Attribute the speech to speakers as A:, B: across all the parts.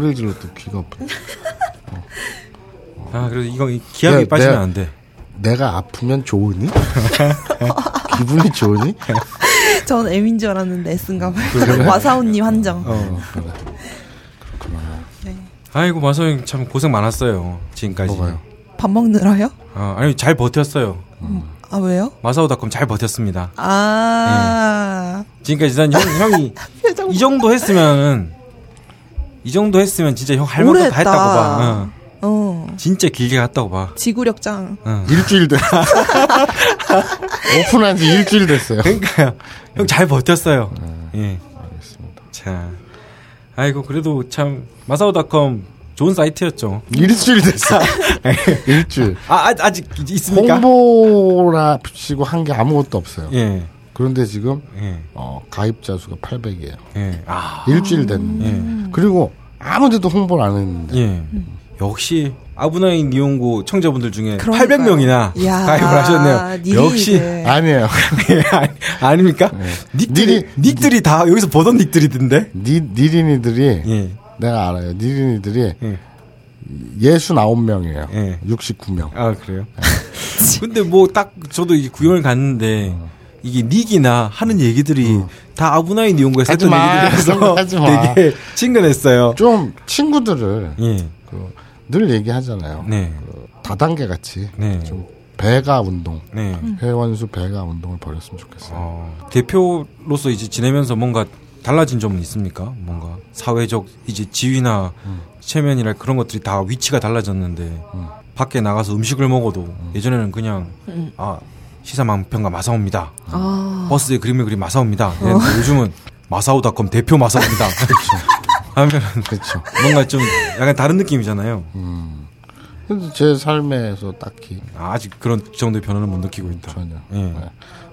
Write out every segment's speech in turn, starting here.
A: 소리를 질러도 귀가 아파.
B: 아 그래도 이거 기압이
A: 네,
B: 빠지면
A: 네.
B: 안 돼.
A: 내가 아프면 좋으니? 기분이 좋으니?
C: 전 M인 줄 알았는데 S인가 봐요. 마사오님 한정.
B: 어.
A: 그래.
B: 아이고 마서 형참 고생 많았어요 지금까지.
A: 뭐가요?
C: 밥 먹느라요?
B: 아, 아니 잘 버텼어요.
C: 아 왜요?
B: 마사오닷컴 잘 버텼습니다.
C: 아
B: 지금까지 난 형, 형이 이 정도 했으면 이 정도 했으면 진짜 형 할 만큼 다 했다고
C: 했다.
B: 봐. 어.
C: 어
B: 진짜 길게 갔다고 봐.
C: 지구력장.
B: 어.
A: 일주일 됐어. 오픈한 지 일주일 됐어요.
B: 그러니까요. 형 잘 버텼어요. 예.
A: 네, 알겠습니다.
B: 자. 아이고 그래도 참 마사오닷컴 좋은 사이트였죠.
A: 일주일 됐어. 일주일.
B: 아, 아 아직 있습니까?
A: 홍보라 치고 한 게 아무것도 없어요.
B: 예.
A: 그런데 지금
B: 예.
A: 어, 가입자 수가 800이에요.
B: 예. 아.
A: 일주일 됐는데.
B: 예.
A: 그리고 아무데도 홍보를 안 했는데.
B: 예. 역시 아브나인 이용고 청자분들 중에
C: 그러니까요.
B: 800명이나
C: 야,
B: 가입을 하셨네요.
C: 니리
B: 역시
C: 네.
A: 아니에요.
B: 예, 아니, 아닙니까? 닉들이
A: 닉이-
B: 닉들이 다 여기서 보던 닉들이던데.
A: 니, 니린이들이
B: 예.
A: 내가 알아요. 니린이들이
B: 예.
A: 69명이에요.
B: 예.
A: 69명.
B: 아 그래요? 근데 뭐 딱 저도 이 구경을 갔는데 이게 닉이나 하는 얘기들이 다 아브나인 이용고에서
A: 하지
B: 했던
A: 마.
B: 되게 친근했어요.
A: 좀 친구들을
B: 예.
A: 그, 늘 얘기하잖아요.
B: 네.
A: 그 다단계 같이
B: 네.
A: 좀 배가 운동,
B: 네.
A: 회원수 배가 운동을 벌였으면 좋겠어요.
B: 어, 대표로서 이제 지내면서 뭔가 달라진 점은 있습니까? 뭔가 사회적 이제 지위나 체면이나 그런 것들이 다 위치가 달라졌는데 밖에 나가서 음식을 먹어도 예전에는 그냥 아 시사망평가 마사오입니다.
C: 아
B: 버스에 그림을 그린 마사오입니다. 이랬는데 요즘은 마사오닷컴 대표 마사오입니다. 하면
A: 그렇죠.
B: 뭔가 좀 약간 다른 느낌이잖아요.
A: 근데 제 삶에서 딱히
B: 아, 아직 그런 정도의 변화는 못 느끼고 있다.
A: 전혀.
B: 예.
A: 네.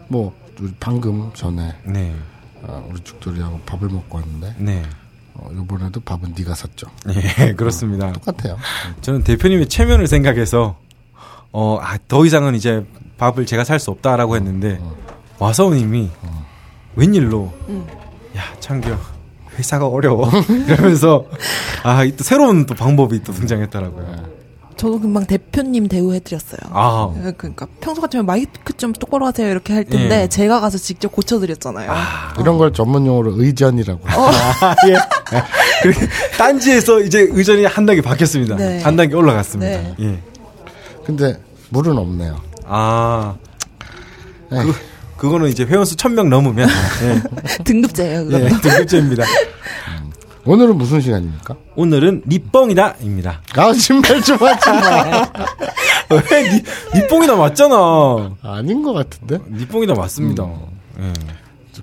A: 뭐 방금 전에
B: 네,
A: 아, 우리 죽돌이하고 밥을 먹고 왔는데
B: 네,
A: 어, 이번에도 밥은 네가 샀죠.
B: 예, 그렇습니다.
A: 똑같아요.
B: 저는 대표님의 체면을 생각해서 어, 아, 더 이상은 이제 밥을 제가 살 수 없다라고 했는데 와서우님이 웬일로 야 창규 회사가 어려워 이러면서 아 또 새로운 또 방법이 또 등장했더라고요.
C: 저도 금방 대표님 대우해드렸어요.
B: 아,
C: 그러니까 평소 같으면 마이크 좀 똑바로 하세요 이렇게 할 텐데
B: 예.
C: 제가 가서 직접 고쳐드렸잖아요.
A: 이런 걸 전문용어로 의전이라고.
B: 아, 예. 그리고 딴지에서 이제 의전이 한 단계 바뀌었습니다.
C: 네.
B: 한 단계 올라갔습니다.
C: 네.
B: 예.
A: 근데 물은 없네요.
B: 아, 그, 그거는 이제 회원수 1000명 넘으면 예,
C: 등급제예요 그것도.
B: 예, 등급제입니다.
A: 오늘은 무슨 시간입니까?
B: 오늘은 니뻥이다입니다.
A: 아, 신발 좀 하지 마.
B: 왜 니, 니뽕이다 맞잖아.
A: 아닌 것 같은데?
B: 니뽕이다 맞습니다. 예.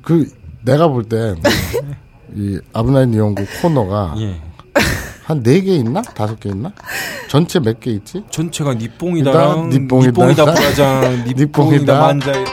A: 그, 내가 볼 땐, 이, 아브나인 이용구 코너가
B: 예.
A: 한 네 개 있나? 다섯 개 있나? 전체 몇 개 있지?
B: 전체가 니뽕이다랑
A: 니뽕이다.
B: 니뽕이다 브라장, 니뽕이다
A: 니뽕이다.
B: 만자이.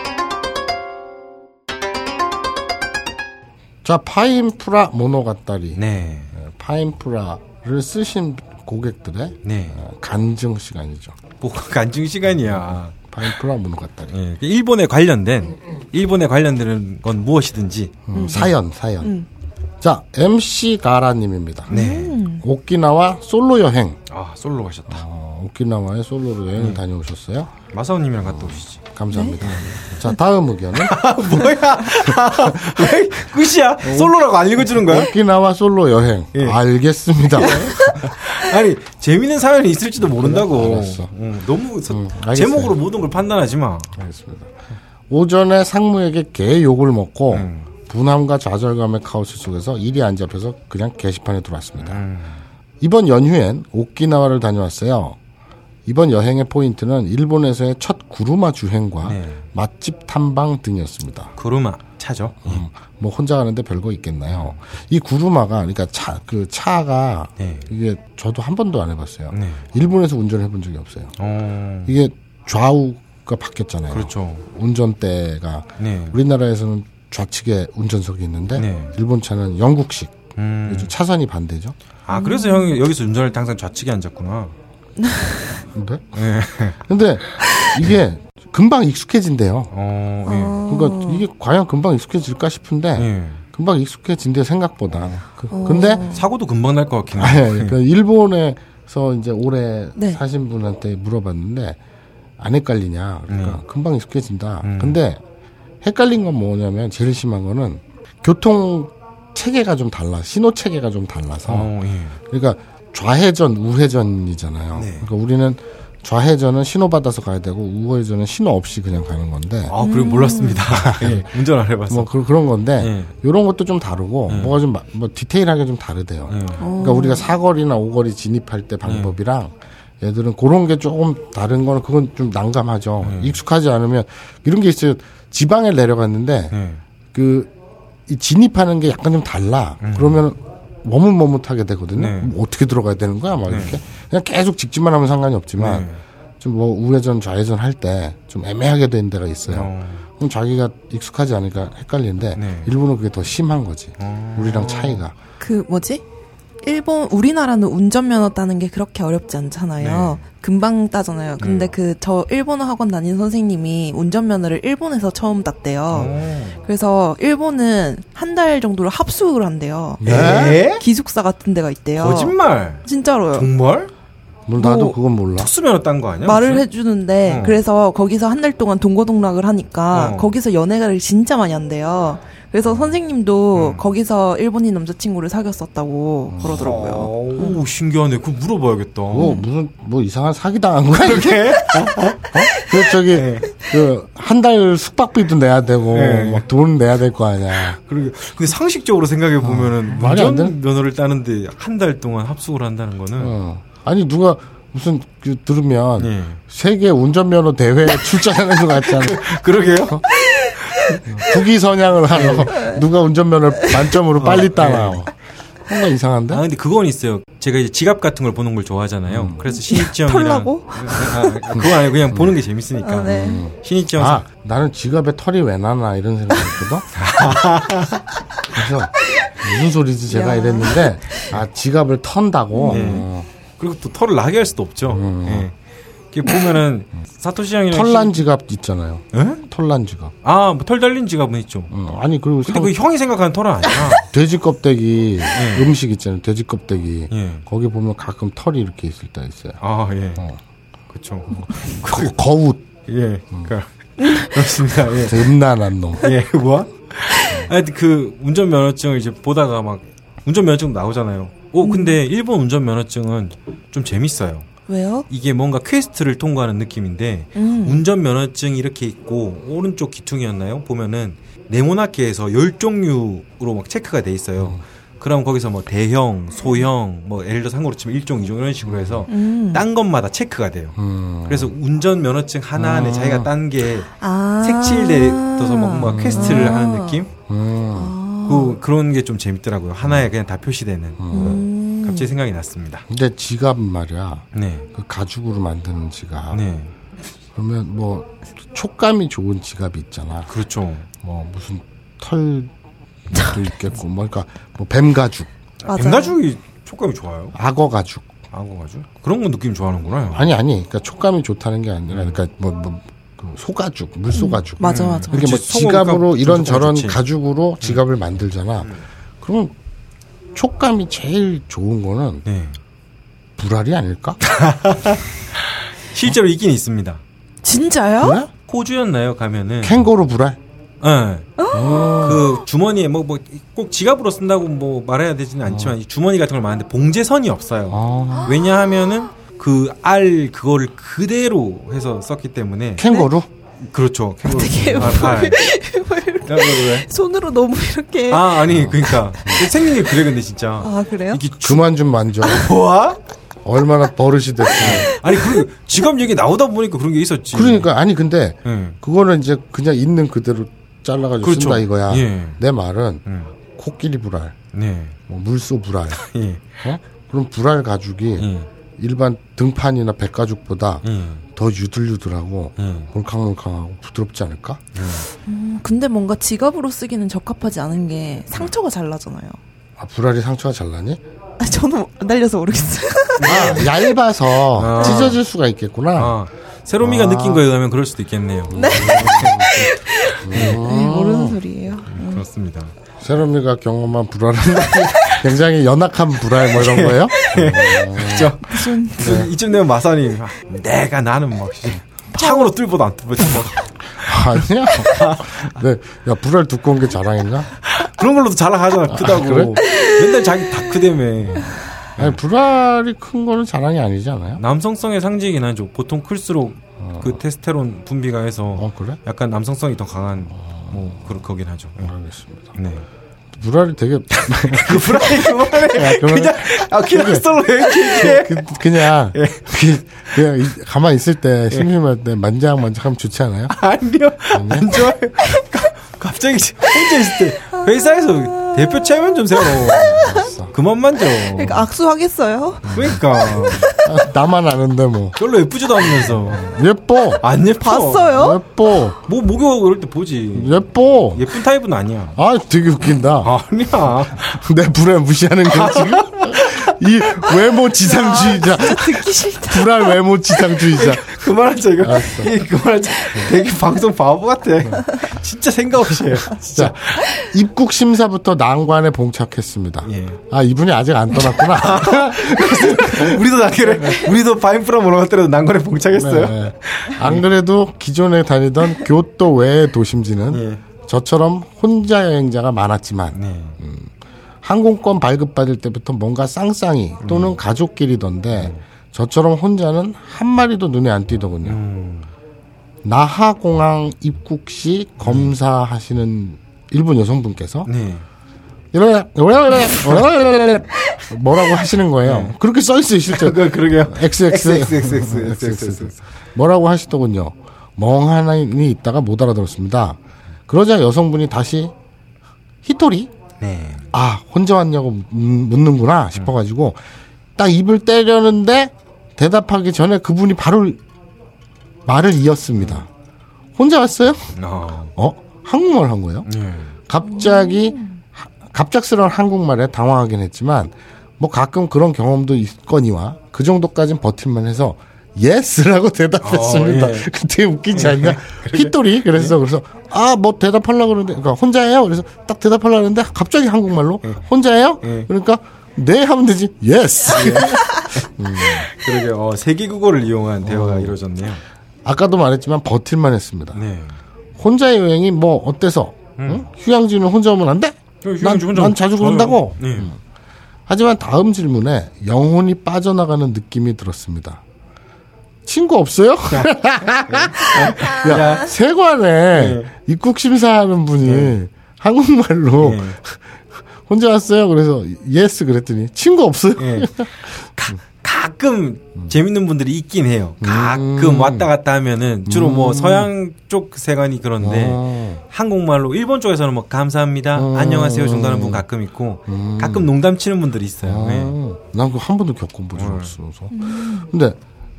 A: 자, 파인프라 모노가따리.
B: 네.
A: 파인프라를 쓰신 고객들의
B: 네.
A: 어, 간증 시간이죠.
B: 뭐 간증 시간이야.
A: 파인프라 모노가따리.
B: 예. 일본에 관련된 일본에 관련되는 건 무엇이든지
A: 음, 사연, 사연. 자, MC 가라님입니다.
B: 네.
A: 오키나와 솔로 여행.
B: 아 솔로 가셨다.
A: 어, 오키나와에 솔로로 여행을 다녀오셨어요.
B: 마사오님이랑 갔다 오시지.
A: 감사합니다. 자, 다음 의견은
B: 뭐야? 왜 끝이야? 솔로라고 안 읽어주는 거야?
A: 오키나와 솔로 여행.
B: 예.
A: 알겠습니다.
B: 아니 재밌는 사연이 있을지도 모른다고.
A: 알았어.
B: 응, 너무 서-
A: 음, 알겠어요.
B: 제목으로 모든 걸 판단하지 마.
A: 알겠습니다. 오전에 상무에게 개 욕을 먹고
B: 음.
A: 분함과 좌절감의 카오스 속에서 일이 안 잡혀서 그냥 게시판에 들어왔습니다.
B: 음.
A: 이번 연휴엔 오키나와를 다녀왔어요. 이번 여행의 포인트는 일본에서의 첫 구루마 주행과
B: 네.
A: 맛집 탐방 등이었습니다.
B: 구루마 차죠.
A: 음, 뭐 혼자 가는데 별거 있겠나요? 이 구루마가 그러니까 차 그 차가
B: 네.
A: 이게 저도 한 번도 안 해봤어요.
B: 네.
A: 일본에서 운전을 해본 적이 없어요.
B: 어,
A: 이게 좌우가 바뀌었잖아요.
B: 그렇죠.
A: 운전대가
B: 네.
A: 우리나라에서는 좌측에 운전석이 있는데
B: 네.
A: 일본 차는 영국식
B: 음.
A: 차선이 반대죠.
B: 아, 그래서 형이 여기서 운전할 때 항상 좌측에 앉았구나.
A: 근데
B: 네.
A: 근데 이게 금방 익숙해진대요.
B: 어,
A: 그러니까 이게 과연 금방 익숙해질까 싶은데
B: 예. 예.
A: 금방 익숙해진대 생각보다. 그, 근데
B: 사고도 금방 날 것 같긴 해요.
A: 아니, 그 일본에서 이제 오래
C: 네.
A: 사신 분한테 물어봤는데 안 헷갈리냐. 그러니까
B: 네.
A: 금방 익숙해진다.
B: 음.
A: 근데 헷갈린 건 뭐냐면 제일 심한 거는 교통 체계가 좀 달라. 신호 체계가 좀 달라서.
B: 어, 예.
A: 그러니까 좌회전, 우회전이잖아요.
B: 네.
A: 그러니까 우리는 좌회전은 신호 받아서 가야 되고 우회전은 신호 없이 그냥 가는 건데
B: 아, 그래 몰랐습니다. 예. 운전 안 해봤어.
A: 뭐 그, 런 건데
B: 예.
A: 이런 것도 좀 다르고
B: 네.
A: 뭐가 좀 뭐 디테일하게 좀 다르대요.
B: 예.
A: 그러니까 우리가 사거리나 오거리 진입할 때 방법이랑 얘들은 그런 게 조금 다른 거는 그건 좀 난감하죠. 익숙하지 않으면 이런 게 있어요. 지방에 내려갔는데
B: 예.
A: 그이 진입하는 게 약간 좀 달라. 그러면 머뭇머뭇하게 되거든요.
B: 네.
A: 뭐 어떻게 들어가야 되는 거야? 막 이렇게 그냥 계속 직진만 하면 상관이 없지만
B: 네.
A: 좀뭐 우회전 좌회전 할 때 좀 애매하게 되는 데가 있어요.
B: 어.
A: 그럼 자기가 익숙하지 않으니까 헷갈리는데
B: 네.
A: 일본은 그게 더 심한 거지.
B: 어.
A: 우리랑 차이가.
C: 그 뭐지? 일본 우리나라는 운전면허 따는 게 그렇게 어렵지 않잖아요.
B: 네.
C: 금방 따잖아요. 근데
B: 네.
C: 그저 일본어 학원 다닌 선생님이 운전면허를 일본에서 처음 땄대요.
B: 어.
C: 그래서 일본은 한 달 정도를 합숙을 한대요.
B: 네?
C: 기숙사 같은 데가 있대요.
B: 거짓말.
C: 진짜로요.
B: 정말?
A: 뭐 나도
C: 뭐,
A: 그건 몰라.
B: 특수 면허 딴 거 아니야?
C: 말을
B: 무슨?
C: 해주는데
B: 어.
C: 그래서 거기서 한 달 동안 동고동락을 하니까
B: 어.
C: 거기서 연애를 진짜 많이 한대요. 그래서 선생님도
B: 음.
C: 거기서 일본인 남자친구를 사귀었었다고 그러더라고요.
B: 어, 오, 신기하네. 그거 물어봐야겠다.
A: 뭐 무슨 뭐 이상한 사기 당한 거야?
B: 그렇게?
A: 그 저기 그한 달 숙박비도 내야 되고
B: 네.
A: 막돈 내야 될 거 아니야.
B: 그러게. 근데 상식적으로 생각해 보면은
A: 어,
B: 운전 면허를 따는데 한 달 동안 합숙을 한다는 거는
A: 어. 아니 누가 무슨 그 들으면
B: 예.
A: 세계 운전면허 대회 출전하는 것 같잖아.
B: 그러게요.
A: 국위 선양을 하러 누가 운전면허 만점으로 빨리 따나. 뭔가 이상한데?
B: 아 근데 그건 있어요. 제가 이제 지갑 같은 걸 보는 걸 좋아하잖아요.
A: 음.
B: 그래서 신입지영이랑
C: 털라고?
B: 아, 아, 그건 아니고 그냥 보는 게 재밌으니까.
C: 아, 네.
B: 신입지영
A: 아, 나는 지갑에 털이 왜 나나 이런 생각했거든. 그래서 무슨 소리지 제가
C: 야.
A: 이랬는데 아 지갑을 턴다고.
B: 네.
A: 어.
B: 그리고 또 털을 나게 할 수도 없죠.
A: 음.
B: 예. 이게 보면은 사토시 형이랑
A: 털난
B: 신-
A: 지갑 있잖아요.
B: 예?
A: 털난 지갑.
B: 아, 뭐 털 달린 지갑은 있죠.
A: 어, 아니 그리고
B: 근데
A: 상-
B: 그 형이 생각하는 털은 아니야.
A: 돼지 껍데기 음식 있잖아요. 돼지 껍데기.
B: 예.
A: 거기 보면 가끔 털이 이렇게 있을 때 있어요.
B: 아, 예.
A: 어.
B: 그쵸.
A: 거, 거웃.
B: 예. 그러니까 그렇습니다. 예.
A: 음란한 놈.
B: 예, 뭐? 하여튼 그 운전면허증을 이제 보다가 막 운전면허증 나오잖아요. 오, 근데 일본 운전면허증은 좀 재밌어요.
C: 왜요?
B: 이게 뭔가 quest를 통과하는 느낌인데
C: 음.
B: 운전면허증이 이렇게 있고 오른쪽 귀퉁이였나요? 보면은 네모나게에서 열 종류로 막 체크가 돼 있어요. 그럼 거기서 뭐 대형, 소형, 뭐 예를 들어서 한국으로 치면 1종, 2종 이런 식으로 해서
C: 음.
B: 딴 것마다 체크가 돼요.
A: 음.
B: 그래서 운전 면허증 하나 안에
A: 아.
B: 자기가 딴게
C: 아.
B: 색칠돼서 뭐 뭔가 quest를
C: 아.
B: 하는 느낌?
A: 음.
B: 그, 그런 게 좀 재밌더라고요. 하나에 그냥 다 표시되는.
C: 음.
B: 갑자기 생각이 났습니다.
A: 근데 지갑은 말이야.
B: 네.
A: 그 가죽으로 만드는 지갑.
B: 네.
A: 그러면 뭐 촉감이 좋은 지갑이 있잖아.
B: 그렇죠.
A: 뭐 무슨 털도 있겠고, 뭐 그러니까 뭐 뱀 가죽,
C: 맞아요.
B: 뱀 가죽이 촉감이 좋아요.
A: 악어 가죽.
B: 악어 가죽? 그런 거 느낌 좋아하는구나.
A: 아니 아니, 그러니까 촉감이 좋다는 게 아니라, 그러니까 뭐 뭐. 그 소가죽, 물소가죽.
C: 맞아, 맞아.
A: 이렇게 뭐
B: 그치,
A: 지갑으로
B: 소가
A: 이런 저런
B: 좋지.
A: 가죽으로 지갑을 만들잖아. 그러면 촉감이 제일 좋은 거는
B: 네.
A: 불알이 아닐까?
B: 실제로 있긴 있습니다.
C: 진짜요?
A: 그래?
B: 호주였나요? 가면은.
A: 캥거루 불알?
B: 예. 그 주머니에 뭐 뭐 꼭 지갑으로 쓴다고 뭐 말해야 되지는 않지만 이 주머니 같은 걸 말하는데 봉제선이 없어요.
A: 아,
B: 왜냐하면은 그 알 그거를 그대로 해서 썼기 때문에
A: 캥거루?
B: 그렇죠. 캥거루.
C: 어떻게
B: 알, 알. 야, 왜, 왜?
C: 손으로 너무 이렇게. 아,
B: 아 아니 그러니까 생긴 게 그래 근데 진짜
C: 그래요?
B: 이게
A: 그만 좀 만져.
B: 좋아?
A: 얼마나 버릇이 됐으면.
B: 아니 그 직업 얘기 나오다 보니까 그런 게 있었지.
A: 그러니까 아니 근데
B: 예.
A: 그거는 이제 그냥 있는 그대로 잘라가지고
B: 그렇죠.
A: 쓴다 이거야.
B: 예.
A: 내 말은
B: 음.
A: 코끼리 불알,
B: 네.
A: 뭐 물소 불알,
B: 예.
A: 어? 그럼 불알 가죽이
B: 예.
A: 일반 등판이나 백가죽보다
B: 예.
A: 더 유들유들하고
B: 예.
A: 몰캉몰캉하고 부드럽지 않을까?
C: 음, 근데 뭔가 직업으로 쓰기는 적합하지 않은 게 상처가 잘 나잖아요.
A: 아 불알이 상처가 잘 나니?
C: 아, 저는 날려서 모르겠어요.
A: 아, 얇아서
B: 아.
A: 찢어질 수가 있겠구나.
B: 아, 세로미가
A: 아.
B: 느낀 거에 의하면 그럴 수도 있겠네요. 네.
C: 네, 모르는 소리예요.
B: 그렇습니다.
A: 세롬이가 경험한 불알은 굉장히 연약한 불알 뭐 이런 거예요?
B: 그죠? 그 이쯤 되면 마산이 아, 내가 나는 막 창으로 뚫보도 안 뚫고
A: 아니야. 네, 야 불알 두꺼운 게 자랑인가?
B: 그런 걸로도 자랑하잖아 크다고.
A: 그래?
B: 맨날 자기 다 크다며.
A: 아니 불알이 큰 거는 자랑이 아니지 않아요?
B: 남성성의 상징이긴 하죠. 보통 클수록 그 테스테론 분비가 해서
A: 어 그래?
B: 약간 남성성이 더 강한 뭐 그런 거긴 하죠. 예.
A: 알겠습니다.
B: 네.
A: 불알이 되게
B: 그 브라이 그만해.
A: 그만-
B: 그냥 아 그냥 솔로 얘기해.
A: 그, 그냥
B: 예.
A: 그, 이- 가만히 있을 때 심심할 때 만장만장하면 좋지 않아요?
B: 아니요 안 좋아요. 가- 갑자기 혼자 있을 때 회사에서 대표 체면 좀 세워. 그만 만져.
C: 그러니까 악수하겠어요?
B: 그러니까
A: 아, 나만 아는데 뭐
B: 별로 예쁘지도 않으면서
A: 예뻐
B: 안 예뻐.
C: 봤어요?
A: 예뻐
B: 뭐 목욕하고 그럴 때 보지.
A: 예뻐
B: 예쁜 타입은 아니야.
A: 아 되게 웃긴다
B: 아니야.
A: 내 불알 무시하는 게 지금 이 외모 지상주의자
C: 듣기 싫다.
A: 불알 외모 지상주의자
B: 그만하자 이거. 이 그만하자. 되게 방송 바보 같아. 진짜 생각 없이 해.
A: 자 입국 심사부터 난관에 봉착했습니다
B: 예.
A: 아 이분이 아직 안 떠났구나
B: 우리도 나 그래. 우리도 바인프라 모노가테라도 난관에 봉착했어요.
A: 네. 안 그래도 기존에 다니던 교토 외의 도심지는
B: 예.
A: 저처럼 혼자 여행자가 많았지만
B: 네.
A: 항공권 발급받을 때부터 뭔가 쌍쌍이 또는 가족끼리던데 저처럼 혼자는 한 마리도 눈에 안 띄더군요.
B: 음.
A: 나하공항 입국 시 검사하시는 일본 여성분께서
B: 네.
A: 뭐라고 하시는 거예요. 그렇게 써 있어요 실제.
B: 그 그러게요.
A: XXX
B: XXX.
A: 뭐라고 하시더군요. 멍하니 있다가 못 알아들었습니다. 그러자 여성분이 다시 히토리
B: 네.
A: 아 혼자 왔냐고 묻- 묻는구나 싶어가지고 딱 입을 때려는데 대답하기 전에 그분이 바로 말을 이었습니다. 혼자 왔어요?
B: 어.
A: 어 한국말 한 거예요?
B: 네.
A: 갑자기 하- 갑작스러운 한국말에 당황하긴 했지만 뭐 가끔 그런 경험도 있거니와 그 정도까진 버틸만 해서 yes라고 대답했습니다.
B: 어, 예.
A: 되게 웃기지 않냐? ひとり 그래서 그래서 아 뭐 대답하려고 그러는데 그러니까 혼자예요. 그래서 딱 대답하려고 하는데 갑자기 한국말로 혼자예요?
B: 예.
A: 그러니까 네 하면 되지. Yes.
B: 그러게 어, 세 개 국어를 이용한 대화가 이루어졌네요.
A: 아까도 말했지만 버틸만 했습니다.
B: 네.
A: 혼자 여행이 뭐 어때서? 응? 휴양지는 혼자 오면 안 돼? 난, 난 자주 그런다고.
B: 네.
A: 하지만 다음 질문에 영혼이 빠져나가는 느낌이 들었습니다. 친구 없어요? 야, 세관에
B: 네.
A: 입국 심사하는 분이 한국말로
B: 네.
A: 혼자 왔어요. 그래서 yes 그랬더니 친구 없어요.
B: 예. 가, 가끔 재밌는 분들이 있긴 해요. 가끔 왔다 갔다 하면은 주로 뭐 서양 쪽 세관이 그런데
A: 어.
B: 한국말로 일본 쪽에서는 뭐 감사합니다,
A: 음.
B: 안녕하세요 정도 하는 분 가끔 있고 가끔 농담 치는 분들이 있어요. 예.
A: 아, 난그 한 번도 겪어보지 않았어서. 근데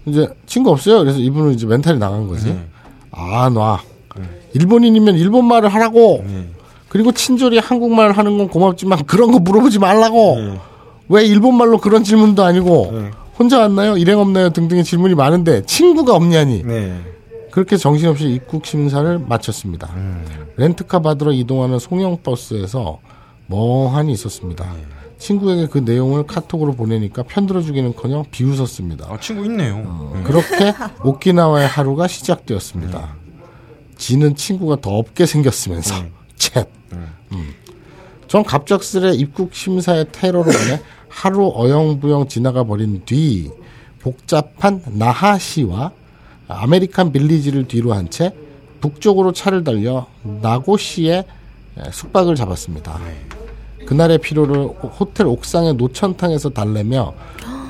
A: 이제 친구 없어요. 그래서 이분은 이제 멘탈이 나간 거지.
B: 네.
A: 아 놔. 일본인이면 일본 말을 하라고.
B: 네.
A: 그리고 친절히 한국말 하는 건 고맙지만 그런 거 물어보지 말라고.
B: 네.
A: 왜 일본 말로 그런 질문도 아니고
B: 네.
A: 혼자 왔나요? 일행 없나요? 등등의 질문이 많은데 친구가 없냐니.
B: 네.
A: 그렇게 정신없이 입국 심사를 마쳤습니다. 렌트카 받으러 이동하는 송영 버스에서 멍하니 있었습니다. 친구에게 그 내용을 카톡으로 보내니까 편들어주기는커녕 비웃었습니다.
B: 아 친구 있네요. 네.
A: 그렇게 오키나와의 하루가 시작되었습니다. 지는 친구가 더 없게 생겼으면서 챗. 음. 전 갑작스레 입국 심사의 테러로 인해 하루 어영부영 지나가 버린 뒤 복잡한 나하시와 아메리칸 빌리지를 뒤로 한 채 북쪽으로 차를 달려 나고시에 숙박을 잡았습니다. 그날의 피로를 호텔 옥상의 노천탕에서 달래며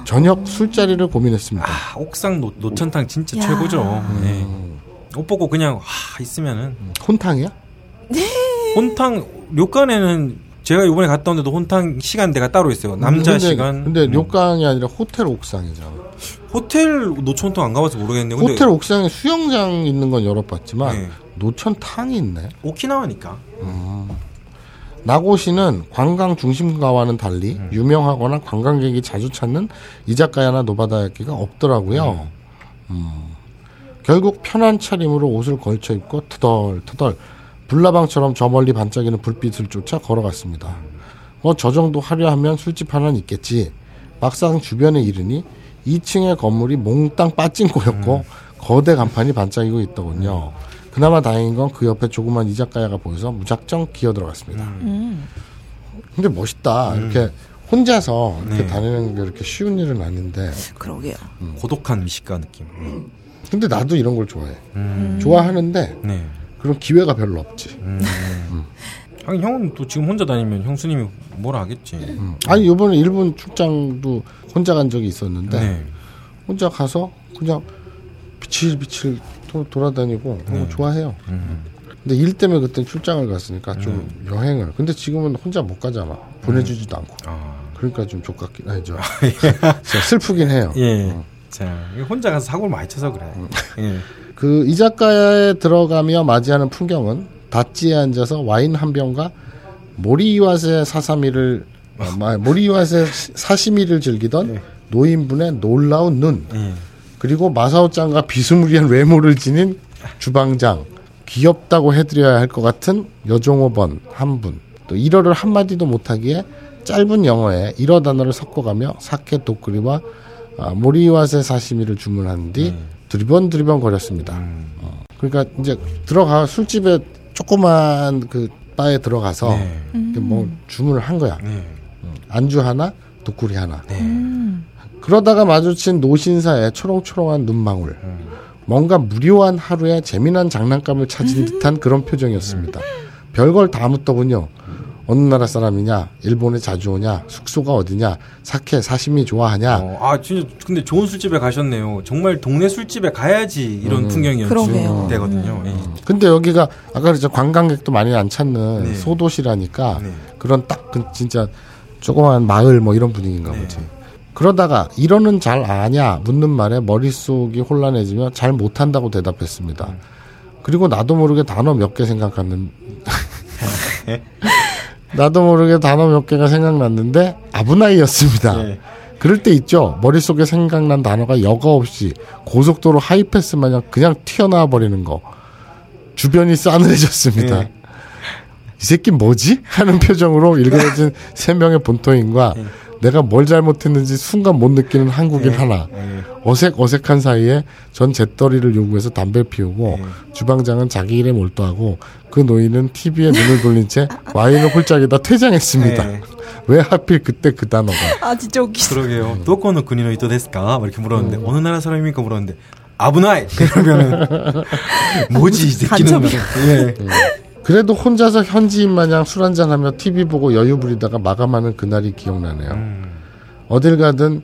A: 저녁 술자리를 고민했습니다.
B: 아, 옥상 노, 노천탕 진짜
C: 야.
B: 최고죠. 네. 옷 벗고 그냥 와, 있으면은
A: 혼탕이야?
B: 혼탕 료칸에는 제가 이번에 갔다 온데도 혼탕 시간대가 따로 있어요. 남자
A: 근데,
B: 시간.
A: 근데
B: 음.
A: 료강이 아니라 호텔 옥상이잖아.
B: 호텔 노천탕 안 가봐서 모르겠네요. 근데
A: 호텔 옥상에 수영장 있는 건 열어봤지만
B: 네.
A: 노천탕이 있네.
B: 오키나와니까.
A: 나고시는 관광 중심가와는 달리 유명하거나 관광객이 자주 찾는 이자카야나 노바다야끼가 없더라고요. 음. 결국 편한 차림으로 옷을 걸쳐 입고 터덜터덜 불나방처럼 저 멀리 반짝이는 불빛을 쫓아 걸어갔습니다. 뭐 저 정도 화려하면 술집 하나는 있겠지. 막상 주변에 이르니 2층의 건물이 몽땅 빠진코였고 거대 간판이 반짝이고 있더군요. 그나마 다행인 건 그 옆에 조그만 이자카야가 보여서 무작정 기어 들어갔습니다.
C: 음.
A: 근데 멋있다. 이렇게 혼자서 이렇게
B: 네.
A: 다니는 게 이렇게 쉬운 일은 아닌데.
C: 그러게요.
B: 고독한 미식가 느낌.
A: 근데 나도 이런 걸 좋아해.
B: 음.
A: 좋아하는데
B: 네.
A: 그런 기회가 별로 없지.
B: 음. 하긴 형은 또 지금 혼자 다니면 형수님이 뭐라 하겠지.
A: 음. 아니 이번에 일본 출장도 혼자 간 적이 있었는데
B: 네.
A: 혼자 가서 그냥 비칠비칠 도, 돌아다니고
B: 네.
A: 좋아해요.
B: 음.
A: 근데 일 때문에 그때 출장을 갔으니까 좀 여행을. 근데 지금은 혼자 못 가잖아. 보내주지도 않고.
B: 아.
A: 그러니까 좀 족같긴 아니죠. 진짜 슬프긴 해요.
B: 예. 자, 이거 혼자 가서 사고를 많이 쳐서 그래. 예.
A: 그 이자카야에 들어가며 맞이하는 풍경은 다찌에 앉아서 와인 한 병과 모리이와세 사사미를 어, 마- 모리이와세 사시미를 즐기던 노인분의 놀라운 눈
B: 예.
A: 그리고 마사오짱과 비스무리한 외모를 지닌 주방장 귀엽다고 해드려야 할 것 같은 여종업원 한 분또 일어를 한마디도 못하기에 짧은 영어에 일어 단어를 섞어가며 사케 도쿠리와 아, 모리와세 사시미를 주문한 뒤 두리번 두리번 거렸습니다. 어, 그러니까 이제 들어가 술집에 조그만 그 바에 들어가서
B: 네.
A: 뭐 주문을 한 거야.
B: 네.
A: 안주 하나, 도쿠리 하나.
B: 네.
A: 그러다가 마주친 노신사의 초롱초롱한 눈망울. 뭔가 무료한 하루에 재미난 장난감을 찾은 듯한 그런 표정이었습니다. 별걸 다 묻더군요. 어느 나라 사람이냐, 일본에 자주 오냐, 숙소가 어디냐, 사케, 사시미 좋아하냐.
B: 어, 아, 진짜 근데 좋은 술집에 가셨네요. 정말 동네 술집에 가야지 이런 풍경이었죠.
C: 그러게요.
B: 되거든요. 예.
A: 근데 여기가 아까 그랬죠 관광객도 많이 안 찾는
B: 네.
A: 소도시라니까
B: 네.
A: 그런 딱 그 진짜 조그만 마을 뭐 이런 분위기인가
B: 네.
A: 보지. 그러다가 이러는 잘 아냐 묻는 말에 머릿속이 혼란해지며 잘 못한다고 대답했습니다. 그리고 나도 모르게 단어 몇 개 생각하는 나도 모르게 단어 몇 개가 생각났는데 아브나이였습니다.
B: 예.
A: 그럴 때 있죠. 머릿속에 생각난 단어가 여과 없이 고속도로 하이패스 마냥 그냥 튀어나와 버리는 거. 주변이 싸늘해졌습니다.
B: 예.
A: 이 새끼 뭐지? 하는 표정으로 일그러진 세 명의 본토인과 내가 뭘 잘못했는지 순간 못 느끼는 한국인 하나.
B: 예.
A: 어색 어색한 사이에 전 재떨이를 요구해서 담배를 피우고 주방장은 자기 일에 몰두하고 그 노인은 TV에 눈을 돌린 채 와인을 홀짝이다 퇴장했습니다.
B: 네.
A: 왜 하필 그때 그 단어가?
C: 아 진짜 웃기다.
B: 그러게요. 도코노 국의 이토 데스까? 막 이렇게 물었는데 어느 나라 사람입니까 물었는데 아브나이 그러면은 뭐지 이 새끼는. 예.
A: 그래도 혼자서 현지인 마냥 술 한잔하며 TV 보고 여유 부리다가 마감하는 그날이 기억나네요.
B: 음.
A: 어딜 가든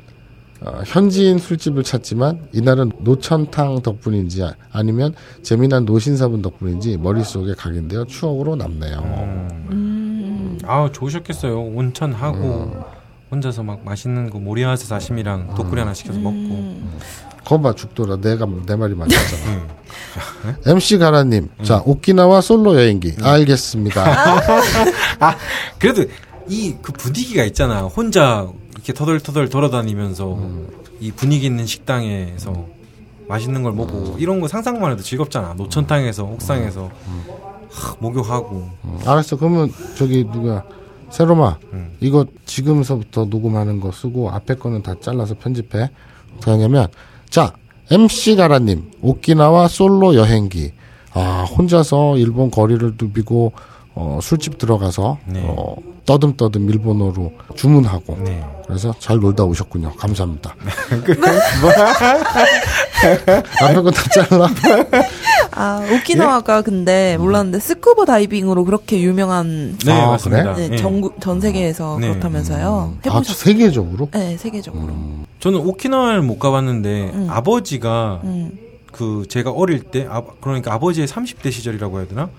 A: 어, 현지인 술집을 찾지만 이날은 노천탕 덕분인지 아- 아니면 재미난 노신사분 덕분인지 머릿속에 각인되어 추억으로 남네요.
B: 음. 아 좋으셨겠어요. 온천 하고 혼자서 막 맛있는 거 모리아세 사심이랑 도쿠리 하나 시켜서 먹고.
A: 거봐 죽더라 내가 내 말이 맞았잖아. MC 가라님, 자 오키나와 솔로 여행기 알겠습니다.
B: 그래도 이 그 분위기가 있잖아. 혼자 이렇게 터덜터덜 돌아다니면서 이 분위기 있는 식당에서 맛있는 걸 먹고 이런 거 상상만 해도 즐겁잖아. 노천탕에서 옥상에서 하, 목욕하고.
A: 알았어. 그러면 저기 누가 세로마
B: 음.
A: 이거 지금서부터 녹음하는 거 쓰고 앞에 거는 다 잘라서 편집해. 하냐면 자 MC 가라님 오키나와 솔로 여행기. 아 혼자서 일본 거리를 누비고 어, 술집 들어가서
B: 네.
A: 어, 떠듬떠듬 일본어로 주문하고
B: 네.
A: 그래서 잘 놀다 오셨군요. 감사합니다. 앞에 거다 잘라.
C: 아 오키나와가 근데 몰랐는데 스쿠버 다이빙으로 그렇게 유명한
B: 네,
A: 아,
B: 맞습니다.
C: 네,
B: 예.
C: 전국 전 세계에서
B: 네.
C: 그렇다면서요.
A: 아,
C: 해보셨어요?
A: 세계적으로?
C: 네, 세계적으로.
A: 음,
B: 저는 오키나와를 못 가봤는데
C: 음.
B: 아버지가
C: 음.
B: 그 제가 어릴 때 아, 그러니까 아버지의 30대 시절이라고 해야 되나?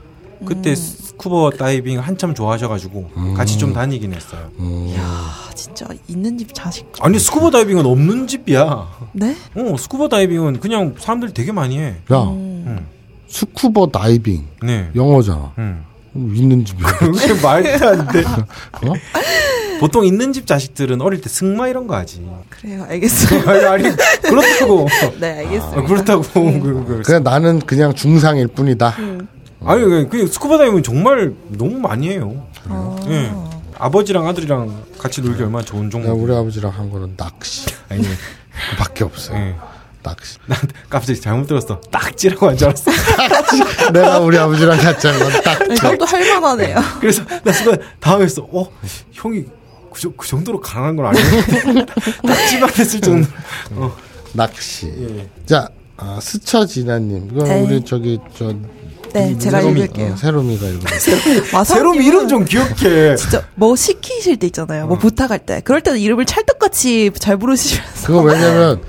C: 음.
B: 그때 스쿠버 다이빙 한참 좋아하셔가지고 같이 좀 다니긴 했어요.
A: 음.
C: 아, 진짜 있는 집 자식.
B: 아니 스쿠버 다이빙은 없는 집이야.
C: 네?
B: 어 스쿠버 다이빙은 그냥 사람들이 되게 많이 해.
A: 야,
C: 음.
B: 응.
A: 스쿠버 다이빙
B: 네.
A: 영어잖아.
B: 응.
A: 있는 집이야.
B: 그게 말도 안 돼.
A: 어?
B: 보통 있는 집 자식들은 어릴 때 승마 이런 거 하지.
C: 그래요. 알겠어요.
B: 아니, 아니 그렇다고.
C: 네, 알겠습니다.
B: 아, 그렇다고. 그, 그,
A: 그냥 나는 그냥 중상일 뿐이다.
C: 음.
B: 아니 그, 그 스쿠버 다이빙은 정말 너무 많이 해요.
C: 아.
B: 예. 아버지랑 아들이랑 같이 놀기 얼마나 좋은 종목.
A: 우리 아버지랑 한 거는 낚시.
B: 아니,
A: 그밖에 없어요.
B: 예.
A: 낚시.
B: 난 갑자기 잘못 들었어. 딱지라고 한 줄 알았어.
A: 내가 우리 아버지랑 같이 한 건 딱.
C: 네, 이것도 할만하네요.
B: 그래서 나 순간 당황했어. 어, 형이 그, 정- 그 정도로 강한 건 아니야. 딱지만 했을 정도. 어,
A: 낚시.
B: 예.
A: 자, 아, 스처지나님. 이건
C: 네.
A: 우리 저기, 저,
C: 네, 제가
B: 세롬이.
C: 읽을게요.
A: 어, 세롬이가 읽어.
C: 마사오님은
B: 새롬 이름 좀 기억해.
C: 진짜 뭐 시키실 때 있잖아요. 뭐 부탁할 때. 그럴 때는 이름을 찰떡같이 잘 부르시면서.
A: 그거 왜냐면,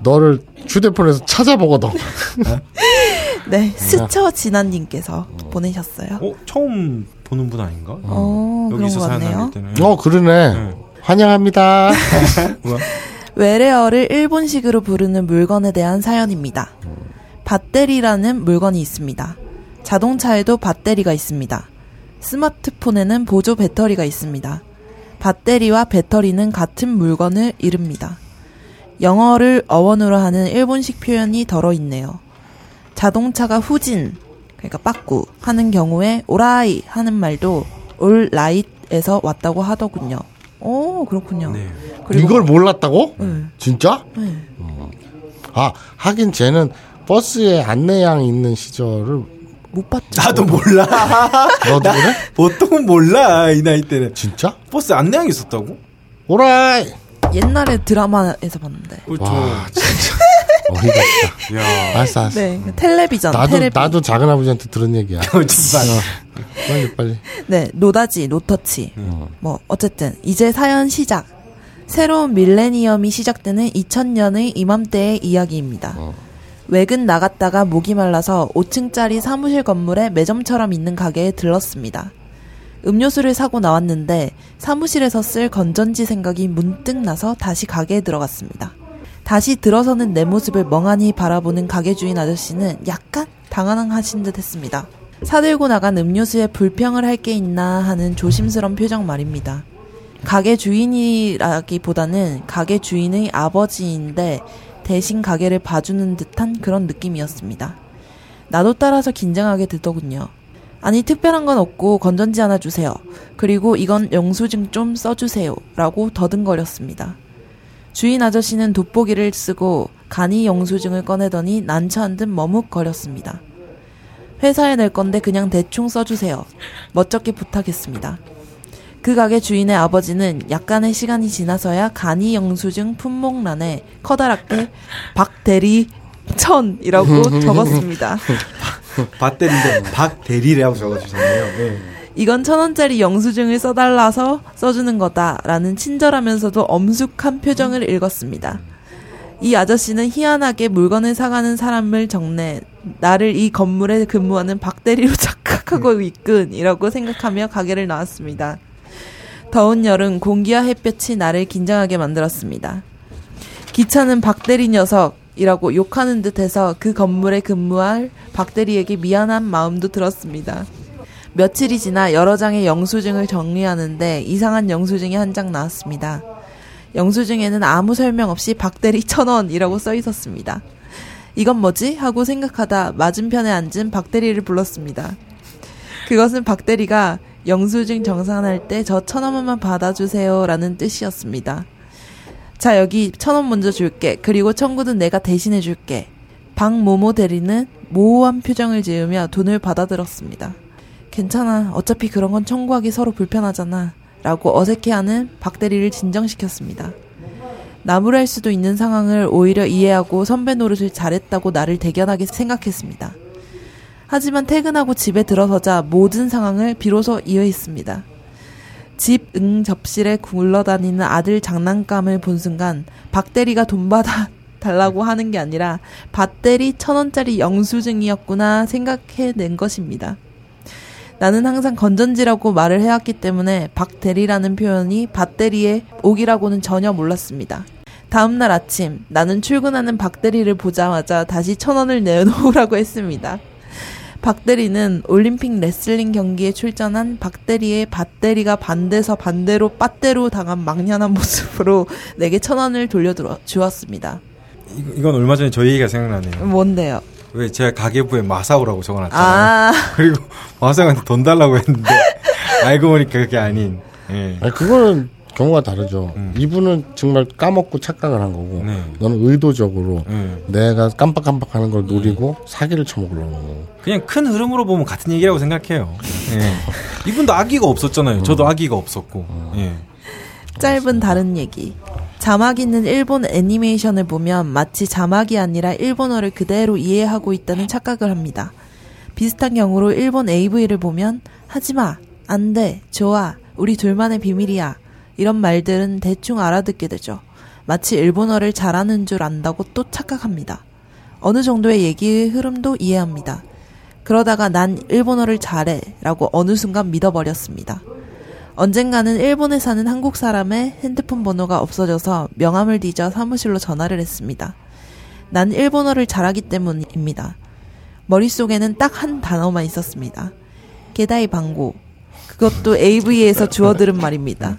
A: 너를 휴대폰에서 찾아보거든.
C: 네, 스쳐 진아님께서 보내셨어요.
B: 어, 처음 보는 분 아닌가?
C: 어, 그런
B: 여기서
C: 것
B: 사연
C: 같네요.
B: 남길 때는.
A: 어, 그러네.
B: 네.
A: 환영합니다.
C: 외래어를 일본식으로 부르는 물건에 대한 사연입니다. 밧데리라는 물건이 있습니다. 자동차에도 밧데리가 있습니다. 스마트폰에는 보조 배터리가 있습니다. 밧데리와 배터리는 같은 물건을 이릅니다. 영어를 어원으로 하는 일본식 표현이 덜어 있네요. 자동차가 후진, 그러니까 빠꾸 하는 경우에 오라이 하는 말도 올라잇에서 왔다고 하더군요. 오, 그렇군요.
B: 네.
A: 이걸 몰랐다고?
C: 네.
A: 진짜?
C: 네.
A: 아, 하긴 쟤는 버스에 안내양 있는 시절을
C: 못 봤죠.
B: 나도 몰라.
A: 너도 그래?
B: 보통은 몰라 이 나이 때는.
A: 진짜?
B: 버스 안내양 있었다고?
A: 오라이!
C: 옛날에 드라마에서 봤는데.
B: 그렇죠.
A: 와, 진짜. 어이가 없다.
B: 야.
A: 알았어, 알았어.
C: 네, 텔레비전.
A: 나도,
C: 텔레비.
A: 나도 작은 아버지한테 들은 얘기야. 어, 빨리, 빨리.
C: 네, 노다지, 노터치.
A: 어.
C: 뭐 어쨌든 이제 사연 시작. 새로운 밀레니엄이 시작되는 2000년의 이맘때의 이야기입니다.
A: 어.
C: 외근 나갔다가 목이 말라서 5층짜리 사무실 건물에 매점처럼 있는 가게에 들렀습니다. 음료수를 사고 나왔는데 사무실에서 쓸 건전지 생각이 문득 나서 다시 가게에 들어갔습니다. 다시 들어서는 내 모습을 멍하니 바라보는 가게 주인 아저씨는 약간 당황하신 듯 했습니다. 사들고 나간 음료수에 불평을 할 게 있나 하는 조심스런 표정 말입니다. 가게 주인이라기보다는 가게 주인의 아버지인데 대신 가게를 봐주는 듯한 그런 느낌이었습니다. 나도 따라서 긴장하게 되더군요. 아니 특별한 건 없고 건전지 하나 주세요. 그리고 이건 영수증 좀 써주세요. 라고 더듬거렸습니다. 주인 아저씨는 돋보기를 쓰고 간이 영수증을 꺼내더니 난처한 듯 머뭇거렸습니다. 회사에 낼 건데 그냥 대충 써주세요. 멋쩍게 부탁했습니다. 그 가게 주인의 아버지는 약간의 시간이 지나서야 간이 영수증 품목란에 커다랗게 박대리 천이라고 적었습니다.
B: 밭대리인데 박대리라고 적어주셨네요. 네.
C: 이건 천 원짜리 영수증을 써달라서 써주는 거다라는 친절하면서도 엄숙한 표정을 읽었습니다. 이 아저씨는 희한하게 물건을 사가는 사람을 적내 나를 이 건물에 근무하는 박대리로 착각하고 있군이라고 생각하며 가게를 나왔습니다. 더운 여름 공기와 햇볕이 나를 긴장하게 만들었습니다. 기차는 박대리 녀석이라고 욕하는 듯해서 그 건물에 근무할 박대리에게 미안한 마음도 들었습니다. 며칠이 지나 여러 장의 영수증을 정리하는데 이상한 영수증이 한 장 나왔습니다. 영수증에는 아무 설명 없이 박대리 천 원이라고 써 있었습니다. 이건 뭐지? 하고 생각하다 맞은편에 앉은 박대리를 불렀습니다. 그것은 박대리가 영수증 정산할 때 저 천 원만 받아주세요 라는 뜻이었습니다. 자, 여기 천 원 먼저 줄게. 그리고 청구는 내가 대신해 줄게. 박모모 대리는 모호한 표정을 지으며 돈을 받아들었습니다. 괜찮아. 어차피 그런 건 청구하기 서로 불편하잖아. 라고 어색해하는 박 대리를 진정시켰습니다. 나무랄 수도 있는 상황을 오히려 이해하고 선배 노릇을 잘했다고 나를 대견하게 생각했습니다. 하지만 퇴근하고 집에 들어서자 모든 상황을 비로소 이해했습니다. 집 응 접실에 굴러다니는 아들 장난감을 본 순간 박대리가 돈 받아 달라고 하는 게 아니라 밭대리 천 원짜리 영수증이었구나 생각해낸 것입니다. 나는 항상 건전지라고 말을 해왔기 때문에 박대리라는 표현이 밭대리의 옥이라고는 전혀 몰랐습니다. 다음날 아침 나는 출근하는 박대리를 보자마자 다시 천 원을 내놓으라고 했습니다. 박대리는 올림픽 레슬링 경기에 출전한 박대리의 밭대리가 반대서 반대로 빠대로 당한 망연한 모습으로 내게 천 원을 돌려주었습니다.
B: 이- 이건 얼마 전에 저희 얘기가 생각나네요.
C: 뭔데요?
B: 왜 제가 가계부에 마사오라고 적어놨잖아요.
C: 아,
B: 그리고 마사오한테 돈 달라고 했는데 알고 보니까 그게 아닌. 예.
A: 아니, 그거는 경우가 다르죠.
B: 음.
A: 이분은 정말 까먹고 착각을 한 거고,
B: 네.
A: 너는 의도적으로
B: 예.
A: 내가 깜빡깜빡하는 걸 노리고
B: 음.
A: 사기를 쳐먹으려는 거고.
B: 그냥 큰 흐름으로 보면 같은 얘기라고 생각해요. 예. 이분도 아기가 없었잖아요. 저도 아기가 없었고. 예.
C: 짧은 다른 얘기. 자막 있는 일본 애니메이션을 보면 마치 자막이 아니라 일본어를 그대로 이해하고 있다는 착각을 합니다. 비슷한 경우로 일본 AV를 보면 하지마, 안 돼, 좋아, 우리 둘만의 비밀이야. 이런 말들은 대충 알아듣게 되죠. 마치 일본어를 잘하는 줄 안다고 또 착각합니다. 어느 정도의 얘기의 흐름도 이해합니다. 그러다가 난 일본어를 잘해 라고 어느 순간 믿어버렸습니다. 언젠가는 일본에 사는 한국 사람의 핸드폰 번호가 없어져서 명함을 뒤져 사무실로 전화를 했습니다. 난 일본어를 잘하기 때문입니다. 머릿속에는 딱 한 단어만 있었습니다. 게다이 방고. 그것도 AV에서 주워들은 말입니다.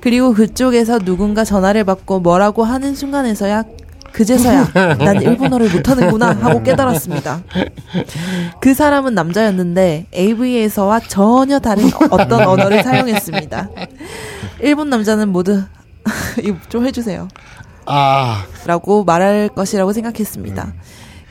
C: 그리고 그쪽에서 누군가 전화를 받고 뭐라고 하는 순간에서야 그제서야 난 일본어를 못하는구나 하고 깨달았습니다. 그 사람은 남자였는데 AV에서와 전혀 다른 어떤 언어를 사용했습니다. 일본 남자는 모두 이거 좀 해주세요.
A: 아,
C: 라고 말할 것이라고 생각했습니다.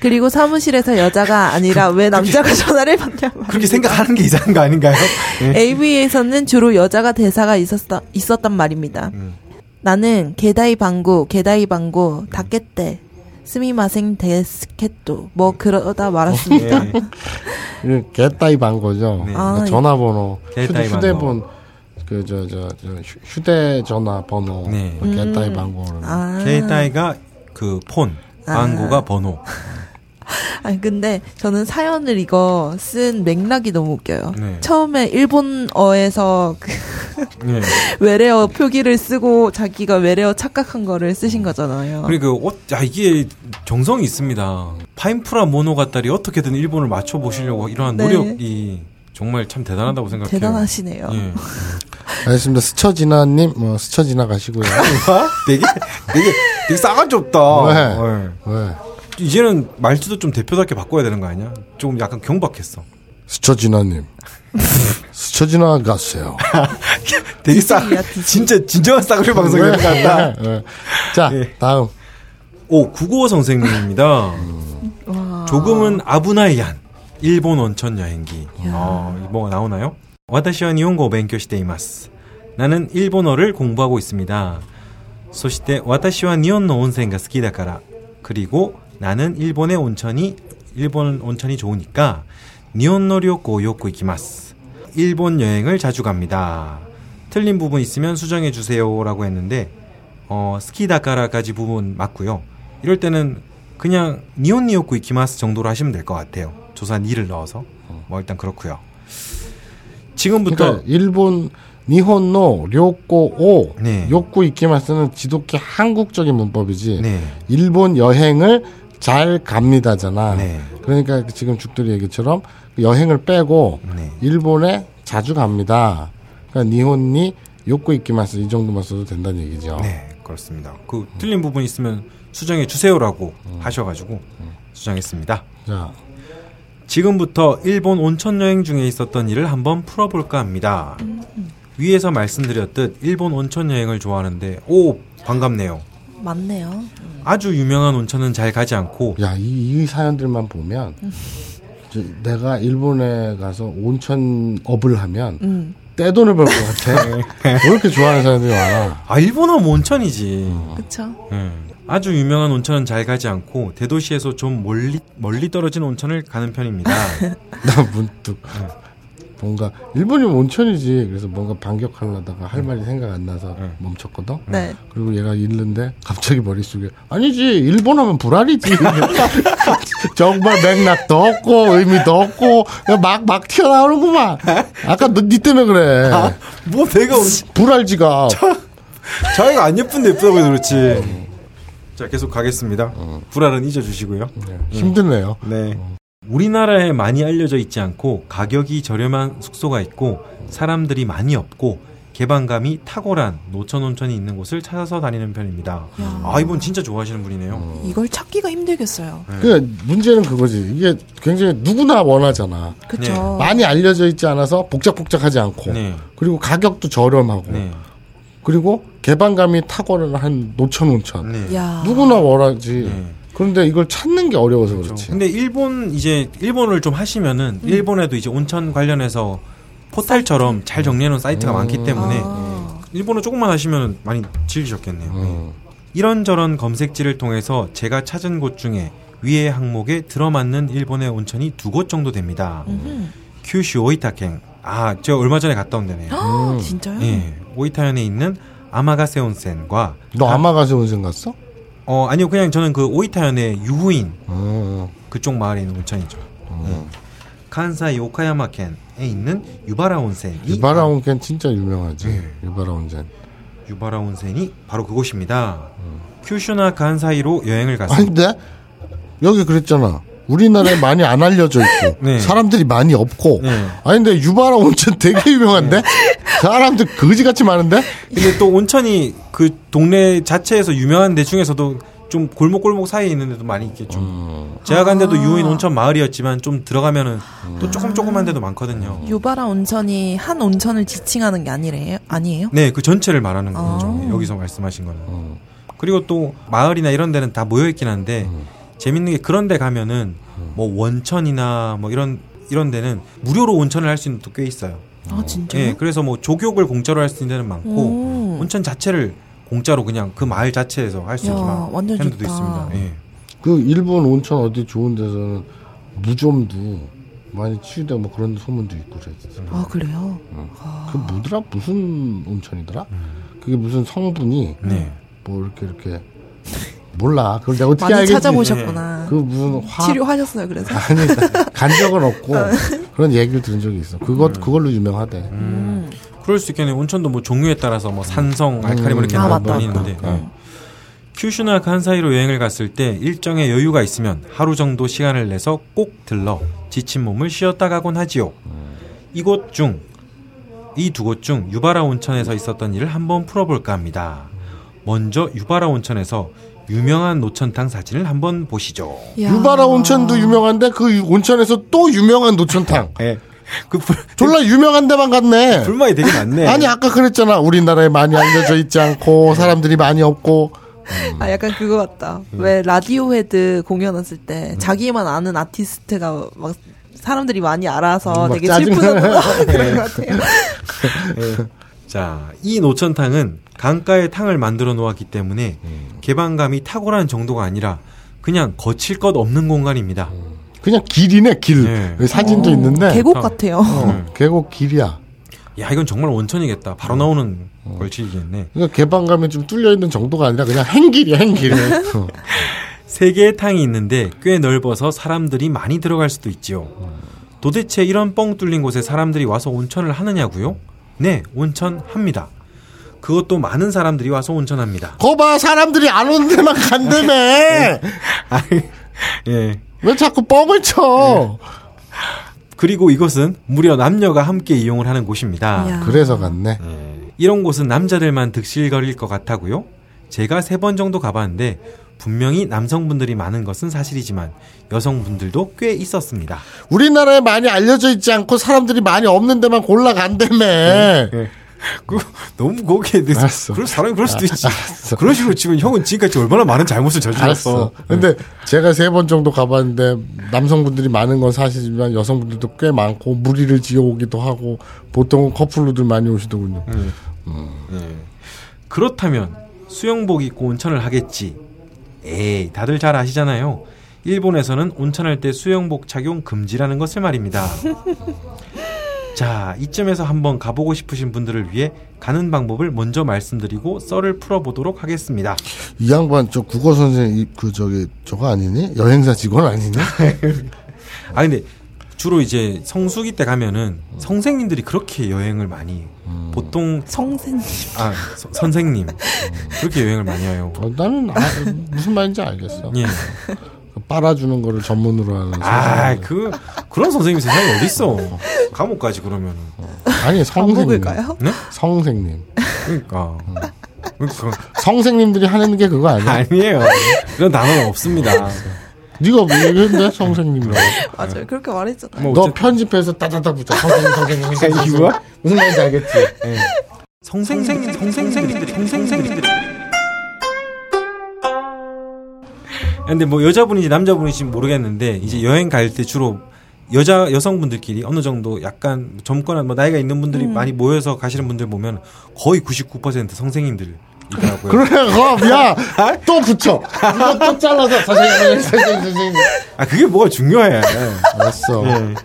C: 그리고 사무실에서 여자가 아니라 왜 남자가 전화를 받냐 말.
B: 그렇게 생각하는 게 이상한 거 아닌가요? 예.
C: AV에서는 주로 여자가 대사가 있었다, 있었단 말입니다.
B: 음.
C: 나는 게다이 방구, 게다이 방구, 닦겠대. 스미마생 데스켓도 뭐 그러다 말았습니다.
B: 예.
A: 거죠.
B: 네.
C: 아,
A: 전화번호,
B: 개따이
A: 휴대, 휴대폰, 그, 저, 저, 저, 휴- 휴대전화 번호,
B: 네.
A: 뭐 개따이 방고를.
C: 아,
B: 그 폰, 방구가 번호.
C: 아니 근데 저는 사연을 이거 쓴 맥락이 너무 웃겨요.
B: 네.
C: 처음에 일본어에서 그
B: 예.
C: 외래어 표기를 쓰고 자기가 외래어 착각한 거를 쓰신 거잖아요.
B: 그리고 그, 어, 야, 이게 정성이 있습니다. 파인프라 모노가딸이 어떻게든 일본을 맞춰 보시려고 이러한
C: 네.
B: 노력이 정말 참 대단하다고 생각해요.
C: 대단하시네요.
B: 예.
A: 알겠습니다. 스쳐 지나님, 뭐, 스쳐 지나 가시고요.
B: 되게, 되게, 되게 싸가지 없다.
A: 네.
B: 예.
A: 왜?
B: 이제는 말투도 좀 대표답게 바꿔야 되는 거 아니야? 조금 약간 경박했어.
A: 스쳐지나님. 스쳐지나 가세요.
B: 되게 싸,
C: 디즈니야, 디즈니.
B: 진짜, 진정한 싸구려 방송인 것 같다.
A: 네. 자,
B: 예.
A: 다음.
B: 오, 국어 선생님입니다.
C: 와.
B: 조금은 아부나이한 일본 온천 여행기. 어, 뭐가 나오나요? 私は日本語を勉強しています. 나는 일본어를 공부하고 있습니다. そして私は日本の温泉が好きだから. 그리고 나는 일본의 온천이 일본 온천이 좋으니까 니온노리오코 요코 이키마스. 일본 여행을 자주 갑니다. 틀린 부분 있으면 수정해 주세요라고 했는데 어, 스키다카라까지 부분 맞고요. 이럴 때는 그냥 니온 니오코 이키마스 정도로 하시면 될 것 같아요. 조사 니를 넣어서 뭐 일단 그렇고요. 지금부터
A: 그러니까 일본 니혼노 료코오
B: 네.
A: 요코 이키마스는 지독히 한국적인 문법이지
B: 네.
A: 일본 여행을 잘 갑니다잖아.
B: 네.
A: 그러니까 지금 죽들이 얘기처럼 여행을 빼고
B: 네.
A: 일본에 자주 갑니다. 그러니까 니혼니 욕구 이키마스 이 정도만 써도 된다는 얘기죠.
B: 네, 그렇습니다. 그 틀린 부분 있으면 수정해 주세요라고 하셔가지고 수정했습니다.
A: 자,
B: 지금부터 일본 온천 여행 중에 있었던 일을 한번 풀어볼까 합니다. 위에서 말씀드렸듯 일본 온천 여행을 좋아하는데 오 반갑네요.
C: 맞네요.
B: 아주 유명한 온천은 잘 가지 않고
A: 야, 이, 이 사연들만 보면 저, 내가 일본에 가서 온천업을 하면
C: 음,
A: 떼돈을 벌 것 같아. 왜 이렇게 좋아하는 사람들이 많아?
B: 아 일본하면 온천이지.
C: 그쵸.
B: 예. 아주 유명한 온천은 잘 가지 않고 대도시에서 좀 멀리 멀리 떨어진 온천을 가는 편입니다.
A: 나 문득 뭔가 일본이 온천이지 그래서 뭔가 반격하려다가 할 말이 생각 안 나서 멈췄거든.
C: 네.
A: 그리고 얘가 읽는데 갑자기 머릿속에 아니지 일본 하면 불알이지 정말 맥락도 없고 의미도 없고 막막 튀어나오는구만 아까 너, 니 때문에 그래
B: 뭐 내가
A: 불알지가
B: 자기가 안 예쁜데 예쁘다고 해서 그렇지. 자 계속 가겠습니다. 불알은 잊어주시고요.
A: 힘드네요
B: 네. 우리나라에 많이 알려져 있지 않고 가격이 저렴한 숙소가 있고 사람들이 많이 없고 개방감이 탁월한 노천 온천이 있는 곳을 찾아서 다니는 편입니다. 아 이분 진짜 좋아하시는 분이네요.
C: 이걸 찾기가 힘들겠어요.
A: 그 문제는 그거지 이게 굉장히 누구나 원하잖아
C: 그쵸.
A: 많이 알려져 있지 않아서 복잡복잡하지 않고
B: 네.
A: 그리고 가격도 저렴하고
B: 네.
A: 그리고 개방감이 탁월한 노천 온천
B: 네.
C: 야.
A: 누구나 원하지
B: 네.
A: 그런데 이걸 찾는 게 어려워서 그렇지
B: 근데 일본 이제 일본을 좀 하시면은 일본에도 이제 온천 관련해서 포탈처럼 잘 정리해 놓은 사이트가 많기 때문에
C: 아.
B: 일본어 조금만 하시면 많이 즐기셨겠네요.
A: 음.
B: 이런저런 검색지를 통해서 제가 찾은 곳 중에 위의 항목에 들어맞는 일본의 온천이 두 곳 정도 됩니다. 큐슈 오이타켄. 아, 저 얼마 전에 갔다 온 데네요.
C: 아, 진짜요?
B: 예. 오이타현에 있는 아마가세 온센과
A: 너 아마가세 온천 갔어?
B: 어, 아니요. 그냥 저는 그 오이타현의 유후인
A: 어,
B: 그쪽 마을에 있는 온천이죠. 예. 칸사이 오카야마켄에 있는 유바라 온센이
A: 유바라 온천 진짜 유명하지
B: 네.
A: 유바라 온천
B: 유바라 온센이 바로 그곳입니다. 큐슈나 간사이로 여행을 갔습니다.
A: 아닌데 여기 그랬잖아 우리나라에 많이 안 알려져 있고
B: 네.
A: 사람들이 많이 없고
B: 네.
A: 아닌데 유바라 온천 되게 유명한데 사람들 거지같이 많은데
B: 근데 또 온천이 그 동네 자체에서 유명한 데 중에서도 좀 골목골목 사이에 있는 데도 많이 있겠죠.
A: 음.
B: 제가 간 데도 유인 온천 마을이었지만 좀 들어가면은 또 조금 조금한 데도 많거든요.
C: 유바라 온천이 한 온천을 지칭하는 게 아니래요? 아니에요?
B: 네, 그 전체를 말하는 거죠.
C: 아.
B: 여기서 말씀하신 거는.
A: 음.
B: 그리고 또 마을이나 이런 데는 다 모여 있긴 한데 재밌는 게 그런 데 가면은 뭐 원천이나 뭐 이런 이런 데는 무료로 온천을 할 수 있는 데도 꽤 있어요.
C: 아, 진짜요?
B: 예, 그래서 뭐 조격을 공짜로 할 수 있는 데는 많고
C: 오.
B: 온천 자체를 공짜로 그냥 그 마을 자체에서 할수
C: 야,
B: 있게만
C: 완전 좋다.
B: 있습니다. 예.
A: 그 일본 온천 어디 좋은 데서는 무좀도 많이 치유되고 뭐 그런 소문도 있고 그랬어
C: 아, 그래요?
A: 그 뭐더라 무슨 온천이더라 그게 무슨 성분이
B: 네.
A: 뭐 이렇게 이렇게 몰라 그걸 내가 어떻게
C: 많이
A: 알겠지
C: 찾아보셨구나.
A: 그 무슨 화
C: 치료하셨어요, 그래서?
A: 아니 간 적은 없고 그런 얘기를 들은 적이 있어 그것 그걸로 유명하대
C: 음.
B: 그럴 수 있겠네요. 온천도 뭐 종류에 따라서 뭐 산성, 알칼리 뭐 이렇게
C: 아,
B: 나-
C: 맞다,
B: 많이
C: 맞다.
B: 있는데
C: 음.
B: 큐슈나 칸사이로 여행을 갔을 때 일정의 여유가 있으면 하루 정도 시간을 내서 꼭 들러 지친 몸을 쉬었다 가곤 하지요. 이곳 중 이 두 곳 중 유바라 온천에서 있었던 일을 한번 풀어볼까 합니다. 먼저 유바라 온천에서 유명한 노천탕 사진을 한번 보시죠.
C: 야.
A: 유바라 온천도 유명한데 그 온천에서 또 유명한 노천탕
B: 예. 그 불,
A: 졸라 유명한 데만 갔네
B: 불만이 되게 많네.
A: 아니 아까 그랬잖아 우리나라에 많이 알려져 있지 않고 사람들이 많이 없고
C: 아, 약간 그거 같다. 왜 라디오 헤드 공연 왔을 때 자기만 아는 아티스트가 막 사람들이 많이 알아서
A: 막
C: 되게. 슬프고 그런 것 같아요.
B: 자, 이 노천탕은 강가에 탕을 만들어 놓았기 때문에 개방감이 탁월한 정도가 아니라 그냥 거칠 것 없는 공간입니다.
A: 그냥 길이네 길
B: 네.
A: 여기 사진도
C: 어,
A: 있는데
C: 계곡
B: 어.
C: 같아요.
A: 어, 계곡 길이야
B: 야, 이건 정말 온천이겠다. 바로 나오는 걸치기겠네.
A: 그러니까 개방감이 좀 뚫려 있는 정도가 아니라 그냥 행길이야 행길 어.
B: 세 개의 탕이 있는데 꽤 넓어서 사람들이 많이 들어갈 수도 있지요. 도대체 이런 뻥 뚫린 곳에 사람들이 와서 온천을 하느냐고요? 네, 온천합니다. 그것도 많은 사람들이 와서 온천합니다.
A: 거봐 사람들이 안 오는 데만 간다며
B: 아이, 예.
A: 왜 자꾸 뻥을 쳐
B: 그리고 이것은 무려 남녀가 함께 이용을 하는 곳입니다.
C: 이야.
A: 그래서 갔네
B: 이런 곳은 남자들만 득실거릴 것 같다고요? 제가 세 번 정도 가봤는데 분명히 남성분들이 많은 것은 사실이지만 여성분들도 꽤 있었습니다.
A: 우리나라에 많이 알려져 있지 않고 사람들이 많이 없는 데만 골라 간다며
B: 그 너무 거기에 대해서
A: 알았어.
B: 그럴 사람이 그럴 수도 있지. 그런 식으로 치면 형은 지금까지 얼마나 많은 잘못을 저질렀어.
A: 알았어. 근데 제가 세 번 정도 가봤는데 남성분들이 많은 건 사실이지만 여성분들도 꽤 많고 무리를 지어오기도 하고 보통은 커플로들 많이 오시더군요.
B: 예. 그렇다면 수영복 입고 온천을 하겠지. 에이, 다들 잘 아시잖아요. 일본에서는 온천할 때 수영복 착용 금지라는 것을 말입니다. 자, 이쯤에서 한번 가보고 싶으신 분들을 위해 가는 방법을 먼저 말씀드리고 썰을 풀어보도록 하겠습니다.
A: 이 양반 저 국어 선생 이- 그 저기 저거 아니니? 여행사 직원 아니니?
B: 아 근데 주로 이제 성수기 때 가면은 선생님들이 그렇게 여행을 많이 보통
C: 성세님.
B: 아 서- 선생님 그렇게 여행을 많이 해요.
A: 어, 나는 아, 무슨 말인지 알겠어.
B: 예.
A: 그 빨아주는 거를 전문으로 하는
B: 아,
A: 선생님.
B: 그 그런 선생님 세상에 어디 있어? 감옥 가지 그러면은.
A: 아니 성생님.
B: 네?
A: 성생님.
B: 그러니까. 그러니까
A: 성생님들이 하는 게 그거 아니야?
B: 아니에요. 그런 단어는 없습니다.
A: 네가 뭐 얘기했는데 성생님이라고.
C: 맞아요. 그렇게 말했잖아요.
A: 뭐너
B: 어쨌든
A: 편집해서 따다다 붙여. 성생님, 성생님, 성생님.
B: 이거?
A: 무슨 말인지 알겠지?
B: 성생생 성생생님들이 성생생님들이. 근데 뭐 여자분인지 남자분인지 모르겠는데 이제 여행 갈 때 주로 여자 여성분들끼리 어느 정도 약간 젊거나 뭐 나이가 있는 분들이 많이 모여서 가시는 분들 보면 거의 99% 선생님들 이더라고요.
A: 그래, 그럼, 야! 또 붙여! 이거 또 잘라서 선생님, 선생님, 선생님.
B: 아 그게 뭐가 중요해.
A: 알았어.
B: 예.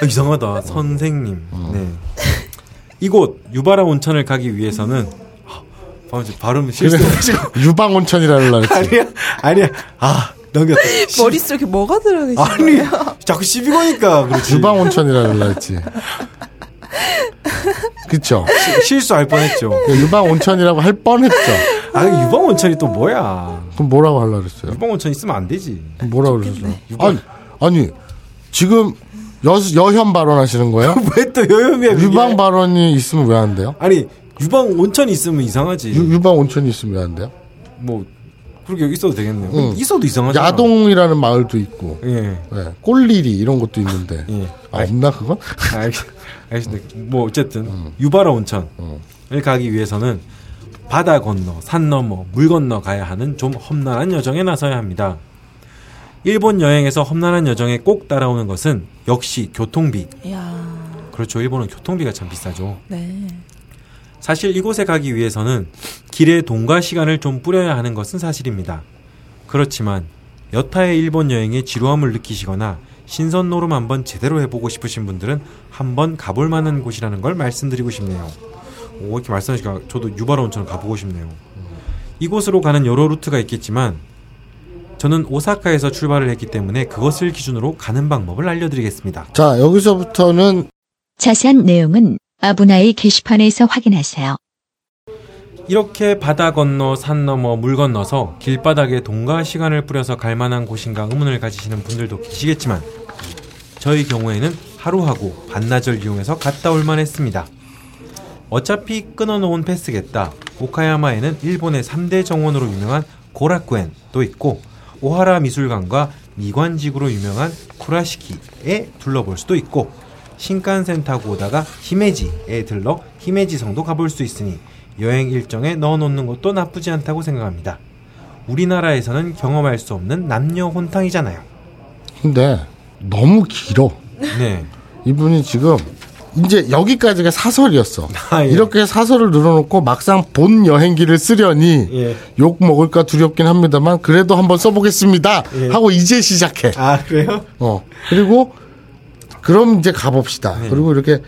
B: 아, 이상하다. 선생님. 네. 이곳 유바라 온천을 가기 위해서는 아, 방금 발음 실수해가지고
A: 유방 온천이라는 날 했지.
B: 아니야 아니야 아 넘겼다. 시-
C: 머릿속에 뭐가 들어계신
B: 아니
C: 거예요?
B: 자꾸 시비 거니까 그렇지.
A: 유방 온천이라는 날 했지. 그쵸?
B: 시- 실수할 뻔했죠.
A: 유방 온천이라고 할 뻔했죠.
B: 아 유방 온천이 또 뭐야?
A: 그럼 뭐라고 하려고 그랬어요?
B: 유방 온천 있으면 안 되지.
A: 뭐라고 그랬어요? 아니, 아니, 지금 여, 여현 발언하시는 거예요?
B: 왜 또 여염이야? 그게?
A: 유방 발언이 있으면 왜 안 돼요?
B: 아니 유방 온천이 있으면 이상하지.
A: 유, 유방 온천이 있으면 왜 안 돼요?
B: 뭐 그렇게 있어도 되겠네요.
A: 응.
B: 있어도 이상하지.
A: 야동이라는 마을도 있고,
B: 예.
A: 네, 꼴리리 이런 것도 있는데.
B: 예.
A: 아, 없나, 그건?
B: 알, 알겠습니다. 뭐 어쨌든 유바라 온천을 가기 위해서는 바다 건너, 산 넘어, 물 건너 가야 하는 좀 험난한 여정에 나서야 합니다. 일본 여행에서 험난한 여정에 꼭 따라오는 것은 역시 교통비.
C: 이야,
B: 그렇죠. 일본은 교통비가 참 비싸죠.
C: 네.
B: 사실 이곳에 가기 위해서는 길에 돈과 시간을 좀 뿌려야 하는 것은 사실입니다. 그렇지만 여타의 일본 여행의 지루함을 느끼시거나 신선 노름 한번 제대로 해보고 싶으신 분들은 한번 가볼 만한 곳이라는 걸 말씀드리고 싶네요. 오, 이렇게 말씀하시니까 저도 유바라 온천을 가보고 싶네요. 이곳으로 가는 여러 루트가 있겠지만 저는 오사카에서 출발을 했기 때문에 그것을 기준으로 가는 방법을 알려드리겠습니다.
A: 자, 여기서부터는
D: 자세한 내용은 아브나이 게시판에서 확인하세요.
B: 이렇게 바다 건너 산 넘어 물 건너서 길바닥에 돈과 시간을 뿌려서 갈 만한 곳인가 의문을 가지시는 분들도 계시겠지만 저희 경우에는 하루하고 반나절 이용해서 갔다 올 만 했습니다. 어차피 끊어놓은 패스겠다. 오카야마에는 일본의 3대 정원으로 유명한 고라쿠엔도 있고 오하라 미술관과 미관지구로 유명한 쿠라시키에 둘러볼 수도 있고 신칸센 타고 오다가 히메지에 들러 히메지성도 가볼 수 있으니 여행 일정에 넣어놓는 것도 나쁘지 않다고 생각합니다. 우리나라에서는 경험할 수 없는 남녀 혼탕이잖아요.
A: 근데 너무 길어.
B: 네.
A: 이분이 지금 이제 여기까지가 사설이었어.
B: 아, 예.
A: 이렇게 사설을 늘어놓고 막상 본 여행기를 쓰려니
B: 예.
A: 욕 먹을까 두렵긴 합니다만 그래도 한번 써보겠습니다.
B: 예.
A: 하고 이제 시작해.
B: 아 그래요?
A: 어 그리고 그럼 이제 가봅시다.
B: 네.
A: 그리고 이렇게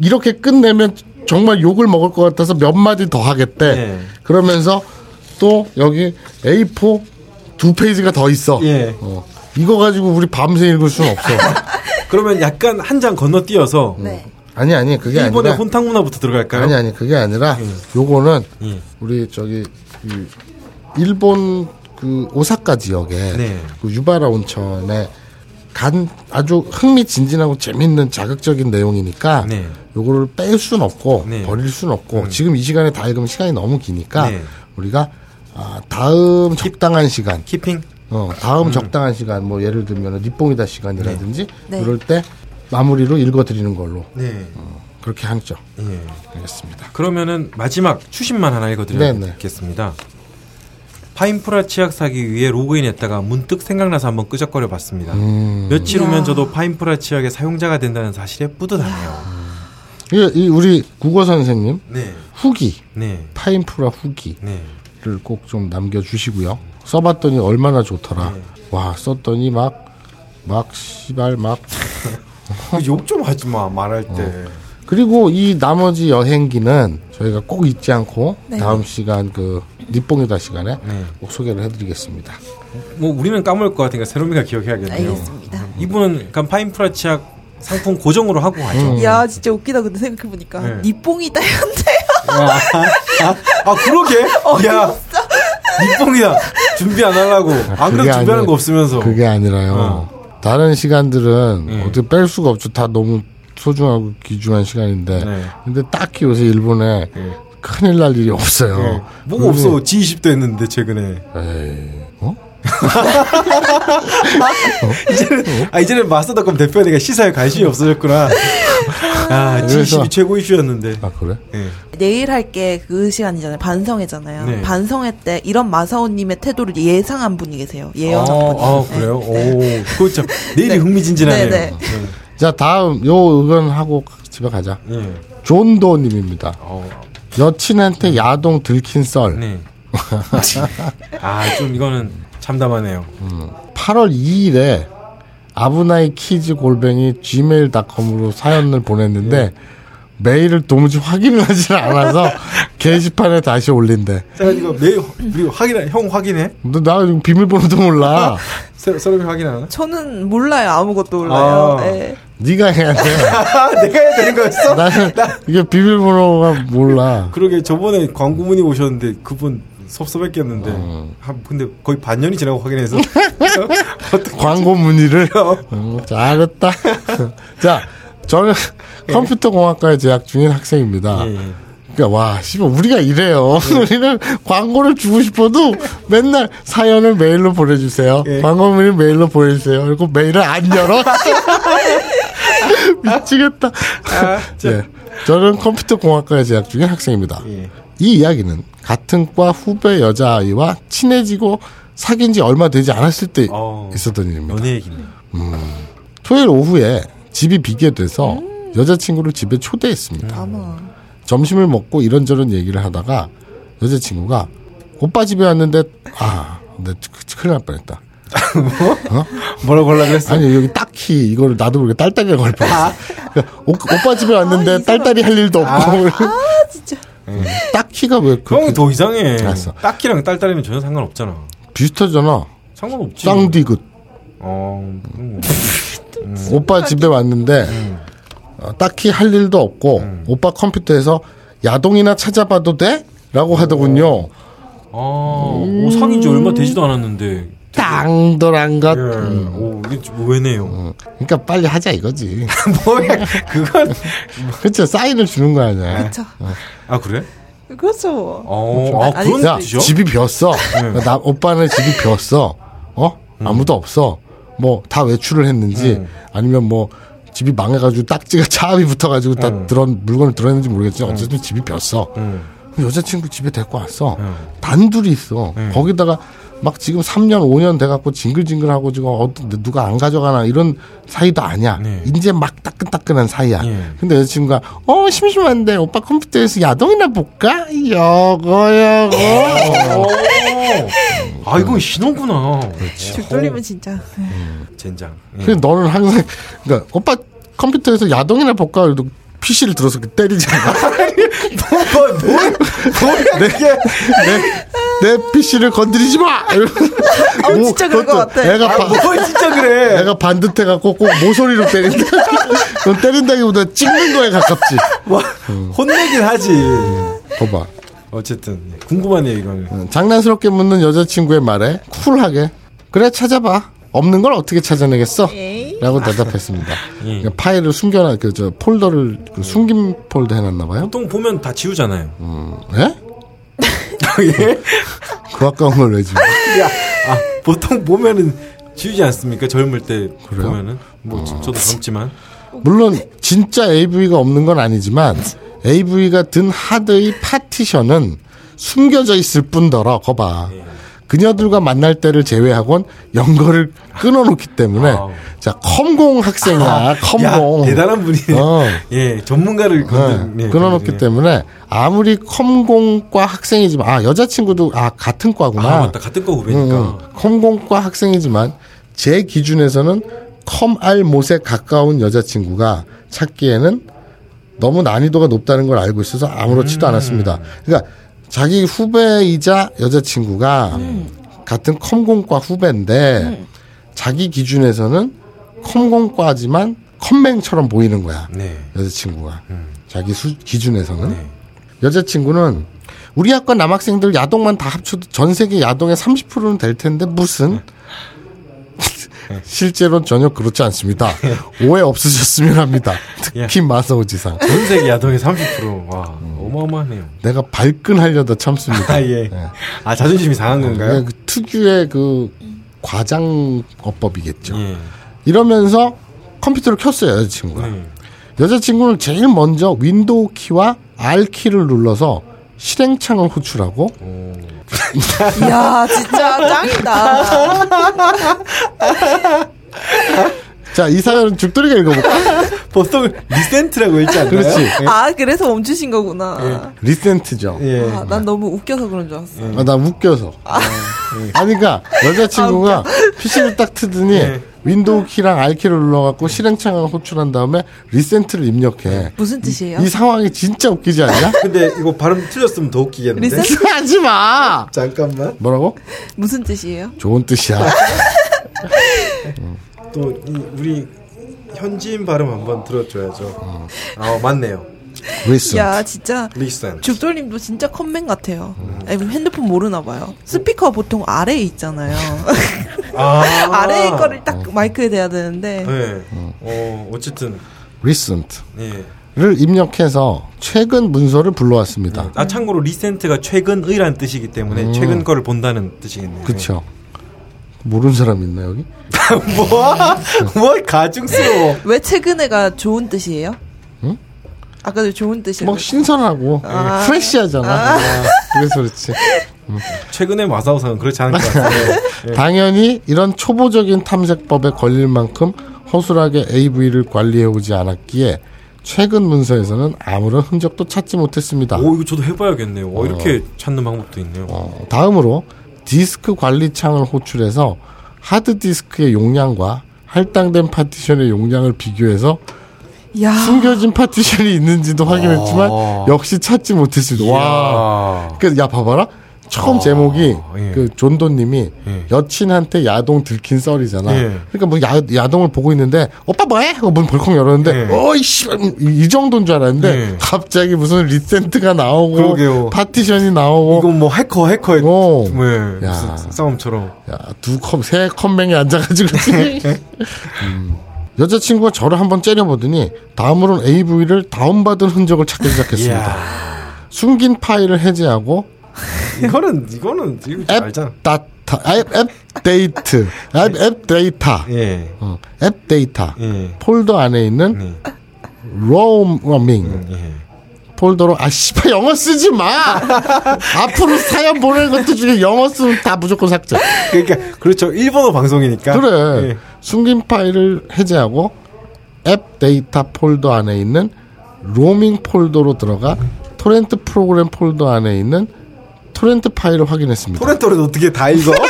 A: 이렇게 끝내면 정말 욕을 먹을 것 같아서 몇 마디 더 하겠대.
B: 네.
A: 그러면서 또 여기 A4 두 페이지가 더 있어.
B: 예.
A: 어. 이거 가지고 우리 밤새 읽을 수는 없어.
B: 그러면 약간 한 장 건너뛰어서
C: 네.
A: 아니 아니 그게
B: 일본의
A: 아니라
B: 혼탕 문화부터 들어갈까요?
A: 아니 아니 그게 아니라 요거는
B: 예.
A: 우리 저기 그 일본 그 오사카 지역에
B: 네.
A: 그 유바라 온천에 간 아주 흥미진진하고 재밌는 자극적인 내용이니까
B: 네.
A: 요거를 뺄 수는 없고
B: 네.
A: 버릴 수는 없고 지금 이 시간에 다 읽으면 시간이 너무 기니까
B: 네.
A: 우리가 아, 다음 적당한 시간
B: keeping.
A: 어, 다음 적당한 시간 뭐 예를 들면 니뽕이다 시간이라든지
C: 네.
A: 이럴 때 마무리로 읽어드리는 걸로
B: 네.
A: 그렇게 하죠.
B: 예.
A: 알겠습니다.
B: 그러면은 마지막 추신만 하나
A: 네, 네.
B: 읽어드리겠습니다. 파인프라 치약 사기 위해 로그인했다가 문득 생각나서 한번 끄적거려 봤습니다.
A: 음.
B: 며칠
C: 이야.
B: 후면 저도 파인프라 치약의 사용자가 된다는 사실에 뿌듯하네요.
A: 이, 이 우리 국어 선생님
B: 네.
A: 후기
B: 네.
A: 파인프라 후기를
B: 네.
A: 꼭좀 남겨주시고요. 써봤더니 얼마나 좋더라.
B: 네.
A: 와 썼더니 막 막 시발 막
B: 욕 좀 하지 마 말할 때.
A: 그리고 이 나머지 여행기는 저희가 꼭 잊지 않고
C: 네.
A: 다음 시간 그 니뽕이다 시간에
B: 네.
A: 꼭 소개를 해드리겠습니다.
B: 뭐 우리는 까먹을 것 같으니까 세롬이가 기억해야겠네요.
C: 알겠습니다.
B: 이분은 약간 파인프라 치약 상품 고정으로 하고 가죠.
A: 음.
C: 야 진짜 웃기다 근데 생각해 보니까
B: 네.
C: 니뽕이다 현대
B: 아, 아, 아, 그러게? 야, 니뽕이다. 준비 안 하려고. 안
A: 그게
B: 그래도 준비하는
A: 아니라-
B: 거 없으면서.
A: 그게 아니라요. 다른 시간들은
B: 예.
A: 어떻게 뺄 수가 없죠. 다 너무 소중하고 귀중한 시간인데.
B: 네.
A: 근데 딱히 요새 일본에
B: 예.
A: 큰일 날 일이 없어요.
B: 예. 뭐가 없어. G20도 했는데, 최근에.
A: 에이, 어?
B: 이제는, 아, 이제는 마스터닷컴 대표니까 시사에 관심이 없어졌구나. 아,
A: 그래서-
B: G20이 최고 이슈였는데.
A: 아, 그래?
B: 예.
C: 내일 할 게 그 시간이잖아요 반성회잖아요
B: 네.
C: 반성회 때 이런 마사오님의 태도를 예상한 분이 계세요 예언한 분이
B: 아, 아, 그래요? 오, 그거 참, 내일이 흥미진진하네요.
C: 네, 네.
A: 자, 다음 요 의견하고 집에 가자.
B: 예. 예.
A: 존도님입니다.
B: 어,
A: 여친한테 야동 들킨 썰.
B: 네. 아, 좀 이거는 참담하네요.
A: 8월 2일에 abunai kids 골뱅이 gmail.com으로 사연을 보냈는데 메일을 도무지 확인을 하질 않아서 게시판에 다시 올린대.
B: 자, 이거 그리고 확인해, 형 확인해?
A: 근데 나 지금 비밀번호도 몰라.
B: 서- 서로이 확인하나?
C: 저는 몰라요 아무것도 몰라요
B: 아.
C: 네.
A: 네가 해야 돼.
B: 아, 내가 해야 되는 거였어?
A: 나는 이게 비밀번호가 몰라.
B: 그러게 저번에 광고 문의 오셨는데 그분 섭섭했겠는데
A: 어.
B: 한 근데 거의 반년이 지나고 확인해서
A: 광고 문의를. 음, 잘했다. 자, 저는 컴퓨터 공학과에 재학 중인 학생입니다.
B: 예, 예.
A: 그러니까 와, 씨발 우리가 이래요. 우리는 광고를 주고 싶어도 맨날 사연을 메일로 보내주세요.
B: 예.
A: 광고 문의 메일로 보내주세요. 그리고 메일을 안 열어. 미치겠다.
B: 아, 자,
A: 예. 저는 컴퓨터 공학과에 재학 중인 학생입니다.
B: 예.
A: 이 이야기는 같은 과 후배 여자아이와 친해지고 사귄 지 얼마 되지 않았을 때
B: 어,
A: 있었던 일입니다.
B: 연애 얘기네.
A: 토요일 오후에 집이 비게 돼서 여자친구를 집에 초대했습니다. 점심을 먹고 이런저런 얘기를 하다가 여자친구가 오빠 집에 왔는데 아, 내 큰일 날 뻔했다.
B: 뭐라고 하려고 그랬어?
A: 아니 여기 딱히 이거를 나도 모르게 딸딸이가 걸 뻔했어. 그러니까 오, 오빠 집에 왔는데 딸딸이 할 일도 없고
C: 진짜
A: 딱히가 왜
B: 형이
A: 그렇게
B: 더 이상해.
A: 알았어.
B: 딱히랑 딸딸이면 전혀 상관없잖아.
A: 비슷하잖아.
B: 상관없지.
A: 쌍디귿.
B: 어, 거.
A: 오빠 집에 왔는데 어, 딱히 할 일도 없고 오빠 컴퓨터에서 야동이나 찾아봐도 돼? 라고 하더군요.
B: 아, 오, 사귄 지 얼마 되지도 않았는데.
A: 땅돌한 것.
B: 예.
A: 음.
B: 오, 이게 좀 왜네요.
A: 그러니까 빨리 하자 이거지.
B: 뭐야, 그건.
A: 그쵸 사인을 주는 거 아니야.
C: 그렇죠
B: 아, 그래?
C: 그렇죠
B: 어, 아,
C: 아니,
B: 그런
A: 야
B: 뜻이죠?
A: 집이 비었어. 나 오빠는 집이 비었어. 어 아무도 없어. 뭐 다 외출을 했는지
B: 음.
A: 아니면 뭐 집이 망해가지고 딱지가 차압이 붙어가지고 다
B: 음.
A: 들어 물건을 들어냈는지 모르겠지만 어쨌든 집이 비었어.
B: 음.
A: 여자친구 집에 데리고 왔어.
B: 음.
A: 단둘이 있어. 거기다가 막 지금 3년, 5년 돼갖고 징글징글하고 지금 어떤 누가 안 가져가나 이런 사이도 아니야.
B: 네.
A: 이제 막 따끈따끈한 사이야.
B: 예.
A: 근데 여자친구가 어 심심한데 오빠 컴퓨터에서 야동이나 볼까? 여거 여거.
B: 오. 아, 이건 신호구나.
C: 줄 뚫리면 진짜
B: 젠장. 예.
A: 근데 너는 항상 그러니까 오빠 컴퓨터에서 야동이나 볼까? 그래도 PC를 들어서 때리잖아.
B: 뭐, 뭐, 뭐야, 그게.
A: 내 PC를 건드리지 마.
C: 어,
A: 뭐,
C: 진짜 그럴 것 같아.
A: 애가
B: 아,
A: 바,
B: 뭐, 진짜 그래.
A: 애가 반듯해갖고 꼭 모서리로 때린다. 그건 때린다기보다 찍는 거에 가깝지.
B: 와, 혼내긴 하지.
A: 봐봐.
B: 어쨌든, 궁금하네요, 이거는.
A: 어, 장난스럽게 묻는 여자친구의 말에 쿨하게 그래 찾아봐. 없는 걸 어떻게 찾아내겠어?
C: 에이.
A: 라고 대답했습니다.
B: 예.
A: 그러니까 파일을 숨겨놔, 그, 저, 폴더를, 그 숨김 폴더 해놨나봐요?
B: 보통 보면 다 지우잖아요.
A: 예?
B: 예?
A: 그 아까운 걸 왜 지금.
B: 야, 아, 보통 보면은 지우지 않습니까? 젊을 때
A: 그래요?
B: 보면은. 뭐, 저- 저도 젊지만.
A: 물론, 진짜 AV가 없는 건 아니지만, AV가 든 하드의 파티션은 숨겨져 있을 뿐더러, 거봐. 그녀들과 만날 때를 제외하곤 연거를 끊어놓기 때문에,
B: 아우.
A: 자, 컴공 학생이야, 컴공.
B: 야, 대단한 분이네.
A: 어.
B: 예, 전문가를
A: 네,
B: 예,
A: 끊어놓기
B: 건드리네.
A: 때문에 아무리 컴공과 학생이지만 아 여자친구도 아 같은 과구나.
B: 아, 맞다. 같은 거 후배니까.
A: 응, 응. 컴공과 학생이지만 제 기준에서는 컴알 못에 가까운 여자친구가 찾기에는 너무 난이도가 높다는 걸 알고 있어서 아무렇지도 않았습니다. 그러니까 자기 후배이자 여자친구가 같은 컴공과 후배인데 자기 기준에서는 컴공과지만 컴맹처럼 보이는 거야.
B: 네.
A: 여자친구가. 자기 수, 기준에서는. 여자친구는 우리 학과 남학생들 야동만 다 합쳐도 전 세계 야동의 30%는 될 텐데 무슨 실제로는 전혀 그렇지 않습니다. 오해 없으셨으면 합니다. 특히 마사오 지상.
B: 전 세계 야동의 30%. 와, 어마어마하네요.
A: 내가 발끈하려다 참습니다.
B: 아, 예. 아, 자존심이 상한 건가요?
A: 그냥 그 특유의 그 과장어법이겠죠.
B: 예.
A: 이러면서 컴퓨터를 켰어요 여자친구가.
B: 네.
A: 여자친구는 제일 먼저 윈도우 키와 R 키를 눌러서 실행창을 호출하고
C: 이야, 진짜 짱이다.
A: 자 이 사연은 죽돌이가 읽어볼까?
B: 보통 recent라고 읽지 않나요?
A: 그렇지.
C: 아, 그래서 멈추신 거구나.
A: recent죠.
B: 예.
C: 아, 난 너무 웃겨서 그런 줄 알았어.
A: 아, 나 웃겨서. 아니, 그니까, 여자친구가 PC를 딱 트더니,
B: 예.
A: 윈도우 키랑 R 키를 눌러갖고 실행창을 호출한 다음에 recent를 입력해.
C: 무슨 뜻이에요?
A: 이 상황이 진짜 웃기지 않냐?
B: 근데 이거 발음 틀렸으면 더 웃기겠는데?
C: recent?
A: 하지 마!
B: 잠깐만.
A: 뭐라고?
C: 무슨 뜻이에요?
A: 좋은 뜻이야.
B: 또, 이, 우리 현지인 발음 한번 들어줘야죠. 아, 맞네요.
A: Recent.
C: 야, 진짜.
B: Recent.
C: 죽돌님도 진짜 컴맹 같아요. 아니, 핸드폰 모르나 봐요. 스피커 보통 아래에 있잖아요.
B: 아.
C: 아래에 거를 딱 마이크에 대야 되는데.
B: 네. 어, 어쨌든,
A: recent.
B: 예.
A: 를 입력해서 최근 문서를 불러왔습니다.
B: 아, 참고로 리센트가 최근의란 뜻이기 때문에 최근 거를 본다는 뜻이겠네요.
A: 그쵸. 모르는 사람 있나, 여기?
B: 뭐? 뭐 가증스러워.
C: 왜 최근에가 좋은 뜻이에요?
A: 응?
C: 아까도 좋은 뜻이라고.
A: 뭐 신선하고
C: 아.
A: 프레시하잖아. 그래서 그렇지.
B: 최근에 마사오상은 그렇지 않을 것 같아요. 예.
A: 당연히 이런 초보적인 탐색법에 걸릴 만큼 허술하게 AV를 관리해오지 않았기에 최근 문서에서는 아무런 흔적도 찾지 못했습니다.
B: 오, 이거 저도 해봐야겠네요. 어, 이렇게 찾는 방법도 있네요.
A: 어, 다음으로 디스크 관리 창을 호출해서 하드 디스크의 용량과 할당된 파티션의 용량을 비교해서
C: 야.
A: 숨겨진 파티션이 있는지도 확인했지만
B: 아.
A: 역시 찾지 못했습니다. 와.
B: 와.
A: 야 봐봐라. 처음 제목이
B: 예.
A: 그 존도님이
B: 예.
A: 여친한테 야동 들킨 썰이잖아.
B: 예.
A: 그러니까 뭐 야, 야동을 보고 있는데 오빠 뭐해? 하고 문 벌컥 열었는데
B: 예.
A: 어이씨 이, 이 정도인 줄 알았는데
B: 예.
A: 갑자기 무슨 리센트가 나오고
B: 그러게요.
A: 파티션이 나오고
B: 이건 뭐 해커 해커의
A: 어.
B: 네,
A: 야.
B: 싸움처럼.
A: 야두컵세 컴맹에 앉아가지고 음. 여자친구가 저를 한번 째려보더니 다음으로는 AV를 다운받은 흔적을 찾기 시작했습니다. 숨긴 파일을 해제하고
B: 이거는 이거는 이거
A: 앱
B: 알잖아.
A: 다타 앱, 앱 데이트 앱, 앱 데이터
B: 예.
A: 어, 앱 데이터
B: 예.
A: 폴더 안에 있는
B: 네.
A: 로밍
B: 예.
A: 폴더로 아 씨발 영어 쓰지 마 앞으로 사연 보내는 것도 중에 영어 쓰면 다 무조건 삭제
B: 그러니까 그렇죠. 일본어 방송이니까.
A: 그래
B: 예.
A: 숨긴 파일을 해제하고 앱 데이터 폴더 안에 있는 로밍 폴더로 들어가 토렌트 프로그램 폴더 안에 있는 토렌트 파일을 확인했습니다.
B: 토렌토를 어떻게 다 읽어?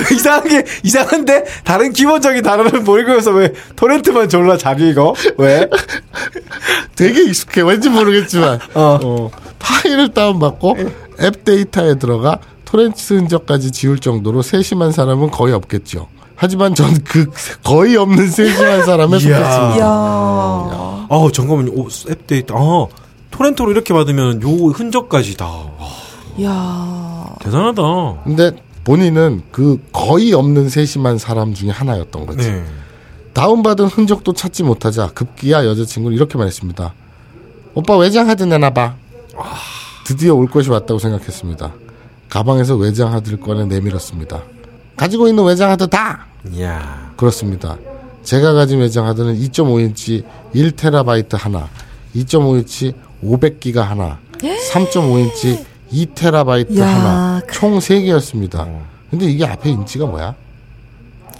B: 이상하게 이상한데 다른 기본적인 단어를 못 읽어서 왜 토렌트만 졸라 잘 읽어? 왜?
A: 되게 익숙해. 왠지 모르겠지만.
B: 어.
A: 어, 파일을 다운받고 앱 데이터에 들어가 토렌트 흔적까지 지울 정도로 세심한 사람은 거의 없겠죠. 하지만 전 그 거의 없는 세심한 사람에
B: 이야.
A: 속했습니다.
B: 아 잠깐만요. 오, 앱 데이터. 아 토렌토로 이렇게 받으면 요 흔적까지 다. 와,
C: 이야.
B: 대단하다.
A: 근데 본인은 그 거의 없는 세심한 사람 중에 하나였던 거지.
B: 네.
A: 다운받은 흔적도 찾지 못하자 급기야 여자친구는 이렇게 말했습니다. 오빠 외장 하드 내놔봐. 드디어 올 것이 왔다고 생각했습니다. 가방에서 외장 하드를 꺼내 내밀었습니다. 가지고 있는 외장 하드 다!
B: 이야.
A: 그렇습니다. 제가 가진 외장 하드는 2.5인치 1테라바이트 하나, 2.5인치 500기가 하나, 3.5인치 2테라바이트
C: 야,
A: 하나,
C: 그-
A: 총 3개였습니다. 근데 이게 앞에 인치가 뭐야?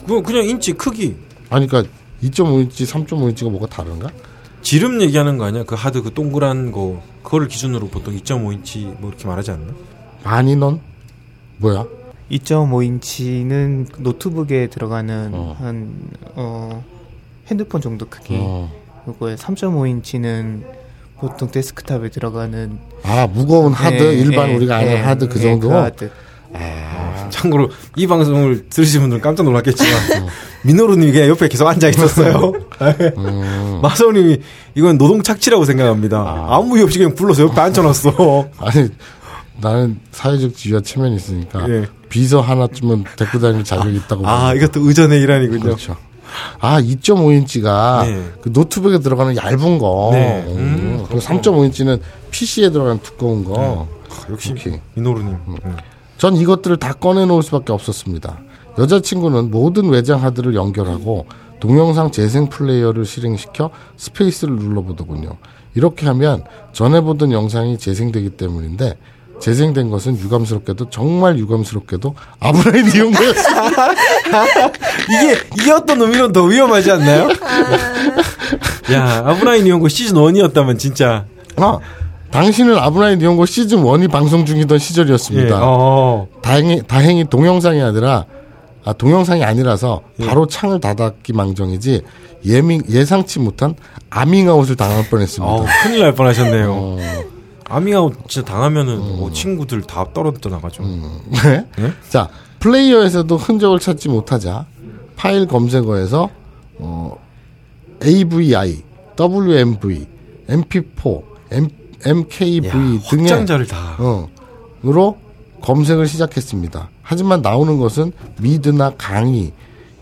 B: 그 그냥 인치 크기.
A: 아니, 그니까 2.5인치, 3.5인치가 뭐가 다른가?
B: 지름 얘기하는 거 아니야? 그 하드 그 동그란 거 그거를 기준으로 보통 2.5인치 뭐 이렇게 말하지 않나?
A: 많이 넌? 뭐야?
E: 2.5인치는 노트북에 들어가는
A: 어.
E: 한 어, 핸드폰 정도 크기.
A: 어.
E: 그리고 3.5인치는 보통 데스크탑에 들어가는
A: 아 무거운 하드
E: 예,
A: 일반
E: 예,
A: 우리가 아는
E: 예,
A: 하드 그
E: 예,
A: 정도.
E: 하드.
B: 참고로 이 방송을 들으신 분들은 깜짝 놀랐겠지만
A: 어.
B: 민호루님이 그냥 옆에 계속 앉아 있었어요.
A: 음.
B: 마사오님이 이건 노동 착취라고 생각합니다. 아무 이유 없이 그냥 불러서 옆에 앉혀놨어.
A: 아니 나는 사회적 지위와 체면이 있으니까
B: 예.
A: 비서 하나쯤은 데리고 다닐 자격이 있다고.
B: 아
A: 봅니다.
B: 이것도 의전의 일환이군요.
A: 그렇죠. 아 2.5인치가
B: 네.
A: 그 노트북에 들어가는 얇은 거.
B: 네.
A: 음.
B: 음,
A: 그리고 3.5인치는 PC에 들어가는 두꺼운 거.
B: 아, 역시. 민호루님. 음.
A: 전 이것들을 다 꺼내놓을 수밖에 없었습니다. 여자친구는 모든 외장 하드를 연결하고 동영상 재생 플레이어를 실행시켜 스페이스를 눌러보더군요. 이렇게 하면 전에 보던 영상이 재생되기 때문인데 재생된 것은 유감스럽게도 정말 유감스럽게도 아부나이 니홍고였습니다.
B: 이게 이게 어떤 의미론 더 위험하지 않나요? 야 아브라인 이용고 시즌 1이었다면 진짜
A: 아, 당신은 아브라인 이용고 시즌 1이 방송 중이던
B: 예,
A: 시절이었습니다.
B: 어,
A: 다행히 다행히 동영상이 아니라 아 동영상이 아니라서 바로 창을 닫았기 망정이지 예밍 예상치 못한 아밍아웃을 당할 뻔했습니다.
B: 어, 큰일 날 뻔하셨네요.
A: 어,
B: 아밍아웃 진짜 당하면은 뭐 친구들 다 떨어져 나가죠.
A: 네? 자 플레이어에서도 흔적을 찾지 못하자 파일 검색어에서 어, AVI, WMV, MP4, M, MKV
B: 야,
A: 등의
B: 확장자를 다.
A: 어, 으로 검색을 시작했습니다. 하지만 나오는 것은 미드나 강의,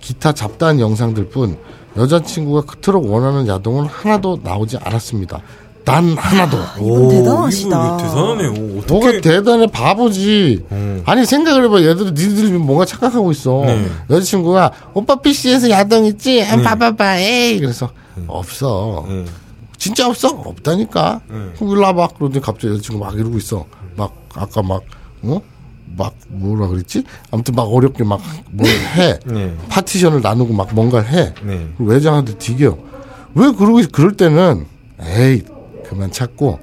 A: 기타 잡다한 영상들 뿐 여자친구가 그토록 원하는 야동은 하나도 나오지 않았습니다. 단 하나도.
C: 이분 대단하시다.
B: 이거 대단하네요. 어떻게?
A: 뭐가 대단해 바보지. 아니 생각을 해봐. 얘들 니들이 뭔가 착각하고 있어.
B: 네.
A: 여자친구가 오빠 PC에서 야동 있지? 한번 봐봐봐. 에이. 그래서 없어.
B: 예.
A: 진짜 없어? 없다니까.
B: 네.
A: 그럼 일로 와봐. 그러더니 갑자기 여자친구 막 이러고 있어. 막, 아까 막, 어? 막, 뭐라 그랬지? 아무튼 막 어렵게 막, 뭘 해.
B: 네.
A: 파티션을 나누고 막 뭔가를 해.
B: 네.
A: 외장한테 디겨. 왜 그러고, 있- 그럴 때는, 에이, 그만 찾고,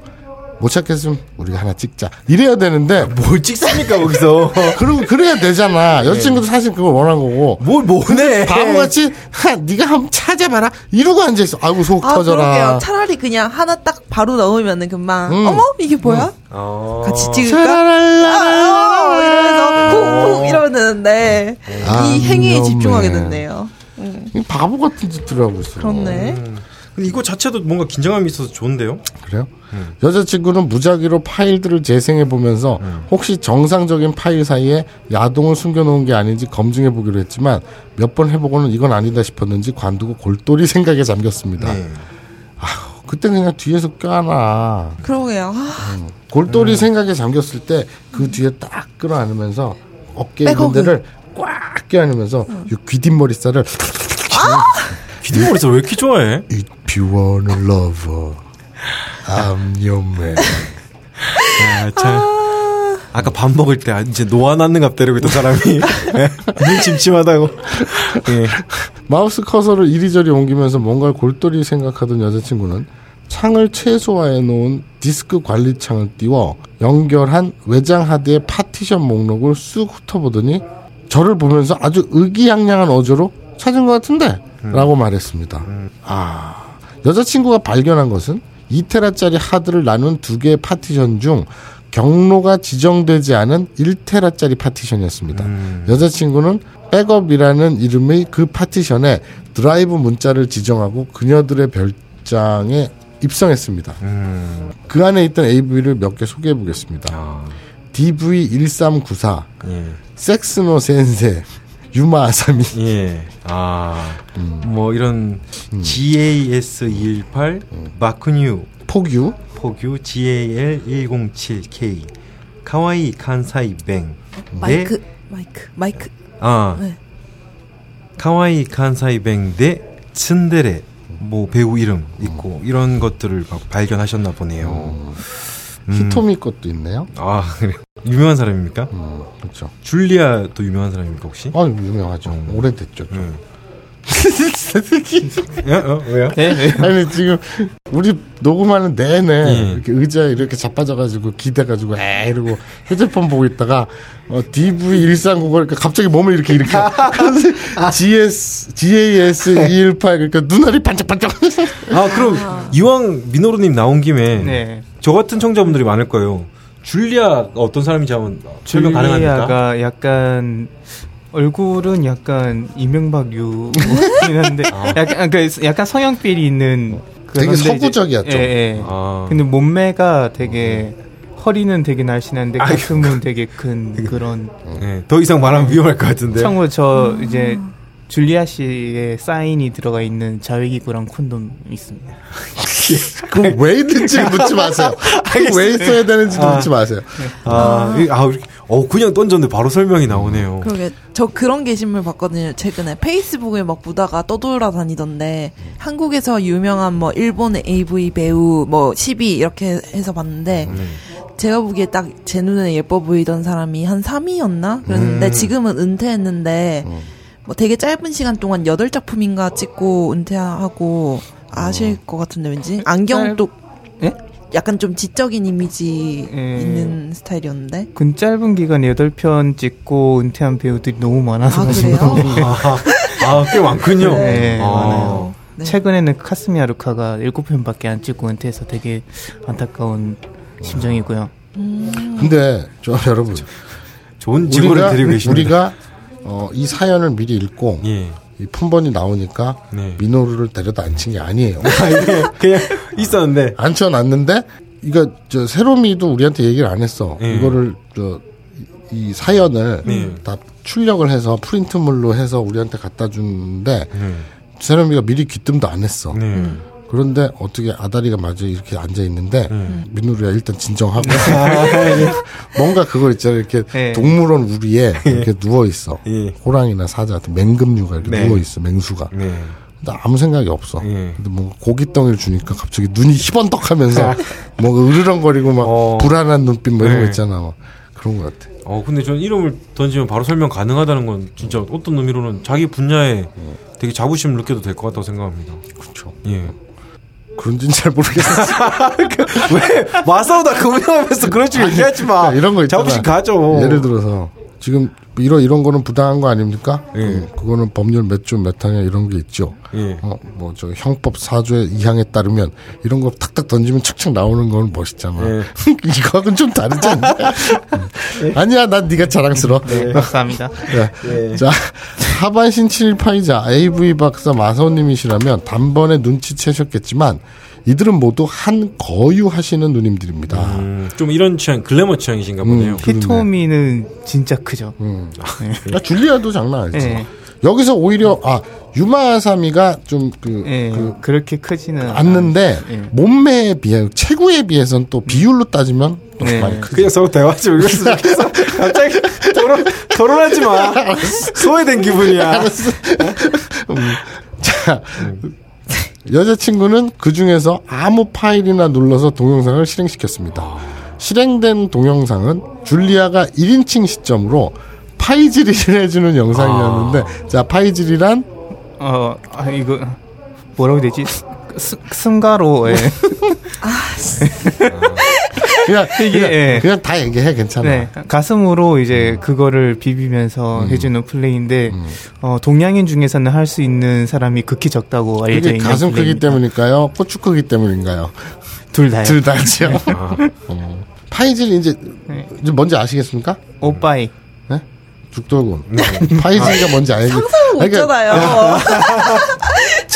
A: 못 찾겠으면 우리가 하나 찍자. 이래야 되는데,
B: 뭘 찍습니까 거기서?
A: 그리고 그래야 되잖아. 여자친구도 사실 그걸 원한 거고.
B: 뭘 뭐네?
A: 바보같이, 하, 네가 한번 찾아봐라. 이러고 앉아있어. 아이고, 속
C: 아,
A: 터져라.
C: 그러게요. 차라리 그냥 하나 딱 바로 넣으면은 금방,
A: 음.
C: 어머? 이게 뭐야?
B: 어.
C: 같이 찍을까? 아, 이러면서 훅훅 이러면 되는데,
A: 아,
C: 이 행위에. 집중하게 됐네요.
A: 이 바보 같은 짓들을 하고 있어.
C: 그렇네.
B: 근데 이거 자체도 뭔가 긴장감이 있어서 좋은데요?
A: 그래요? 여자친구는 무작위로 파일들을 재생해 보면서 혹시 정상적인 파일 사이에 야동을 숨겨놓은 게 아닌지 검증해 보기로 했지만 몇 번 해보고는 이건 아니다 싶었는지 관두고 골똘히 생각에 잠겼습니다.
B: 네.
A: 그때 그냥 뒤에서 껴안아.
C: 그러게요. 아,
A: 골똘히 생각에 잠겼을 때 그 뒤에 딱 끌어안으면서 어깨 있는. 데를 꽉 껴안으면서 이 귀뒷머리살을
B: 귀뒷머리서 왜 이렇게 좋아해?
A: If you wanna love her, I'm your man.
B: 아, 참. 아 까 밥 먹을 때 이제 노안하는 갑 때리고 있던 사람이 예? 눈 침침하다고. 예.
A: 마우스 커서를 이리저리 옮기면서 뭔가를 골똘히 생각하던 여자친구는 창을 최소화해 놓은 디스크 관리 창을 띄워 연결한 외장 하드의 파티션 목록을 쑥 훑어보더니 저를 보면서 아주 의기양양한 어조로 찾은 것 같은데 라고 말했습니다. 아, 여자친구가 발견한 것은 2테라짜리 하드를 나눈 두 개의 파티션 중 경로가 지정되지 않은 1테라짜리 파티션이었습니다. 여자친구는 백업이라는 이름의 그 파티션에 드라이브 문자를 지정하고 그녀들의 별장에 입성했습니다. 그 안에 있던 AV를 몇 개 소개해 보겠습니다.
B: 아,
A: DV1394,
B: 예.
A: 섹스노 센세, 유마 아사미,
B: 예. 아, 뭐 이런 GAS218, 마크뉴,
A: 포규,
B: 포규 GAL107K, 카와이 칸사이 뱅.
C: 마이크, 마이크, 마이크.
B: 아,
C: 네.
B: 카와이 칸사이 뱅대 츤데레. 뭐 배우 이름 있고 이런 것들을 막 발견하셨나 보네요. 음.
A: 히토미 것도 있네요.
B: 아 그래 유명한 사람입니까?
A: 음, 그렇죠.
B: 줄리아도 유명한 사람입니까 혹시?
A: 아, 유명하죠. 오래됐죠. 좀.
B: 음. 예? 어, 왜요?
E: 네, 네.
A: 아니 지금 우리 녹음하는 내내
B: 예.
A: 이렇게 의자에 이렇게 자빠져가지고 기대가지고 에 이러고 휴대폰 보고 있다가 어, DV139 그러니까 갑자기 몸을 이렇게 일으켜 GS GAS 218 그러니까 눈알이 반짝반짝
B: 아 그럼 이왕 민호루님 나온 김에
E: 네.
B: 저 같은 청자분들이 많을 거예요. 줄리아가 어떤 사람인지 한번 설명 가능합니까?
E: 줄리아가 약간 얼굴은 약간 이명박 유긴 한데 약간 그 약간 성형필이 있는
A: 되게 서구적이었죠.
E: 예, 예.
B: 아.
E: 근데 몸매가 되게 허리는 되게 날씬한데 가슴은 되게 큰 그런.
B: 네, 더 이상 말하면 위험할 것 같은데.
E: 참고로 저 이제 줄리아 씨의 사인이 들어가 있는 자외기구랑 콘돔 있습니다.
A: 그럼 왜 있는지 묻지 마세요. 왜 있어야 되는지도 묻지 마세요.
B: 아, 이- 아, 이렇게- 어, 그냥 던졌는데 바로 설명이 나오네요.
C: 그러게 저 그런 게시물 봤거든요. 최근에 페이스북에 막 보다가 떠돌아다니던데 한국에서 유명한 뭐 일본의 AV 배우 뭐 10위 이렇게 해서 봤는데 제가 보기에 딱 제 눈에 예뻐 보이던 사람이 한 3위였나? 그랬는데 지금은 은퇴했는데 뭐 되게 짧은 시간 동안 8작품인가 찍고 은퇴하고 아실 것 같은데 왠지 안경도
E: 예?
C: 약간 좀 지적인 이미지
E: 예.
C: 있는 스타일이었는데
E: 근 짧은 기간에 8편 찍고 은퇴한 배우들이 너무 많아서
C: 아 그래요?
B: 아, 아, 꽤 많군요.
E: 네,
B: 아.
E: 많아요.
C: 네.
E: 최근에는 카스미 아 루카가 7편밖에 안 찍고 은퇴해서 되게 안타까운 심정이고요.
A: 근데 저 여러분
B: 좋은
A: 우리가
B: 드리고 계십니다.
A: 우리가 어, 이 사연을 미리 읽고
B: 예.
A: 이 폰번이 나오니까
B: 네.
A: 민호루를 데려다 앉힌 게 아니에요.
B: 아, 이게 그냥 있었는데.
A: 앉혀놨는데 이거 저 세로미도 우리한테 얘기를 안 했어.
B: 예.
A: 이거를 저 이 사연을
B: 네.
A: 다 출력을 해서 프린트물로 해서 우리한테 갖다 주는데
B: 네.
A: 세로미가 미리 귀뜸도 안 했어.
B: 네.
A: 그런데 어떻게 아다리가 맞아 이렇게 앉아 있는데
B: 음.
A: 민우리가 일단 진정하고
B: 아,
A: 뭔가 그거 있잖아요 이렇게
E: 네.
A: 동물원 우리에 이렇게 누워 있어
B: 예.
A: 호랑이나 사자 같은 맹금류가 이렇게
B: 네.
A: 누워 있어 맹수가
B: 네.
A: 근데 아무 생각이 없어
B: 예.
A: 근데 뭔가 고깃덩이를 주니까 갑자기 눈이 희번덕하면서 뭔가 으르렁거리고 막
B: 어.
A: 불안한 눈빛 뭐 이런 거
B: 네.
A: 있잖아 막 그런 것 같아
B: 어, 근데 전 이름을 던지면 바로 설명 가능하다는 건 진짜 어떤 의미로는 자기 분야에 되게 자부심을 느껴도 될 것 같다고 생각합니다.
A: 그렇죠
B: 예.
A: 그런지는 잘 모르겠어
B: 왜? 그 운영하면서 그런 식으로 얘기하지 마.
A: 그러니까 이런 거 있잖아
B: 자부심 가져.
A: 예를 들어서 지금 이런 이런 거는 부당한 거 아닙니까?
B: 예.
A: 음, 그거는 법률 몇 조 몇 항에 이런 게 있죠.
B: 예.
A: 어, 뭐, 저, 형법 4조의 2항에 따르면, 이런 거 탁탁 던지면 착착 나오는 건 멋있잖아.
B: 예.
A: 이거하고는 좀 다르지 않냐? 음. 아니야, 난 네가 자랑스러워.
E: 네, 감사합니다.
A: 자, 자, 하반신 7파이자 AV 박사 마사오님이시라면 단번에 눈치채셨겠지만, 이들은 모두 한 거유 하시는 누님들입니다.
B: 음, 좀 이런 취향, 글래머 취향이신가 보네요.
E: 히토미는 진짜 크죠.
A: 음. 야, 줄리아도 장난 아니지.
E: 네.
A: 여기서 오히려, 아, 유마사미가 좀 그,
E: 예,
A: 그,
E: 그, 렇게 크지는
A: 않는데
E: 예.
A: 몸매에 비해 체구에 비해서는 또 비율로 따지면 또
E: 네.
A: 많이 크죠.
B: 그냥 서로 대화 좀 읽었으면 좋겠어. 갑자기 토론, 토론하지 마. 소외된 기분이야.
A: 자, 여자친구는 그 중에서 아무 파일이나 눌러서 동영상을 실행시켰습니다. 실행된 동영상은 줄리아가 1인칭 시점으로 파이질이를 해주는 영상이었는데, 자, 파이질이란
E: 어, 아, 이거 뭐라고 되지? 스, 승가로 예.
A: 그냥
E: 이게,
A: 그냥,
E: 예.
A: 그냥 다 얘기해 괜찮아.
E: 네, 가슴으로 이제 그거를 비비면서 해주는 플레이인데 어, 동양인 중에서는 할 수 있는 사람이 극히 적다고 알려져 있는
A: 가슴 크기
E: 플레이입니다.
A: 때문일까요? 고추 크기 때문인가요?
E: 둘 다요.
A: 둘 다죠. 어. 파이질 이제
E: 네.
A: 이제 뭔지 아시겠습니까?
E: 오빠이.
A: 죽돌곤. 파이질가 뭔지 알겠.
C: 상상을 못 잖아요.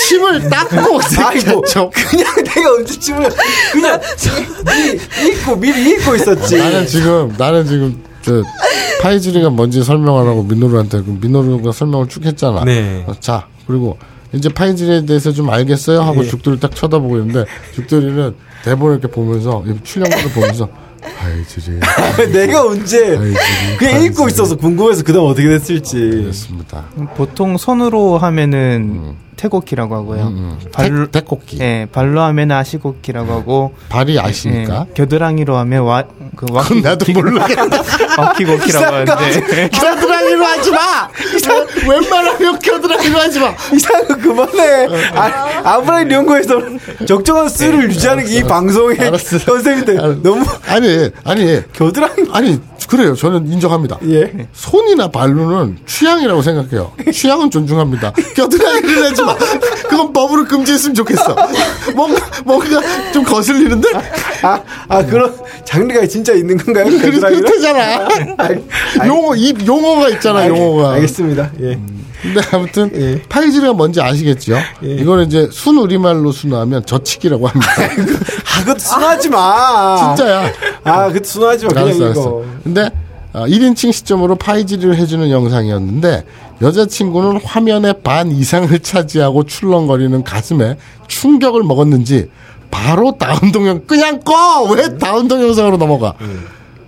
A: 침을 닦고
B: 아이고.
A: 저
B: 그냥 내가 언제쯤은 그냥 미, 읽고 미리 읽고 있었지.
A: 나는 지금 나는 지금 저 파이질이가 뭔지 설명하라고 민노루한테 그 민노루가 설명을 쭉 했잖아.
B: 네.
A: 어, 자 그리고 이제 파이질에 대해서 좀 알겠어요 하고
B: 네.
A: 죽돌이 딱 쳐다보고 있는데 죽돌이는 대본을 이렇게 보면서 이 출연자를 보면서 파이질이
B: 내가 언제 그냥 읽고 있어서 궁금해서 그다음 어떻게 됐을지.
A: 그렇습니다.
E: 보통 손으로 하면은 태곡기라고 하고요.
A: 음, 음.
E: 발로-
A: 태, 태꽃기.
E: 예, 발로 하면 아시곡기라고 하고
A: 발이 아시니까.
E: 예, 겨드랑이로 하면 와, 그 와키
A: 나도 모르겠다.
E: 와키곡기라고 하는데
A: 겨드랑이로 하지 마! 웬만하면 겨드랑이로 하지 마!
B: 이상한 거 그만해. 아, 아브라함 연구에서 적정한 수를 유지하는 게이 방송의
A: 알았어.
B: 컨셉인데
A: 알았어.
B: 너무
A: 아니, 아니,
B: 겨드랑이.
A: 아니, 그래요. 저는 인정합니다.
B: 예.
A: 손이나 발로는 취향이라고 생각해요. 취향은 존중합니다. 겨드랑이를 하지 마. 그건 법으로 금지했으면 좋겠어. 뭔가, 뭔가 좀 거슬리는데?
B: 아, 아 그런 장르가 진짜 있는 건가요?
A: 그래,
B: 겨드랑이는?
A: 그렇잖아. 용어, 입, 용어가 있잖아, 용어가.
B: 알겠습니다. 예.
A: 근데 아무튼
B: 예.
A: 파이즈가 뭔지 아시겠죠?
B: 예.
A: 이거는 이제 순 우리말로 순화하면 저치기라고 합니다.
B: 아, 그것도 순하지 마.
A: 진짜야.
B: 아, 그것도 순하지 마. 그냥
A: 알았어,
B: 이거.
A: 알았어. 근데 아, 1인칭 시점으로 파이즈를 해주는 영상이었는데 여자친구는 화면의 반 이상을 차지하고 출렁거리는 가슴에 충격을 먹었는지 바로 다운 동영 그냥 꺼! 왜 다운 동영상으로 넘어가?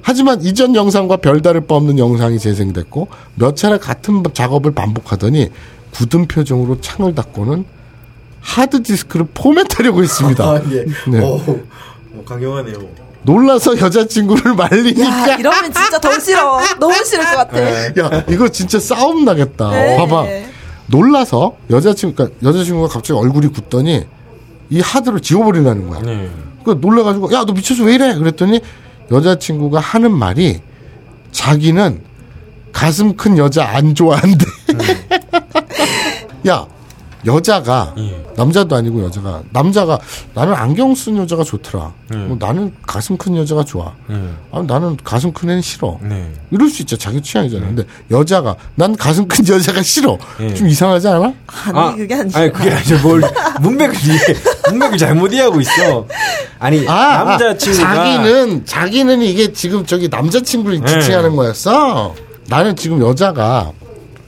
A: 하지만 이전 영상과 별다를 바 없는 영상이 재생됐고 몇 차례 같은 작업을 반복하더니 굳은 표정으로 창을 닫고는 하드디스크를 포맷하려고 했습니다.
B: 아, 예.
A: 네.
B: 오, 오, 강경하네요.
A: 놀라서 여자친구를 말리니까
C: 야, 이러면 진짜 더 싫어. 너무 싫을 것 같아.
A: 야, 이거 진짜 싸움 나겠다.
C: 네.
A: 봐봐. 놀라서 여자친구, 그러니까 여자친구가 갑자기 얼굴이 굳더니 이 하드를 지워버리라는 거야.
B: 네.
A: 그 놀라가지고, 야, 너 미쳐서 왜 이래? 그랬더니 여자친구가 하는 말이 자기는 가슴 큰 여자 안 좋아한대. 야, 여자가
B: 예.
A: 남자도 아니고 여자가 남자가 나는 안경 쓴 여자가 좋더라. 뭐 나는 가슴 큰 여자가 좋아.
B: 네.
A: 아, 나는 가슴 큰 애는 싫어.
B: 네.
A: 이럴 수 있죠. 자기 취향이잖아 요. 근데 여자가 난 가슴 큰 여자가 싫어.
B: 예.
A: 좀 이상하지 않아?
C: 아니, 그게 아니라.
B: 아니, 그게 아니죠. 뭘, 문맥을 문맥을 잘못 이해하고 있어. 아니,
A: 아,
B: 남자친구가.
A: 아, 자기는 자기는 이게 지금 저기 남자친구를
B: 네.
A: 지칭하는 거였어. 나는 지금 여자가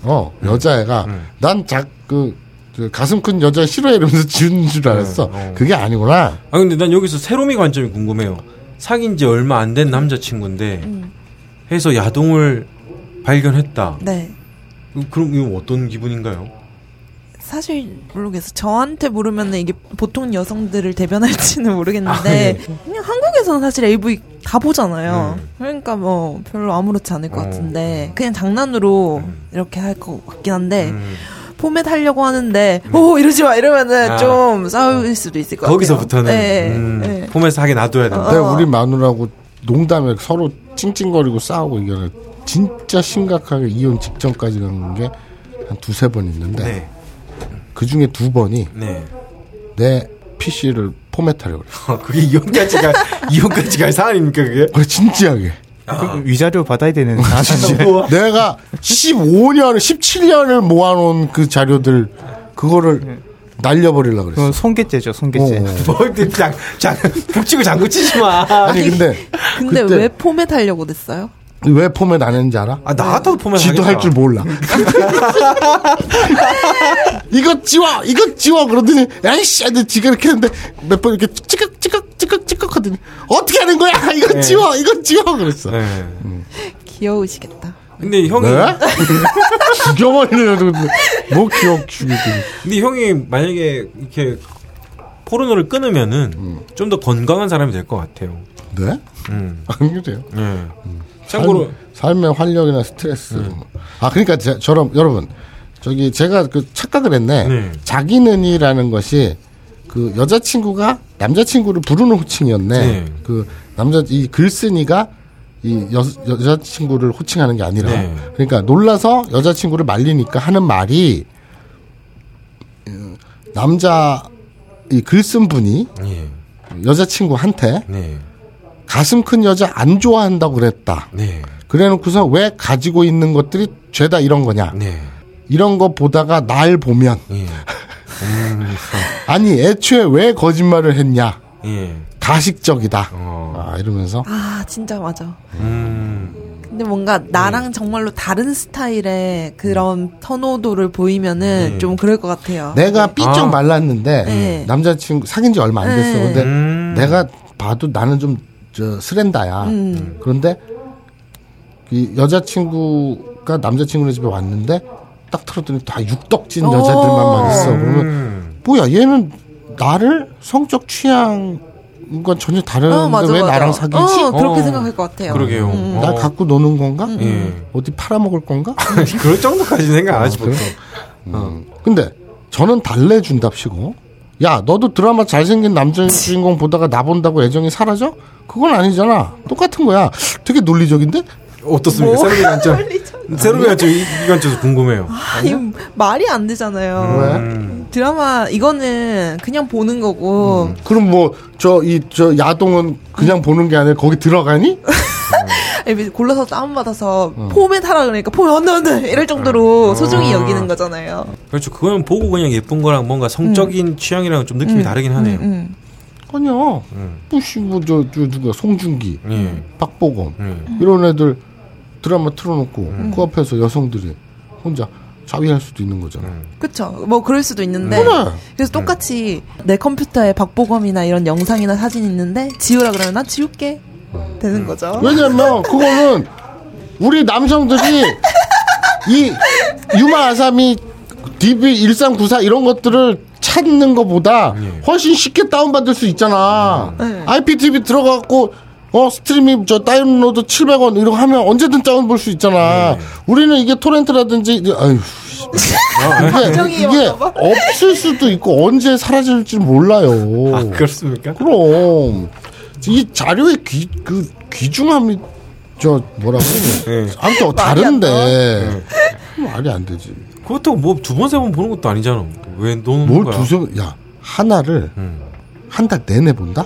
A: 어 여자애가
B: 네.
A: 난자그 그 가슴 큰 여자 싫어해 이러면서 지은 줄 알았어.
B: 네, 어.
A: 그게 아니구나.
B: 아, 근데 난 여기서 새로미 관점이 궁금해요. 사귄 지 얼마 안 된 남자친구인데, 해서 야동을 발견했다.
C: 네.
B: 그럼 이거 어떤 기분인가요?
C: 사실 모르겠어. 저한테 물으면 이게 보통 여성들을 대변할지는 모르겠는데 그냥 한국에서는 사실 AV 다 보잖아요. 그러니까 뭐 별로 아무렇지 않을 것
B: 어.
C: 같은데 그냥 장난으로 이렇게 할 것 같긴 한데
B: 음.
C: 포맷 하려고 하는데 오 이러지 마 이러면은
B: 아.
C: 좀 싸울 수도 있을 것
B: 거기서부터는
C: 같아요. 네,
B: 음,
C: 네.
B: 폼에서 하게 놔둬야 된다.
A: 내가 우리 마누라하고 농담에 서로 찡찡거리고 싸우고 이게 진짜 심각하게 이혼 직전까지 간 게 한 두세 번 있는데
B: 네,
A: 그 중에 두 번이
B: 네.
A: 내 PC를 포맷하려고 그래.
B: 어, 그게 이혼까지 갈 이혼까지 갈 사안입니까 그게?
A: 그래 진지하게.
E: 그 위자료 받아야 되는.
A: 내가 15년, 17년을 모아놓은 그 자료들 그거를 날려버리려고 그랬어.
E: 그 손괴죄죠, 손괴죄.
A: 어.
B: 뭐장 장 북치고 장구 치지 마.
A: 아니 근데
C: 근데
A: 그때
C: 왜 포맷 하려고 됐어요?
A: 왜 포맷 안 했는지 알아?
B: 아 나 같아도 포맷
A: 지도 할 줄 몰라. 이거 지워, 이거 지워 그러더니 야이씨, 근데 지가 이렇게 했는데 몇 번 이렇게 찌깍 찌깍 찌깍 찌깍 하더니 어떻게 하는 거야? 이거 지워, 이거 지워 그랬어.
B: 네.
C: 귀여우시겠다.
B: 근데 형이
A: 네? 죽여버리는 뭐 기억 죽이고.
B: 근데 형이 만약에 이렇게 포르노를 끊으면은 좀더 건강한 사람이 될 것 같아요.
A: 네?
B: 음.
A: 안 그래요?
B: 네. 참고로
A: 삶, 의 활력이나 스트레스. 아 그러니까 제, 저럼 여러분 저기 제가 그 착각을 했네.
B: 네.
A: 자기는이라는 것이 그 여자친구가 남자친구를 부르는 호칭이었네.
B: 네.
A: 그 남자 이 글쓴이가 이 여, 여자친구를 호칭하는 게 아니라
B: 네.
A: 그러니까 놀라서 여자친구를 말리니까 하는 말이 음, 남자 이 글쓴 분이
B: 예.
A: 여자친구한테
B: 네.
A: 가슴 큰 여자 안 좋아한다고 그랬다.
B: 네.
A: 그래 놓고서 왜 가지고 있는 것들이 죄다 이런 거냐.
B: 네.
A: 이런 거 보다가 날 보면
B: 예.
A: 아니 애초에 왜 거짓말을 했냐.
B: 예.
A: 가식적이다.
B: 어.
A: 아, 이러면서
C: 아 진짜 맞아.
B: 음.
C: 근데 뭔가 나랑 정말로 다른 스타일의 그런 선호도를 보이면은
B: 네.
C: 좀 그럴 것 같아요.
A: 내가 삐쩍
B: 아.
A: 말랐는데
C: 네.
A: 남자친구 사귄 지 얼마 안 됐어.
C: 네.
A: 근데
B: 음.
A: 내가 봐도 나는 좀 저 스렌다야.
C: 음.
A: 그런데 이 여자친구가 남자친구네 집에 왔는데 딱 틀었더니 다 육덕진 여자들만 막 있어. 그러면
B: 음.
A: 뭐야 얘는 나를 성적 취향과 전혀 다른데
C: 어, 맞아,
A: 왜
C: 맞아.
A: 나랑 사귀지?
C: 어, 그렇게
B: 어.
C: 생각할 것 같아요.
B: 그러게요.
C: 음.
A: 날
B: 어.
A: 갖고 노는 건가?
B: 예.
A: 어디 팔아먹을 건가?
B: 그럴 정도까지 생각 안 하지
A: 그래?
B: 보통.
A: 음. 근데 저는 달래준답시고 야 너도 드라마 잘생긴 남자 주인공 보다가 나 본다고 애정이 사라져? 그건 아니잖아. 똑같은 거야. 되게 논리적인데?
B: 어떻습니까?
C: 뭐?
B: 새로운 관점. 새로운 관점 이, 이 관점에서 궁금해요.
C: 아니 말이 안 되잖아요.
A: 왜?
B: 음.
C: 드라마 이거는 그냥 보는 거고
A: 그럼 뭐 저 이저 야동은 그냥 보는 게 아니라 거기 들어가니?
C: 골라서 다운 받아서
A: 음.
C: 폼에 타라 그러니까 폼에 안돼 안돼 이럴 정도로 소중히 여기는 거잖아요.
B: 그렇죠. 그거는 보고 그냥 예쁜 거랑 뭔가 성적인 취향이랑 좀 느낌이 다르긴 하네요.
C: 음.
A: 아니야.
B: 음.
A: 부시 뭐저 저 누가 송중기,
B: 예.
A: 박보검
B: 예.
A: 이런 애들 드라마 틀어놓고
B: 음.
A: 그 앞에서 여성들이 혼자 자위할 수도 있는 거잖아.
B: 음.
C: 그쵸. 뭐 그럴 수도 있는데.
A: 그래.
C: 그래서 똑같이 내 컴퓨터에 박보검이나 이런 영상이나 사진 있는데 지우라 그러면 나 지울게. 되는 거죠.
A: 왜냐면 그거는 우리 남성들이 이 유마 아사미 DB 1394 이런 것들을 찾는 것보다
B: 예.
A: 훨씬 쉽게 다운받을 수 있잖아.
C: 네.
A: IPTV 들어가고 어 스트리밍 저 다운로드 700원 이런 거 하면 언제든 다운 볼 수 있잖아. 우리는 이게 토렌트라든지 아유 이게,
C: 감정이
A: 이게. 없을 수도 있고 언제 사라질지 몰라요.
B: 아, 그렇습니까?
A: 그럼 이 자료의 귀, 그 귀중함이 저 뭐라고
B: 예.
A: 아무튼 다른데 말이 안 되지.
B: 그것도 뭐 두 번 세 번 보는 것도 아니잖아. 왜 노는
A: 뭘
B: 거야?
A: 두세 야 하나를
B: 음.
A: 한달 내내 본다?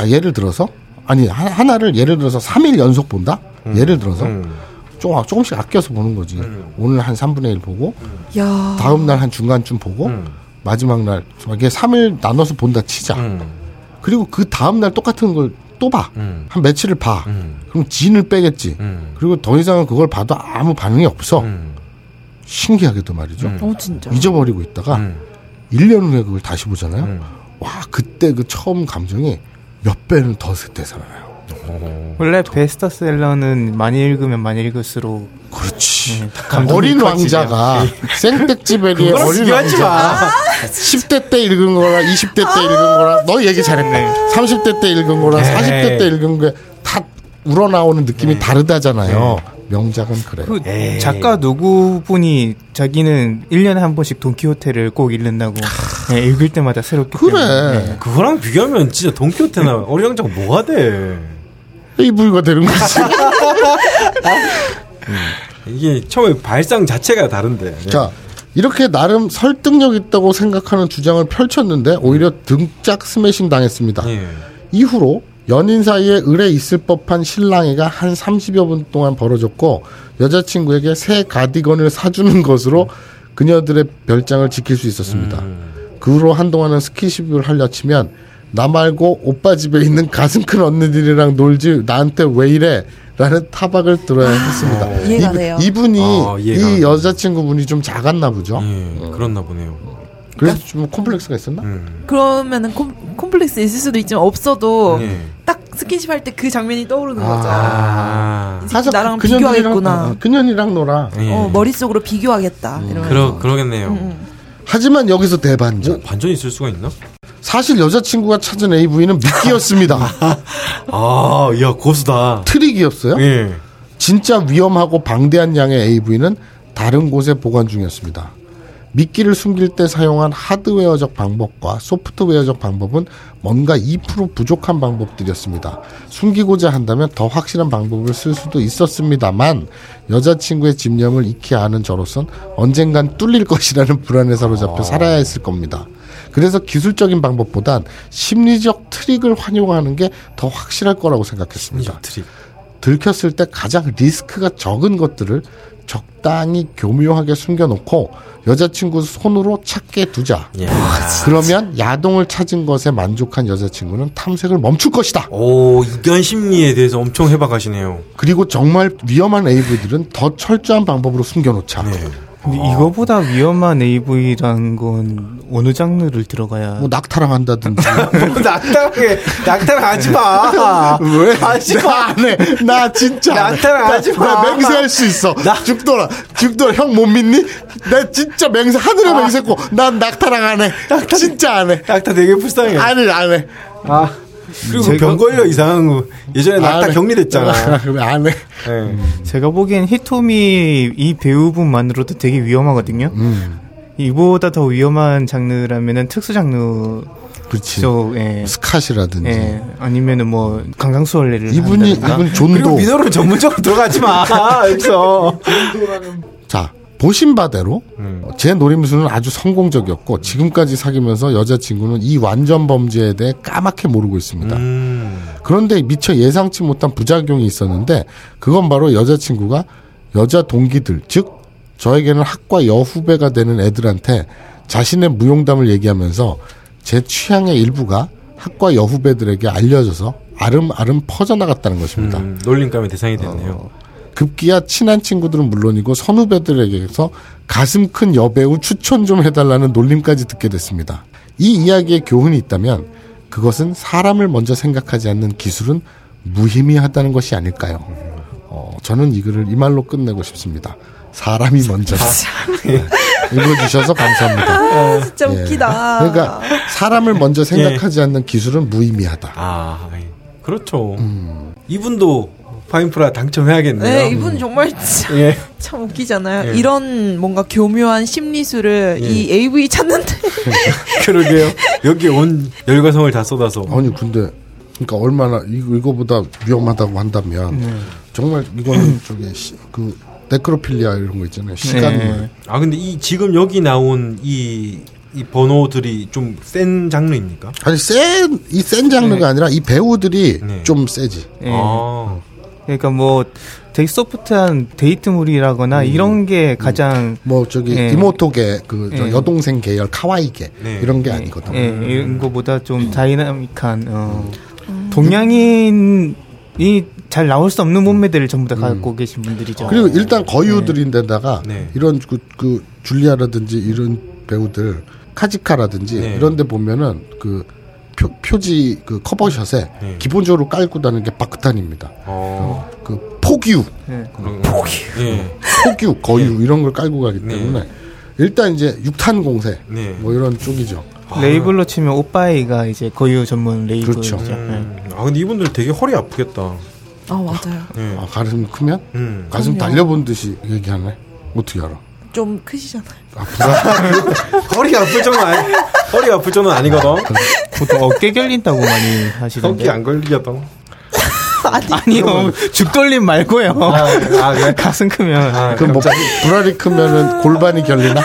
A: 아, 예를 들어서 아니 하, 하나를 예를 들어서 3일 연속 본다? 예를 들어서
B: 음.
A: 좀 조금씩 아껴서 보는 거지. 오늘 한 3분의 1 보고
C: 야.
A: 다음 날 한 중간쯤 보고
B: 음.
A: 마지막 날 이게 3일 나눠서 본다 치자.
B: 음.
A: 그리고 그 다음 날 똑같은 걸 또 봐.
B: 음.
A: 한 며칠을 봐.
B: 음.
A: 그럼 진을 빼겠지.
B: 음.
A: 그리고 더 이상은 그걸 봐도 아무 반응이 없어.
B: 음.
A: 신기하게도 말이죠.
B: 음.
C: 어 진짜.
A: 잊어버리고 있다가
B: 음.
A: 1년 후에 그걸 다시 보잖아요.
B: 음.
A: 와, 그때 그 처음 감정이 몇 배는 더 되살아나요.
E: 원래 베스트셀러는 많이 읽으면 많이 읽을수록
A: 그렇지.
E: 네, 감동이
A: 어린. 왕자가 생백지베리의
B: 그거랑
A: 어린. 왕자가 10대 때 읽은 거랑 20대 때 읽은 거랑 너 얘기 잘했네. 30대 때 읽은 거랑
B: 네.
A: 40대 때 읽은 게 다 우러나오는 느낌이 다르다잖아요. 명작은 그래요.
E: 그
B: 에이.
E: 작가 누구분이 자기는 1년에 한 번씩 돈키호테를 꼭 읽는다고 네, 읽을 때마다 새롭기 때문에 네.
A: 그래.
B: 그거랑 비교하면 진짜 돈키호테나 어린 왕자가 뭐가 돼?
A: 이불가 되는 거지.
B: 이게 처음에 발상 자체가 다른데. 예.
A: 자, 이렇게 나름 설득력 있다고 생각하는 주장을 펼쳤는데 오히려 등짝 스매싱 당했습니다.
B: 예.
A: 이후로 연인 사이에 을에 있을 법한 신랑애가 한 30여 분 동안 벌어졌고 여자친구에게 새 가디건을 사주는 것으로 그녀들의 별장을 지킬 수 있었습니다. 그 후로 한동안은 스킨십을 하려 치면 나 말고 오빠 집에 있는 가슴 큰 언니들이랑 놀지 나한테 왜 이래? 라는 타박을 들어야 했습니다.
C: 이해가
A: 이분-
C: 돼요.
A: 이분이
B: 아, 이.
A: 여자친구분이 좀 작았나 보죠.
B: 예. 그렇나 보네요.
A: 그래서 좀 콤플렉스가 있었나?
B: 음.
C: 그러면은 콤, 콤플렉스 있을 수도 있지만 없어도
B: 예.
C: 딱 스킨십 할 때 그 장면이 떠오르는
A: 아.
C: 거죠.
B: 아.
C: 이 새끼 나랑
A: 그년들이랑-
C: 비교하겠구나.
A: 어, 그년이랑 놀아.
B: 예.
C: 어, 머릿속으로 비교하겠다. 이러면서.
B: 그러 그러겠네요.
C: 음.
A: 하지만 여기서 대반전.
B: 반전이 있을 수가 있나?
A: 사실 여자친구가 찾은 AV는 미끼였습니다.
B: 아, 야 고수다.
A: 트릭이었어요.
B: 예.
A: 진짜 위험하고 방대한 양의 AV는 다른 곳에 보관 중이었습니다. 미끼를 숨길 때 사용한 하드웨어적 방법과 소프트웨어적 방법은 뭔가 2% 부족한 방법들이었습니다. 숨기고자 한다면 더 확실한 방법을 쓸 수도 있었습니다만 여자친구의 집념을 익히 아는 저로선 언젠간 뚫릴 것이라는 불안에 사로잡혀 살아야 했을 겁니다. 그래서 기술적인 방법보단 심리적 트릭을 활용하는 게 더 확실할 거라고 생각했습니다.
B: 심리적 트릭.
A: 들켰을 때 가장 리스크가 적은 것들을 적당히 교묘하게 숨겨놓고 여자친구 손으로 찾게 두자.
B: 예.
A: 그러면 야동을 찾은 것에 만족한 여자친구는 탐색을 멈출 것이다.
B: 오, 이견 심리에 대해서 엄청 해박하시네요.
A: 그리고 정말 위험한 AV들은 더 철저한 방법으로 숨겨놓자.
B: 네.
E: 근데 이거보다 위험한 AV란 건 어느 장르를 들어가야
A: 뭐 낙타랑 한다든지.
B: 뭐 낙타게 낙타랑 하지 마.
A: 왜?
B: 하지 마.
A: 나안 해. 나 진짜.
B: 낙타랑
A: 나-
B: 하지 마.
A: 나 맹세할 수 있어. 죽돌아. 죽돌아. 형못 믿니? 나 진짜 맹세, 하늘에 맹세했고, 난 낙타랑 안 해. 진짜 안 해.
B: 낙타 되게 불쌍해.
A: 안 해, 안 해.
B: 아. 그리고
E: 제가-
B: 병 걸려 이상한 거. 예전에 낙타
A: 안 해.
B: 격리됐잖아.
A: 안 해.
B: 네.
E: 제가 보기엔 히토미 이 배우분만으로도 되게 위험하거든요.
A: 음.
E: 이보다 더 위험한 장르라면은 특수 장르
A: 그렇지.
E: 쪽, 예.
A: 스카시라든지.
E: 예. 아니면은 뭐 강강수월래를
A: 이분이,
E: 한다든가.
A: 이분
B: 그리고
A: 존도.
B: 민호를 전문적으로 들어가지 마. 여기서.
A: 자, 보신 바대로 어, 제 노림수는 아주 성공적이었고 지금까지 사귀면서 여자친구는 이 완전 범죄에 대해 까맣게 모르고 있습니다.
B: 음.
A: 그런데 미처 예상치 못한 부작용이 있었는데 그건 바로 여자친구가 여자 동기들 즉 저에게는 학과 여후배가 되는 애들한테 자신의 무용담을 얘기하면서 제 취향의 일부가 학과 여후배들에게 알려져서 아름아름 퍼져나갔다는 것입니다.
B: 음, 놀림감의 대상이 됐네요.
A: 급기야 친한 친구들은 물론이고 선후배들에게서 가슴 큰 여배우 추천 좀 해달라는 놀림까지 듣게 됐습니다. 이 이야기의 교훈이 있다면 그것은 사람을 먼저 생각하지 않는 기술은 무의미하다는 것이 아닐까요? 어, 저는 이 글을 이 말로 끝내고 싶습니다. 사람이 먼저다. 네. 읽어주셔서 감사합니다.
C: 진짜
A: 예.
C: 웃기다.
A: 그러니까 사람을 먼저 생각하지 않는 기술은 무의미하다.
B: 아, 예. 그렇죠.
A: 음.
B: 이분도 파인프라 당첨해야겠네요.
C: 네, 이분 정말 진짜
B: 예.
C: 참 웃기잖아요.
B: 예.
C: 이런 뭔가 교묘한 심리술을
B: 예.
C: 이 AV 찾는데
B: 그러게요. 여기 온 열과성을 다 쏟아서.
A: 아니 근데 그러니까 얼마나 이거 이거보다 위험하다고 한다면
B: 네.
A: 정말 이거는 저기 시, 그 네크로필리아 이런 거 있잖아요 시간
E: 네.
B: 아 근데 이 지금 여기 나온 이, 이 번호들이 좀 센 장르입니까?
A: 아니 센 이 센 장르가 아니라 이 배우들이
B: 네.
A: 좀 세지
E: 예.
B: 아.
E: 그러니까 뭐 되게 소프트한 데이트물이라거나
A: 음.
E: 이런 게 가장
A: 뭐 저기
E: 예.
A: 妹계 그저
E: 예.
A: 여동생 계열 카와이계
B: 네.
A: 이런 게 아니거든
E: 예, 이런 거보다 좀 다이나믹한 어, 동양인이 잘 나올 수 없는 몸매들을 전부 다 갖고 계신 분들이죠.
A: 음. 그리고 일단 거유들인데다가
B: 네.
A: 이런 그, 그 줄리아라든지 이런 배우들 카지카라든지
B: 네.
A: 이런 데 보면은 그 표, 표지 그 커버샷에
B: 네.
A: 기본적으로 깔고 다는 게 바크탄입니다.
B: 어.
A: 그 포규
E: 예.
B: 포기. 예.
A: 포규, 거유 이런 걸 깔고 가기
B: 네.
A: 때문에 일단 이제 육탄 공세
B: 네.
A: 뭐 이런 쪽이죠.
E: 레이블로 치면 OPPAI가 이제 거유 전문 레이블이죠.
A: 그렇죠.
E: 예.
B: 음. 아 근데 이분들 되게 허리 아프겠다.
C: 아 맞아요.
B: 예.
A: 아, 가슴 크면
B: 음.
A: 가슴
C: 그럼요.
A: 달려본 듯이 얘기하네. 어떻게 알아?
C: 좀 크시잖아요.
B: 허리 아플 정도 아니 허리 아플 정도는 아니거든.
E: 보통 어깨 결린다고 많이 하시던데.
B: 성기 안 결리거든.
E: 아니 요, 죽돌님 말고요.
B: 아, 아 그래?
E: 가슴 크면.
B: 아,
A: 그럼 뭐 불알이 크면은 골반이 결리나?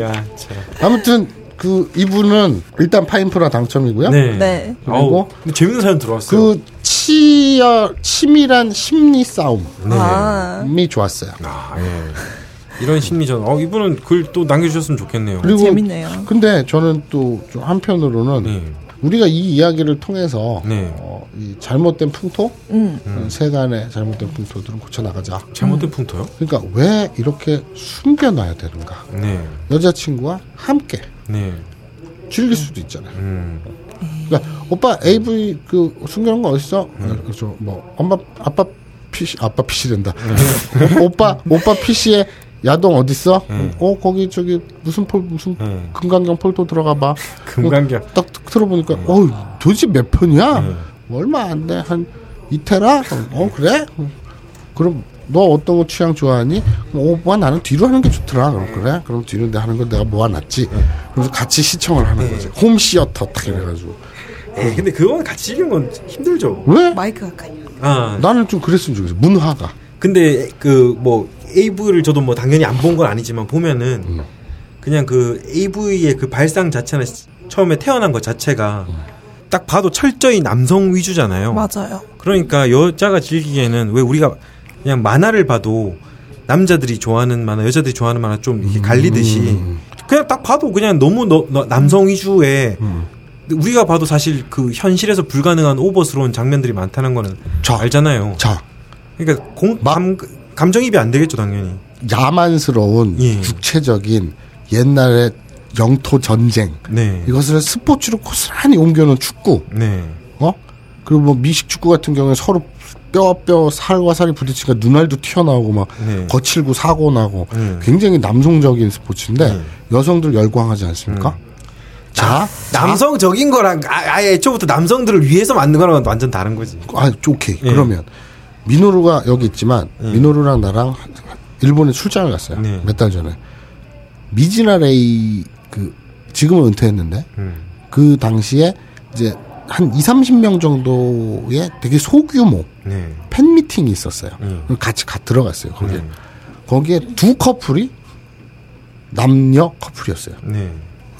B: 야, 참.
A: 아무튼 그 이분은 일단 파인프라 당첨이고요.
B: 네.
C: 네.
A: 그리고
B: 근데 재밌는 사연 들어왔어요.
A: 그 치열 치밀한 심리 싸움이
B: 네.
C: 아
A: 좋았어요.
B: 아, 예. 이런 심리전. 어, 이분은 글 또 남겨주셨으면 좋겠네요.
A: 그리고
C: 재밌네요.
A: 근데 저는 또 좀 한편으로는
B: 네.
A: 우리가 이 이야기를 통해서
B: 네.
A: 어, 이 잘못된 풍토,
C: 음.
A: 어, 세간의 잘못된 풍토들은 고쳐 나가자.
B: 잘못된 풍토요?
A: 그러니까 왜 이렇게 숨겨놔야 되는가?
B: 네.
A: 여자친구와 함께
B: 네.
A: 즐길 수도 있잖아요.
B: 음.
A: 그러니까 오빠 AV 그 숨겨놓은 거 어딨어? 그래서 뭐 엄마 아빠 PC 아빠 PC된다. 오빠 오빠 PC에 야동 어딨어? 어 거기 저기 무슨 폴 무슨
B: 네.
A: 금강경 폴더 들어가 봐.
B: 금강경.
A: 딱, 딱 들어보니까 어 도대체 몇 편이야? 뭐 얼마 안 돼. 한 이테라? 어 그래? 그럼 너 어떤 거 취향 좋아하니? 어, 오빠 나는 뒤로 하는 게 좋더라. 그럼 그래? 그럼 뒤로 내 하는 거 내가 모아놨지. 그래서 같이 시청을 하는 거지. 홈 시어터 딱 이래가지고.
B: 에이, 근데 그건 같이 즐기는 건 힘들죠.
A: 왜?
C: 마이크 가까이.
B: 아.
A: 나는 좀 그랬으면 좋겠어. 문화가.
B: 근데 그 뭐 AV를 저도 뭐 당연히 안 본 건 아니지만 보면은 그냥 그 AV의 그 발상 자체는 시- 처음에 태어난 것 자체가 딱 봐도 철저히 남성 위주잖아요.
C: 맞아요.
B: 그러니까 여자가 즐기기에는 왜 우리가 그냥 만화를 봐도 남자들이 좋아하는 만화, 여자들이 좋아하는 만화 좀 이렇게 갈리듯이 그냥 딱 봐도 그냥 너무 너- 너- 남성 위주의 우리가 봐도 사실 그 현실에서 불가능한 오버스러운 장면들이 많다는 거는
A: 자.
B: 알잖아요.
A: 자,
B: 그러니까 공,
A: 막-
B: 감, 감정입이 안 되겠죠, 당연히.
A: 야만스러운
B: 예.
A: 육체적인 옛날의 영토 전쟁
B: 네.
A: 이것을 스포츠로 고스란히 옮겨놓은 축구
B: 네.
A: 어 그리고 뭐 미식 축구 같은 경우에 서로 뼈뼈 살과 살이 부딪히니까 눈알도 튀어나오고 막
B: 네.
A: 거칠고 사고 나고
B: 네.
A: 굉장히 남성적인 스포츠인데 여성들 열광하지 않습니까?
B: 음.
A: 자,
B: 남성적인 거랑 아, 아예 애초부터 남성들을 위해서 만든 거랑은 완전 다른 거지.
A: 아, 오케이.
B: 예.
A: 그러면 미노루가 여기 있지만
B: 예.
A: 미노루랑 나랑 일본에 출장을 갔어요.
B: 네.
A: 몇달 전에. 미즈나 레이 그 지금은 은퇴했는데
B: 음.
A: 그 당시에 이제 한 2, 30명 정도의 되게 소규모
B: 네.
A: 팬 미팅이 있었어요.
B: 음.
A: 같이 가 들어갔어요. 거기에.
B: 음.
A: 거기에 두 커플이 남녀 커플이었어요.
B: 네.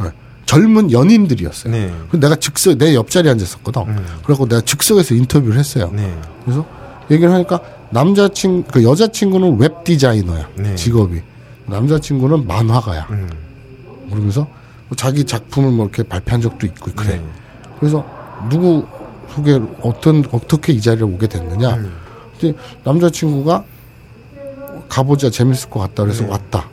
A: 네. 젊은 연인들이었어요.
B: 네.
A: 그래서 내가 즉석 내 옆자리에 앉았었거든.
B: 음.
A: 그래갖고 내가 즉석에서 인터뷰를 했어요.
B: 네.
A: 그래서 얘기를 하니까 남자친 그 여자친구는 웹 디자이너야
B: 네.
A: 직업이 남자친구는 만화가야
B: 음.
A: 그러면서 뭐 자기 작품을 뭐 이렇게 발표한 적도 있고 그래
B: 네.
A: 그래서 누구 소개 어떤 어떻게 이 자리에 오게 됐느냐
B: 음.
A: 근데 남자친구가 가보자 재밌을 것 같다 그래서
B: 네.
A: 왔다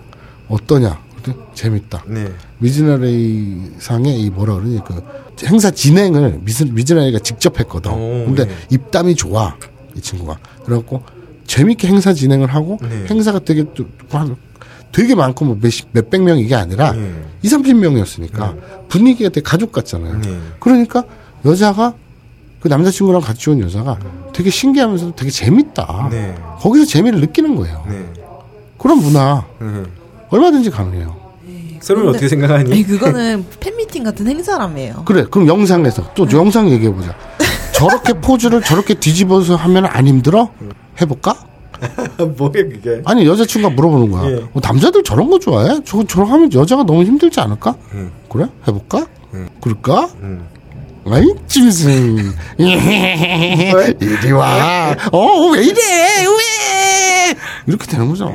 A: 어떠냐 그랬더니 재밌다
B: 네.
A: 미즈나레이 상의 이 뭐라 그러니 그 행사 진행을 미즈, 미즈나레이가 직접 했거든.
B: 오,
A: 근데
B: 네.
A: 입담이 좋아 이 친구가. 그래갖고 재밌게 행사 진행을 하고
B: 네.
A: 행사가 되게 또 한- 되게 많고 뭐 몇십 몇백 명 이게 아니라
B: 네.
A: 이 삼십 명이었으니까 분위기가 되게 가족 같잖아요.
B: 네.
A: 그러니까 여자가 그 남자친구랑 같이 온 여자가 되게 신기하면서도 되게 재밌다.
B: 네.
A: 거기서 재미를 느끼는 거예요.
B: 네.
A: 그런 문화
B: 네.
A: 얼마든지 가능해요.
B: 서로는 어떻게 생각하니?
C: 아니, 그거는 팬미팅 같은 행사라며요.
A: 그래, 그럼 영상에서 또 영상 얘기해 보자. 저렇게 포즈를 저렇게 뒤집어서 하면 안 힘들어? 해볼까?
B: 뭐야 그게?
A: 아니 여자친구가 물어보는 거야.
B: 예.
A: 어, 남자들 저런 거 좋아해? 저거 저런 거 하면 여자가 너무 힘들지 않을까?
B: 음.
A: 그래? 해볼까? 그럴까?
B: 음.
A: 아이 찜승 이리 와. 어 왜 이래? 왜? 이렇게 되는 거죠.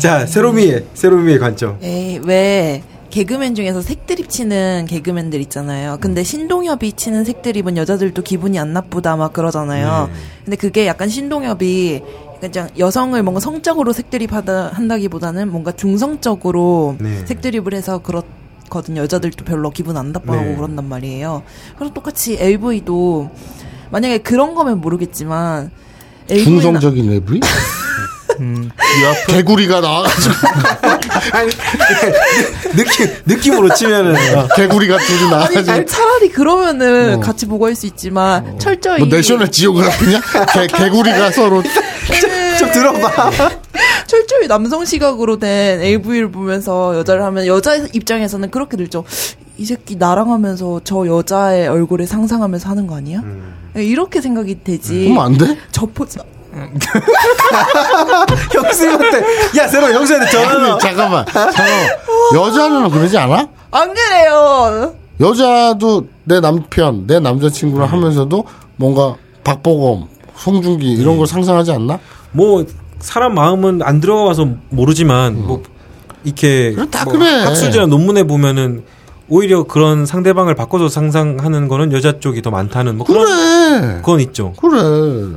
B: 자 세로미의 세로미의 관점.
C: 에이, 왜 개그맨 중에서 색드립 치는 개그맨들 있잖아요. 근데 신동엽이 치는 색드립은 여자들도 기분이 안 나쁘다 막 그러잖아요.
B: 네.
C: 근데 그게 약간 신동엽이 그냥 여성을 뭔가 성적으로 색드립 하다 한다기보다는 뭔가 중성적으로
B: 네.
C: 색드립을 해서 그렇거든요. 여자들도 별로 기분 안 나빠하고
B: 네.
C: 그런단 말이에요. 그래서 똑같이 LV도 만약에 그런 거면 모르겠지만 LV 나-
A: 중성적인 외
E: 음,
A: 개구리가 나와가지고
B: 아니 느낌 느낌으로 치면은 어.
A: 개구리가 둘이 나와가지고
C: 아니, 차라리 그러면은
A: 어.
C: 같이 보고 할 수 있지만 철저히
A: 뭐 내셔널 지오그래피냐? 개, 개구리가 서로
B: 좀 들어봐.
C: 철저히 남성 시각으로 된 AV를 보면서 여자를 하면 여자 입장에서는 그렇게 들죠. 이 새끼 나랑 하면서 저 여자의 얼굴을 상상하면서 하는 거 아니야? 이렇게 생각이 되지.
A: 그러면 안 돼?
C: 저 포즈
B: 형수님한테 야 세로 형수한테 전화.
A: 아니, 잠깐만 잠깐만 여자는 그러지 않아?
C: 안 그래요.
A: 여자도 내 남편 내 남자친구랑 하면서도 뭔가 박보검 송중기 이런 걸 상상하지 않나?
B: 뭐 사람 마음은 안 들어가서 모르지만 뭐 이렇게
A: 그래, 다
B: 뭐
A: 그래.
B: 학술지나 논문에 보면은 오히려 그런 상대방을 바꿔서 상상하는 거는 여자 쪽이 더 많다는 뭐 그런
A: 그래
B: 그건 있죠.
A: 그래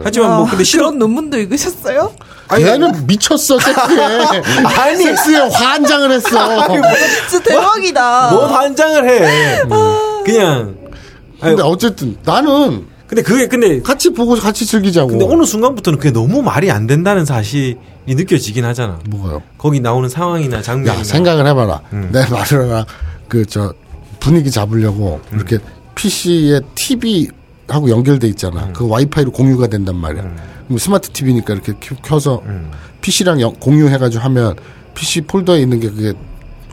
B: 하지만 뭐 근데 싫어
C: 그런 논문도 읽으셨어요?
A: 얘는 미쳤어 섹스에
B: 아니.
A: 섹스에 환장을 했어
C: 진짜 대박이다.
B: 뭐 반장을 해. 그냥 아니,
A: 근데 어쨌든 나는
B: 근데 그게 근데
A: 같이 보고 같이 즐기자고
B: 근데 어느 순간부터는 그게 너무 말이 안 된다는 사실이 느껴지긴 하잖아.
A: 뭐가요?
B: 거기 나오는 상황이나
A: 야 생각을 해봐라
B: 음.
A: 내 말을 그 저 분위기 잡으려고
B: 음.
A: 이렇게 PC에 TV 하고 연결돼 있잖아
B: 음.
A: 그 와이파이로 공유가 된단 말이야 그럼 스마트 TV니까 이렇게 켜- 켜서
B: 음.
A: PC랑 공유해가지고 하면 PC 폴더에 있는 게 그게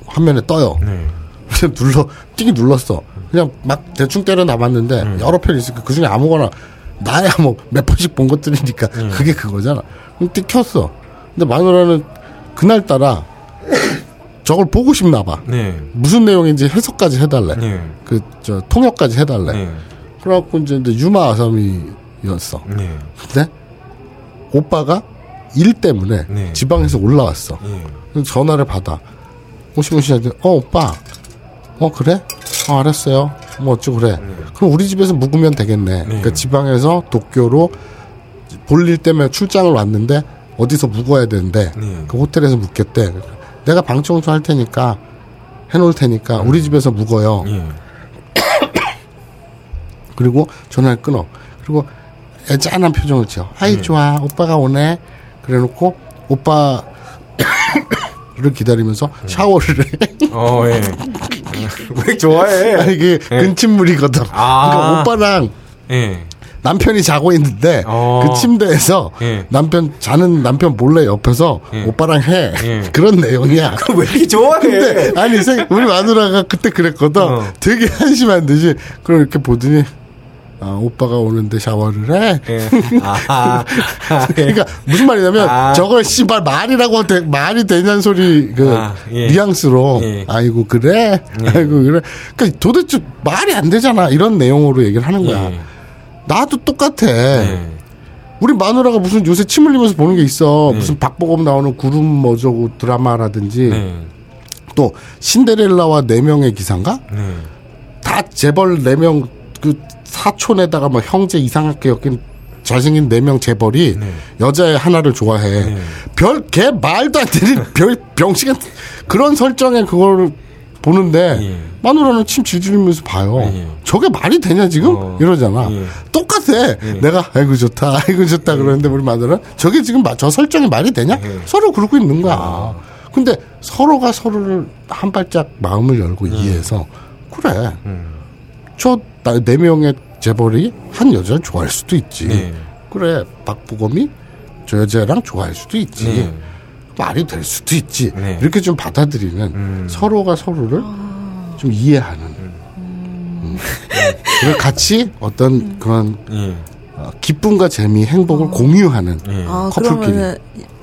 A: 화면에 떠요
B: 네.
A: 그냥 눌러 띵이 눌렀어 그냥 막 대충 때려 놔봤는데
B: 음.
A: 여러 편 있으니까 그 중에 아무거나 나야 뭐 몇 번씩 본 것들이니까
B: 음.
A: 그게 그거잖아 그럼 띵 켰어 근데 마누라는 그날 따라 저걸 보고 싶나 봐
B: 네.
A: 무슨 내용인지 해석까지 해달래
B: 네.
A: 그저 통역까지 해달래
B: 네.
A: 그래갖고 이제 유마 아사미였어
B: 네.
A: 근데 오빠가 일 때문에
B: 네.
A: 지방에서 올라왔어
B: 네.
A: 전화를 받아. 오시모시한테, 어, 오빠. 어, 그래? 어, 알았어요. 뭐 어쩌고 그래. 그럼 우리 집에서 묵으면 되겠네. 그러니까 지방에서 도쿄로 볼일 때문에 출장을 왔는데 어디서 묵어야 되는데
B: 네.
A: 그 호텔에서 묵겠대. 내가 방 청소 할 테니까 해놓을 테니까 우리 집에서 묵어요.
B: 예.
A: 그리고 전화를 끊어. 그리고 애짠한 표정을 지어. 아이 좋아 오빠가 오네. 그래놓고 오빠 를 기다리면서 샤워를 해.
B: 어, 예. 왜 좋아해?
A: 아, 이게 근친물이거든.
B: 아.
A: 그러니까 오빠랑
B: 예.
A: 남편이 자고 있는데
B: 어.
A: 그 침대에서
B: 예.
A: 남편 자는 남편 몰래 옆에서
B: 예.
A: 오빠랑 해
B: 예.
A: 그런 내용이야.
B: 왜 이렇게 좋아해?
A: 근데 아니 생- 우리 마누라가 그때 그랬거든.
B: 어.
A: 되게 한심한 듯이 그럼 이렇게 보더니 아 오빠가 오는데 샤워를 해.
B: 예. 아, 아, 예.
A: 그러니까 무슨 말이냐면
B: 아.
A: 저걸 씨발 말이라고 되, 말이 되냐는 소리 그
B: 아, 예.
A: 뉘앙스로
B: 예.
A: 아이고 그래 아이고 그래 그러니까 도대체 말이 안 되잖아 이런 내용으로 얘기를 하는 거야
B: 예.
A: 나도 똑같아
B: 예.
A: 우리 마누라가 무슨 요새 침 흘리면서 보는 게 있어 무슨 박보검 나오는 구름 뭐저고 드라마라든지
B: 네.
A: 또 신데렐라와 네 명의 기사인가
B: 네.
A: 다 재벌 네 명 그 사촌에다가 뭐 형제 이상하게 엮인 잘생긴 네 명 재벌이
B: 네.
A: 여자애 하나를 좋아해.
B: 네.
A: 별개 말도 안 되는 별 병신 같은 그런 설정에 그거를 보는데
B: 예.
A: 마누라는 침 질질 흘리면서 봐요.
B: 예.
A: 저게 말이 되냐 지금
B: 어.
A: 이러잖아.
B: 예.
A: 똑같아. 내가 아이고 좋다, 아이고 좋다 그러는데 우리 마누라 저게 지금 마- 저 설정이 말이 되냐?
B: 예.
A: 서로 그러고 있는 거야.
B: 아.
A: 근데 서로가 서로를 한 발짝 마음을 열고 이해해서 그래. 저네 명의 재벌이 한 여자를 좋아할 수도 있지.
B: 네.
A: 그래 박보검이 저 여자랑 좋아할 수도 있지.
B: 네.
A: 말이 될 수도 있지.
B: 네.
A: 이렇게 좀 받아들이면 서로가 서로를 좀 이해하는. 음. 그리고 같이 어떤 그런
B: 예.
A: 어, 기쁨과 재미, 행복을 공유하는
B: 예.
C: 아,
A: 커플끼리.
C: 그러면은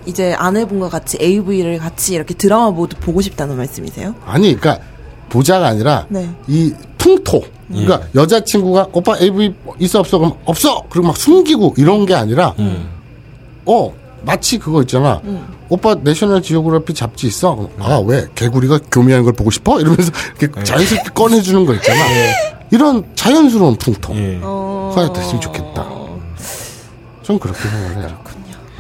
C: 이제 아내분과 같이 AV를 같이 이렇게 드라마 모두 보고 싶다는 말씀이세요?
A: 아니, 그러니까 보자가 아니라
C: 네.
A: 이 풍토. 그러니까 여자친구가 오빠 AV 있어 없어 그럼 없어. 그리고 막 숨기고 이런 게 아니라 어 마치 그거 있잖아. 오빠 내셔널 지오그래피 잡지 있어. 아왜 개구리가 교미하는 걸 보고 싶어? 이러면서 이렇게 자연스럽게 꺼내주는 거 있잖아. 이런 자연스러운 풍토.
B: 예.
C: 어...
A: 가 됐으면 좋겠다. 전 그렇게 생각을 해요.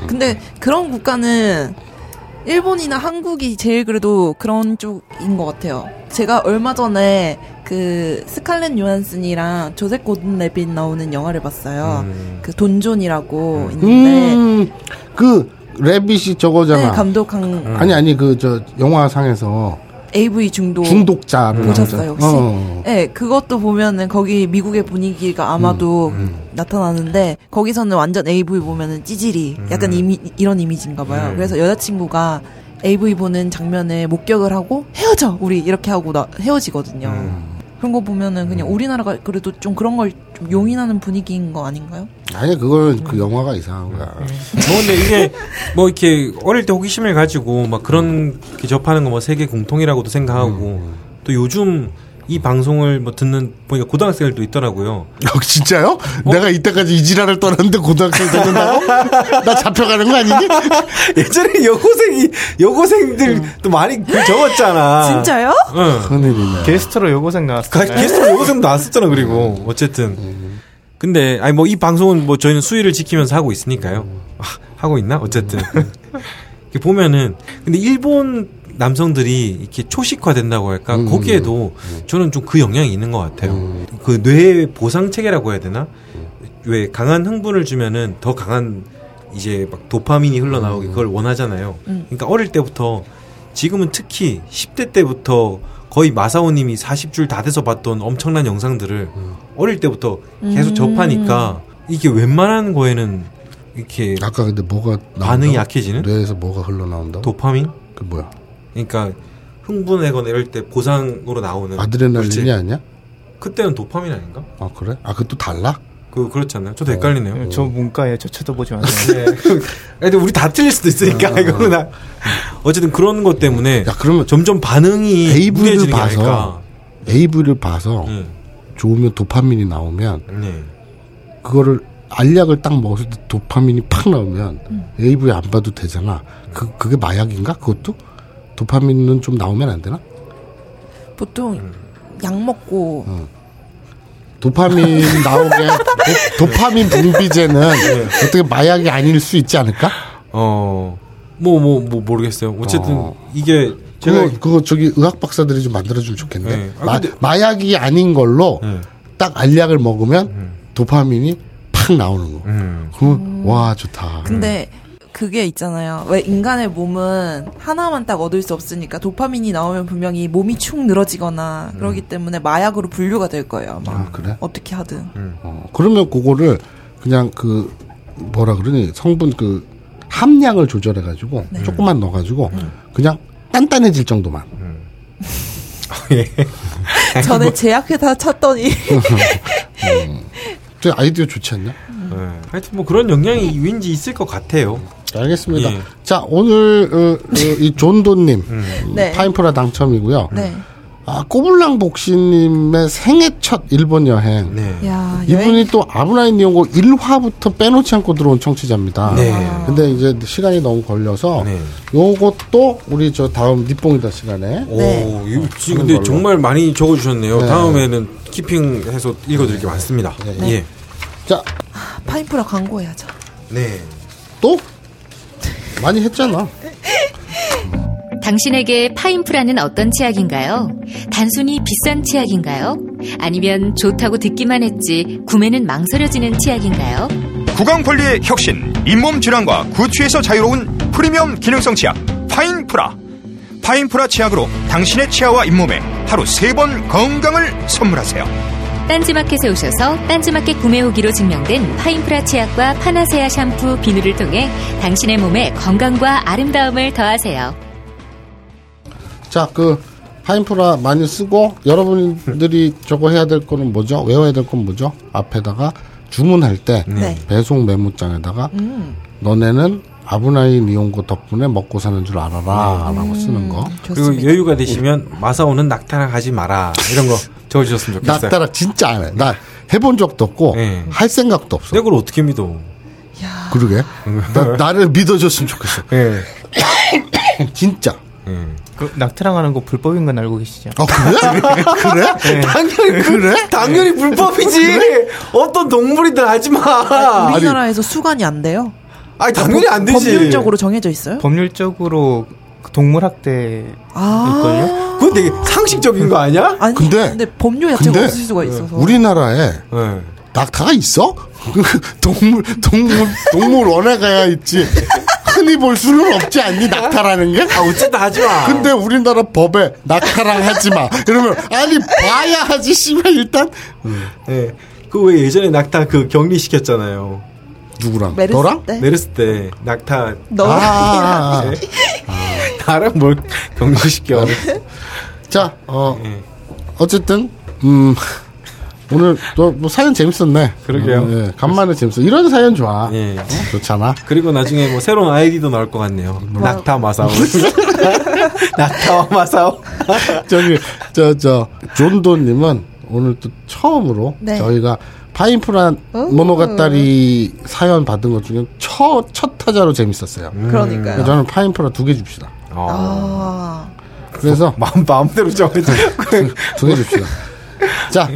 C: 근데 그런 국가는 일본이나 한국이 제일 그래도 그런 쪽인 것 같아요. 제가 얼마 전에 그 스칼렛 요한슨이랑 조셉 고든 레빗 나오는 영화를 봤어요. 그 돈존이라고 있는데
A: 음, 그 레빗이 저거잖아.
C: 네, 감독한
A: 아니 아니 그 저 영화상에서
C: AV 중독
A: 중독자를
C: 보셨어요 혹시?
A: 어.
C: 네, 그것도 보면은 거기 미국의 분위기가 아마도 나타나는데 거기서는 완전 AV 보면은 찌질이 약간 이미, 이런 이미지인가 봐요. 그래서 여자친구가 AV 보는 장면을 목격을 하고 헤어져 우리 이렇게 하고 나, 헤어지거든요. 그런 거 보면은 그냥 우리나라가 그래도 좀 그런 걸 좀 용인하는 분위기인 거 아닌가요?
A: 아니 그거는 그 영화가 이상한 거야.
B: 뭐 근데 이게 뭐 이렇게 어릴 때 호기심을 가지고 막 그런 게 접하는 거 뭐 세계 공통이라고도 생각하고 또 요즘 이 방송을 뭐 듣는 보니까 고등학생들도 있더라고요.
A: 어, 진짜요? 내가 이때까지 이 지랄을 떠났는데 고등학생 되는다고? 나 잡혀가는 거 아니니?
B: 예전에 여고생이 여고생들도 많이 글 적었잖아.
C: 진짜요?
B: 응.
A: 큰일이네.
E: 게스트로 여고생 나왔어요.
B: 가- 게스트로 여고생 나왔었잖아 그리고 어쨌든. 근데 아니 뭐 이 방송은 뭐 저희는 수위를 지키면서 하고 있으니까요. 아, 하고 있나? 어쨌든. 이렇게 보면은 근데 일본 남성들이 이렇게 초식화 된다고 할까 거기에도 저는 좀 그 영향이 있는 것 같아요. 그뇌 보상 체계라고 해야 되나? 왜 강한 흥분을 주면은 더 강한 이제 막 도파민이 흘러나오기 그걸 원하잖아요. 그러니까 어릴 때부터 지금은 특히 10대 때부터 거의 마사오님이 40줄 다 돼서 봤던 엄청난 영상들을 어릴 때부터 계속 접하니까 이게 웬만한 거에는 이렇게
A: 아까 근데 뭐가
B: 반응이
A: 나온다고?
B: 약해지는
A: 뇌에서 뭐가 흘러나온다고?
B: 도파민?
A: 그 뭐야?
B: 그러니까 흥분하거나 이럴 때 보상으로 나오는
A: 아드레날린이
B: 물질.
A: 아니야?
B: 그때는 도파민 아닌가?
A: 아 그래? 아 그것도 달라?
B: 그 그렇잖아요. 저도 헷갈리네요.
E: 저 문과에 저 쳐다보지 마세요.
B: 네. 근데 우리 다 틀릴 수도 있으니까 이거는 나- 어쨌든 그런 것 때문에
A: 야 그러면
B: 점점 반응이
A: AV를 봐서. AV를 봐서
B: 네.
A: 좋으면 도파민이 나오면
B: 네.
A: 그거를 알약을 딱 먹었을 때 도파민이 팍 나오면 AV 안 봐도 되잖아. 그 그게 마약인가? 그것도 도파민은 좀 나오면 안 되나?
C: 보통 약 먹고
A: 도파민 나오게 도, 파민 분비제는 어떻게 마약이 아닐 수 있지 않을까?
B: 어, 뭐, 뭐, 뭐, 모르겠어요. 어쨌든,
A: 어.
B: 이게, 제가,
A: 그거 그거 저기 의학 박사들이 좀 만들어 주면 좋겠네.
B: 네. 아,
A: 마, 마약이 아닌 걸로
B: 네.
A: 딱 알약을 먹으면 도파민이 팍 나오는 거.
B: 음,
A: 그러면 와 좋다.
C: 근데 그게 있잖아요. 왜 인간의 몸은 하나만 딱 얻을 수 없으니까 도파민이 나오면 분명히 몸이 축 늘어지거나 그러기 때문에 마약으로 분류가 될 거예요. 아마.
A: 아 그래?
C: 어떻게 하든.
A: 어, 그러면 그거를 그냥 그 뭐라 그러니 성분 그 함량을 조절해 가지고
C: 네.
A: 조금만 넣어 가지고 그냥 단단해질 정도만.
C: 전에 제약회사 찾더니
A: 저 아이디어 좋지 않냐?
B: 네. 하여튼 뭐 그런 영향이 왠지 있을 것 같아요.
A: 알겠습니다.
B: 예.
A: 자 오늘 어, 어, 이 존도님
C: 네.
A: 파인프라 당첨이고요.
C: 네.
A: 아 꼬불랑 복시님의 생애 첫 일본 여행.
B: 네.
C: 야,
A: 이분이
C: 여행
A: 또 아브라인 이용고 1화부터 빼놓지 않고 들어온 청취자입니다.
B: 네.
A: 근데 이제 시간이 너무 걸려서
B: 네.
A: 요것도 우리 저 다음 니뽕이다 시간에
B: 오,
C: 네.
B: 이거 근데
A: 걸로.
B: 정말 많이 적어주셨네요.
A: 네.
B: 다음에는 키핑해서 읽어드릴 게 많습니다.
A: 네.
B: 예.
A: 자,
C: 파인프라 광고해야죠.
B: 네.
A: 또 많이 했잖아.
F: 당신에게 파인프라는 어떤 치약인가요? 단순히 비싼 치약인가요? 아니면 좋다고 듣기만 했지 구매는 망설여지는 치약인가요?
G: 구강 관리의 혁신, 잇몸 질환과 구취에서 자유로운 프리미엄 기능성 치약 파인프라. 파인프라 치약으로 당신의 치아와 잇몸에 하루 세 번 건강을 선물하세요.
F: 딴지마켓에 오셔서 딴지마켓 구매 후기로 증명된 파인프라 치약과 파나세아 샴푸, 비누를 통해 당신의 몸에 건강과 아름다움을 더하세요.
A: 자, 그 파인프라 많이 쓰고 여러분들이 저거 해야 될 거는 뭐죠? 외워야 될 건 뭐죠? 앞에다가 주문할 때
C: 네.
A: 배송 메모장에다가
C: 음,
A: 너네는 아브나인 이용고 덕분에 먹고 사는 줄 알아라 라고 쓰는 거.
B: 그리고
C: 좋습니다.
B: 여유가 되시면 마사오는 낙타랑 하지 마라. 이런 거 적어주셨으면 좋겠어요.
A: 낙따라 진짜 안 해. 나 해본 적도 없고
B: 네.
A: 할 생각도 없어.
B: 내가 그걸 어떻게 믿어?
A: 그러게. 나, 나를 믿어줬으면 좋겠어.
B: 예.
A: 진짜.
B: 예.
E: 그 낙태랑 하는 거 불법인 건 알고 계시죠?
A: 어, 그래? 그래?
B: 당연히
A: 그래?
B: 당연히 불법이지. 어떤 동물이든 하지 마.
C: 아, 우리나라에서 수관이 안 돼요.
B: 아니 당연히 안 되지.
C: 법률적으로 정해져 있어요?
E: 법률적으로 그 동물 학대
C: 아,
E: 일걸요?
B: 그건 되게 상식적인 거 아니야?
C: 아니
A: 근데-
C: 근데, 법률 자체가
A: 근데
C: 없을 수가 있어서.
A: 우리나라에
B: 예.
A: 낙타가 있어? 동물, 동물, 동물 원에 가야 있지. 흔히 볼 수는 없지 않니, 낙타라는 게?
B: 아 어쨌든 하지 마.
A: 근데 우리나라 법에 낙타랑 하지 마. 그러면, 아니, 봐야 하지, 씨발, 일단.
B: 예. 그왜 예전에 낙타 그 격리 시켰잖아요.
A: 누구랑?
C: 메르스
A: 너랑?
C: 때
B: 메르스 때 낙타
C: 너랑
A: 아, 아,
B: 나랑 뭘 격리시켜.
A: 자, 어,
B: 예.
A: 어쨌든, 음, 오늘 또 뭐 사연 재밌었네.
B: 그러게요.
A: 어, 예, 간만에 재밌어. 이런 사연 좋아.
B: 예.
A: 어, 좋잖아.
B: 그리고 나중에 뭐 새로운 아이디도 나올 것 같네요. 낙타 마사오. 낙타와 마사오.
A: 저기 저 저 존도님은 오늘 또 처음으로
C: 네.
A: 저희가 파인프라 모노가타리 사연 받은 것 중에 첫, 첫 타자로 재밌었어요.
C: 그러니까요.
A: 그래서 저는 파인프라 두 개 줍시다.
B: 어.
C: 아,
A: 그래서
B: 마음 마음대로 정해줘.
A: 두개 줍시다. 자,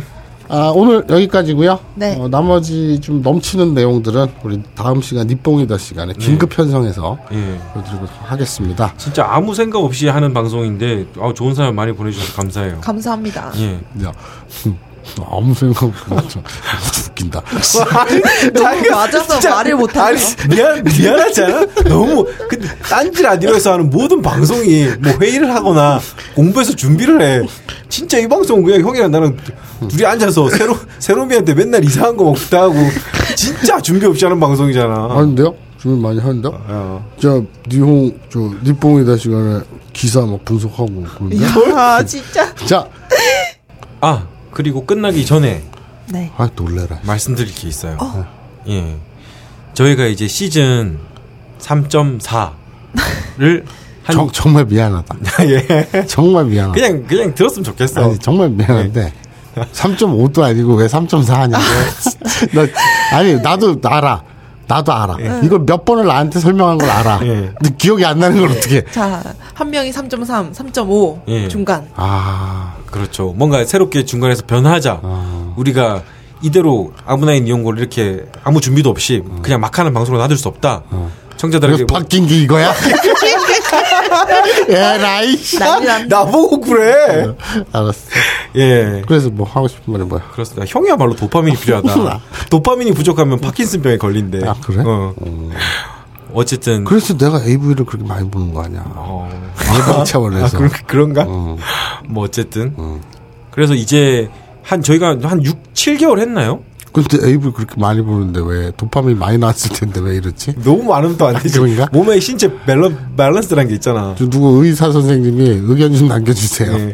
A: 아, 오늘 여기까지고요.
C: 네.
A: 어, 나머지 좀 넘치는 내용들은 우리 다음 시간 니뽕이다 시간에 긴급 편성해서
B: 예.
A: 보여드리도록 하겠습니다.
B: 진짜 아무 생각 없이 하는 방송인데 아, 좋은 사연 많이 보내주셔서 감사해요.
C: 감사합니다.
B: 예.
A: 야, 음, 아무 생각 없어. 웃긴다.
C: 너무 맞아서 말을 못하네요.
B: 아니, 미안, 미안하잖아. 너무, 그, 딴지 라디오에서 하는 모든 방송이 뭐 회의를 하거나 공부해서 준비를 해. 진짜 이 방송은 그냥 형이랑 나는 둘이 앉아서 새로, 새로미한테 맨날 이상한 거 먹다 하고 진짜 준비 없이 하는 방송이잖아.
A: 하는데요? 준비 많이 하는데요?
B: 어.
A: 저 니홍 저 니뽕이다 시간에 기사 막 분석하고 그런데
C: 아 진짜.
A: 자,
B: 아, 그리고 끝나기 전에
C: 네.
A: 아 놀래라.
B: 말씀드릴 게 있어요. 예. 저희가 이제 시즌 3.4를 한,
A: 정, 정말 미안하다.
B: 예.
A: 정말 미안하다.
B: 그냥, 그냥 들었으면 좋겠어.
A: 아니 정말 미안한데 3.5도 아니고 왜 3.4 하냐고. 나 아니 나도 알아. 나도 알아. 이걸 몇 번을 나한테 설명한 걸 알아.
B: 예.
A: 근데 기억이 안 나는 걸 어떻게?
C: 자, 한 명이 3.3, 3.5
B: 예.
C: 중간.
A: 아,
B: 그렇죠. 뭔가 새롭게 중간에서 변하자. 우리가 이대로 아브나인 이용고를 이렇게 아무 준비도 없이 그냥 막 하는 방송으로 놔둘 수 없다. 청자들에게
A: 그래서
B: 뭐,
A: 바뀐 게 이거야? 에라이.
C: 난리 났네.
B: 나보고 그래.
A: 알았어.
B: 예.
A: 그래서 뭐 하고 싶은 말이 뭐야?
B: 그렇습니다. 형이야말로 도파민이 필요하다. 도파민이 부족하면 파킨슨병에 걸린대.
A: 아, 그래?
B: 어. 어쨌든
A: 그래서 내가 AV를 그렇게 많이 보는 거 아니야.
B: 어.
A: 예방
B: 아,
A: 차원에서.
B: 그런, 그런가?
A: 어.
B: 뭐 어쨌든
A: 어.
B: 그래서 이제 한 저희가 한 6, 7개월 했나요?
A: 근데 AV 그렇게 많이 보는데 왜 도파민 많이 나왔을 텐데 왜 이렇지?
B: 너무 많으면 또 안 되지.
A: 그런가?
B: 몸에 신체 밸런, 밸런스라는 게 있잖아.
A: 저 누구 의사 선생님이 의견 좀 남겨주세요.
B: 네.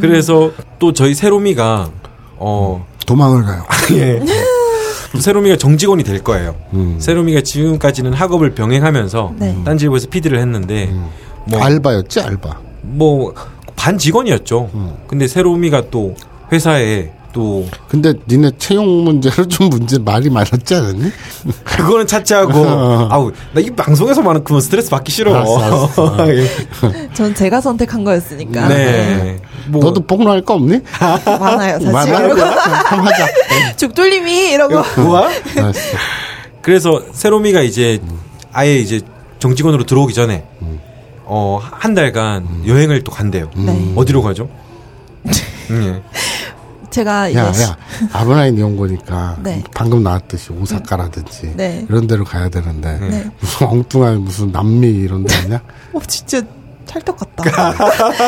B: 그래서 또 저희 세로미가 어
A: 도망을 가요.
B: 예. 세로미가 정직원이 될 거예요.
A: 음.
B: 세로미가 지금까지는 학업을 병행하면서
C: 네.
B: 딴지일보에서 PD를 했는데 뭐
A: 알바였지 알바.
B: 뭐 반 직원이었죠.
A: 음.
B: 근데 세로미가 또 회사에 또
A: 근데 니네 채용 문제로 좀 문제 말이 많았지 않았니?
B: 그거는 차치하고 아우 나 이 방송에서만은 그만 스트레스 받기 싫어.
A: 알았어, 알았어.
B: 예.
C: 전 제가 선택한 거였으니까.
B: 네. 뭐
A: 너도 폭로할 거 없니?
C: 많아요, 사실.
A: 하자.
C: 죽돌림이 이러고.
B: 뭐야? 그래서 세로미가 이제 아예 이제 정직원으로 들어오기 전에 어한 달간 여행을 또 간대요.
C: 네.
B: 어디로 가죠? 예.
C: 제가 이제
A: 야,
C: 시-
A: 야, 아브라인 이온 거니까
C: 네.
A: 방금 나왔듯이 오사카라든지
C: 네.
A: 이런 데로 가야 되는데
C: 네.
A: 무슨 엉뚱한 무슨 남미 이런 데 아니야?
C: 어, 진짜 찰떡 같다.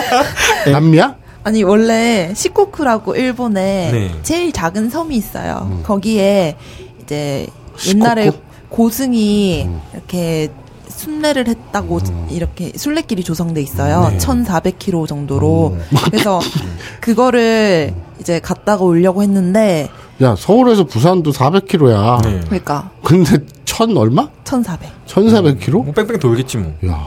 A: 남미야?
C: 아니 원래 시코쿠라고 일본에
B: 네.
C: 제일 작은 섬이 있어요. 거기에 이제 옛날에
A: 시코쿠?
C: 고승이 이렇게 순례를 했다고 이렇게 순례길이 조성돼 있어요. 1,400km 정도로. 그래서 그거를 이제 갔다가 오려고 했는데
A: 야, 서울에서 부산도 400km야.
B: 네.
C: 그러니까
A: 근데 천 얼마?
C: 1,400.
A: 1400km?
B: 뭐 뺑뺑 돌겠지 뭐.
A: 야,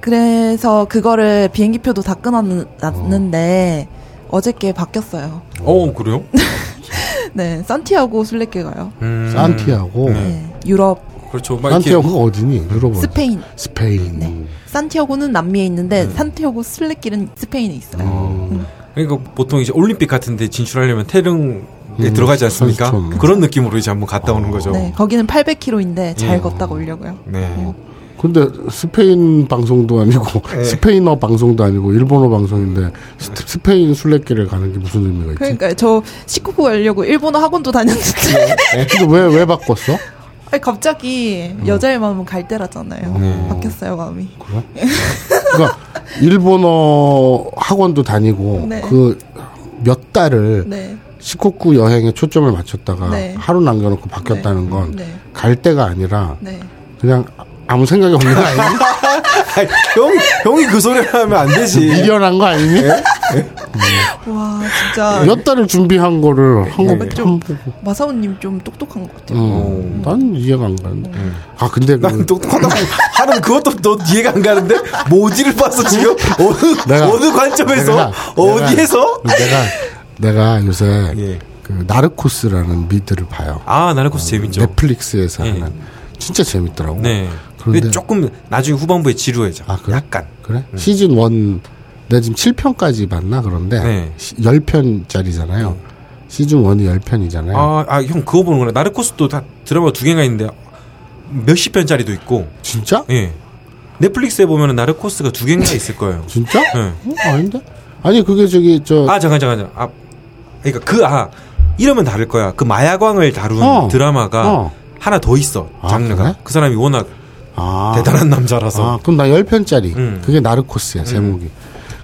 C: 그래서 그거를 비행기표도 다 끊었는데 어저께 바뀌었어요.
B: 어 그래요?
C: 네, 산티아고 순례길 가요.
B: 음,
A: 산티아고.
C: 네, 유럽,
B: 그렇죠.
A: 산티아고가 어디니? 유럽 어디?
C: 스페인.
A: 스페인.
C: 네. 산티아고는 남미에 있는데 산티아고 순례길은 스페인에 있어요.
B: 그러니까 보통 이제 올림픽 같은데 진출하려면 태릉에
A: 음,
B: 들어가지 않습니까?
A: 그렇죠.
B: 그런 느낌으로 이제 한번 갔다 오는 거죠.
C: 네, 거기는 800km인데 잘
B: 예.
C: 걷다가 오려고요.
B: 네.
A: 근데 스페인 방송도 아니고
B: 네.
A: 스페인어 방송도 아니고 일본어 방송인데 스- 스페인 순례길을 가는 게 무슨 의미가 있지?
C: 그러니까 저 시코쿠 가려고 일본어 학원도 다녔는데
A: 근데 왜 왜 바꿨어?
C: 아니, 갑자기 여자의 마음은 갈대라잖아요.
B: 네.
C: 바뀌었어요 마음이.
A: 그러니까 일본어 학원도 다니고
C: 네.
A: 그몇 달을
C: 네,
A: 시코쿠 여행에 초점을 맞췄다가
C: 네.
A: 하루 남겨놓고 바뀌었다는 건 갈
C: 네,
A: 대가 아니라
C: 네.
A: 그냥 아무 생각이 없는 거 아니니?
B: 아니, 형 형이 그 소리를 하면 안 되지.
A: 미련한 거 아니니?
C: 와 진짜
A: 몇 달을 준비한 거를 한 거,
C: 네. 좀-. 마사오님 좀 똑똑한 것 같아요.
A: 음, 난 이해가 안 가는데. 아, 근데 그,
B: 난 똑똑하다고 하는 그것도 너 이해가 안 가는데 뭐 어디를 봤어 지금 어느
A: 내가-
B: 어느 관점에서
A: 내가-
B: 어디에서?
A: 내가, 내가 요새
B: 예.
A: 그 나르코스라는 미드를 봐요.
B: 아 나르코스 재밌죠.
A: 넷플릭스에서
B: 예.
A: 하는. 진짜 재밌더라고.
B: 네.
A: 그런데
B: 근데 조금 나중에 후반부에 지루해져.
A: 아, 그래?
B: 약간.
A: 그래? 시즌 1, 내가 지금 7편까지 봤나? 그런데
B: 네.
A: 10편짜리잖아요. 시즌 1이 10편이잖아요.
B: 아, 아, 형 그거 보는구나. 나르코스도 다 드라마 두 개가 있는데 몇십 편짜리도 있고.
A: 진짜?
B: 예. 넷플릭스에 보면은 나르코스가 두 개인가 있을 거예요.
A: 진짜?
B: 예.
A: 어, 아닌데? 아니, 그게 저기, 저,
B: 아, 잠깐, 잠깐, 잠깐. 아, 그러니까 그, 아, 이러면 다를 거야. 그 마약왕을 다룬
A: 어.
B: 드라마가
A: 어.
B: 하나 더 있어.
A: 아,
B: 장르가.
A: 그래?
B: 그 사람이 워낙
A: 아.
B: 대단한 남자라서.
A: 아, 그럼 나 10편짜리.
B: 음.
A: 그게 나르코스야, 제목이.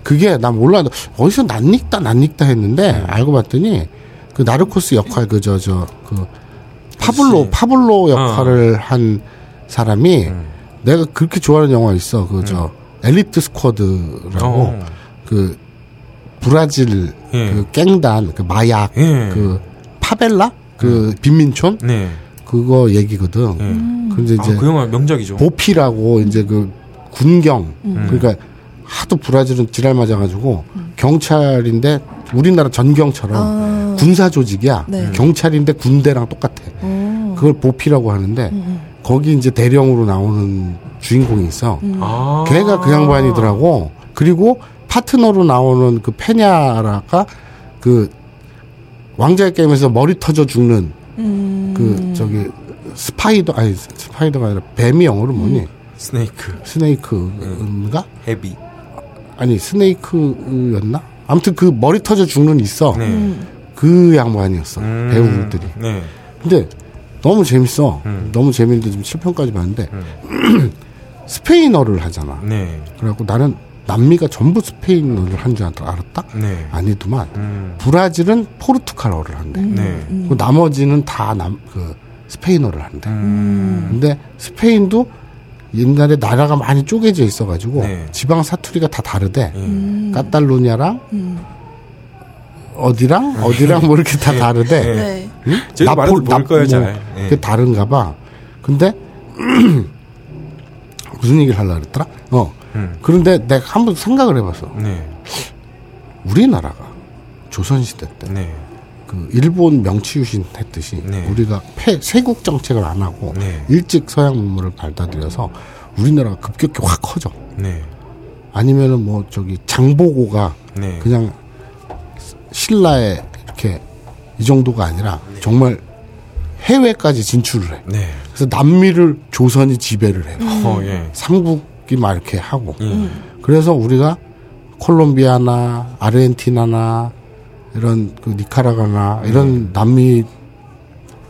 A: 그게 나 몰라. 어디서 낯익다, 낯익다 했는데,
B: 음.
A: 알고 봤더니, 그 나르코스 역할, 그, 저, 저, 그, 파블로. 파블로 역할을 한 사람이,
B: 음.
A: 내가 그렇게 좋아하는 영화 있어. 그, 저, 엘리트 스쿼드라고,
B: 어.
A: 그, 브라질,
B: 예.
A: 그, 깽단, 그, 마약,
B: 예.
A: 그, 파벨라? 그, 빈민촌?
B: 네.
A: 그거 얘기거든.
B: 예.
A: 근데 이제,
B: 아, 그 영화 명작이죠.
A: 보피라고 이제 그 군경
B: 음.
A: 그러니까 하도 브라질은 지랄 맞아가지고 경찰인데 우리나라 전경처럼
C: 아.
A: 군사 조직이야
C: 네.
A: 경찰인데 군대랑 똑같아
C: 어.
A: 그걸 보피라고 하는데
C: 음,
A: 거기 이제 대령으로 나오는 주인공이 있어
B: 아.
A: 걔가 그 양반이더라고 그리고 파트너로 나오는 그 페냐라가 그 왕좌의 게임에서 머리 터져 죽는
C: 음.
A: 그 저기 spider 아니 spider가 아니라 뱀이 영어로 뭐니? snake, snake인가?
B: へび.
A: 아니 snake였나? 아무튼 그 머리 터져 죽는 있어.
B: 네.
A: 그 양반이었어.
B: 음,
A: 배우들이.
B: 네.
A: 근데 너무 재밌어.
B: 음.
A: 너무 재밌는데 지금 7편까지 봤는데 스페인어를 하잖아.
B: 네.
A: 그래갖고 나는 남미가 전부 스페인어를 한 줄 알았다?
B: 네.
A: 아니더만
B: 음.
A: 브라질은 포르투갈어를 한대.
B: 네.
A: 그 나머지는 다 남 그 스페인어를 한대.
B: 음.
A: 근데 스페인도 옛날에 나라가 많이 쪼개져 있어가지고
B: 네.
A: 지방 사투리가 다 다르대.
B: 예.
A: 까탈루냐랑 어디랑 어디랑 뭐 이렇게 다 다르대.
B: 네.
C: 네.
A: 응? 나폴-
B: 거예요,
A: 뭐
B: 잘. 예.
A: 그게 다른가 봐. 근데 무슨 얘기를 하려고 그랬더라? 어.
B: 음.
A: 그런데 내가 한번 생각을 해봤어.
B: 네.
A: 우리나라가 조선시대 때
B: 네.
A: 그 일본 명치유신 했듯이
B: 네.
A: 우리가 폐, 세국 정책을 안 하고
B: 네.
A: 일찍 서양 문물을 받아들여서 우리나라가 급격히 확 커져.
B: 네.
A: 아니면은 뭐 저기 장보고가
B: 네.
A: 그냥 신라에 이렇게 이 정도가 아니라 정말 해외까지 진출을 해.
B: 네.
A: 그래서 남미를 조선이 지배를 해.
B: 어, 예.
A: 삼국 이막 이렇게 하고.
B: 예.
A: 그래서 우리가 콜롬비아나 아르헨티나나 이런 그 니카라과나 이런 남미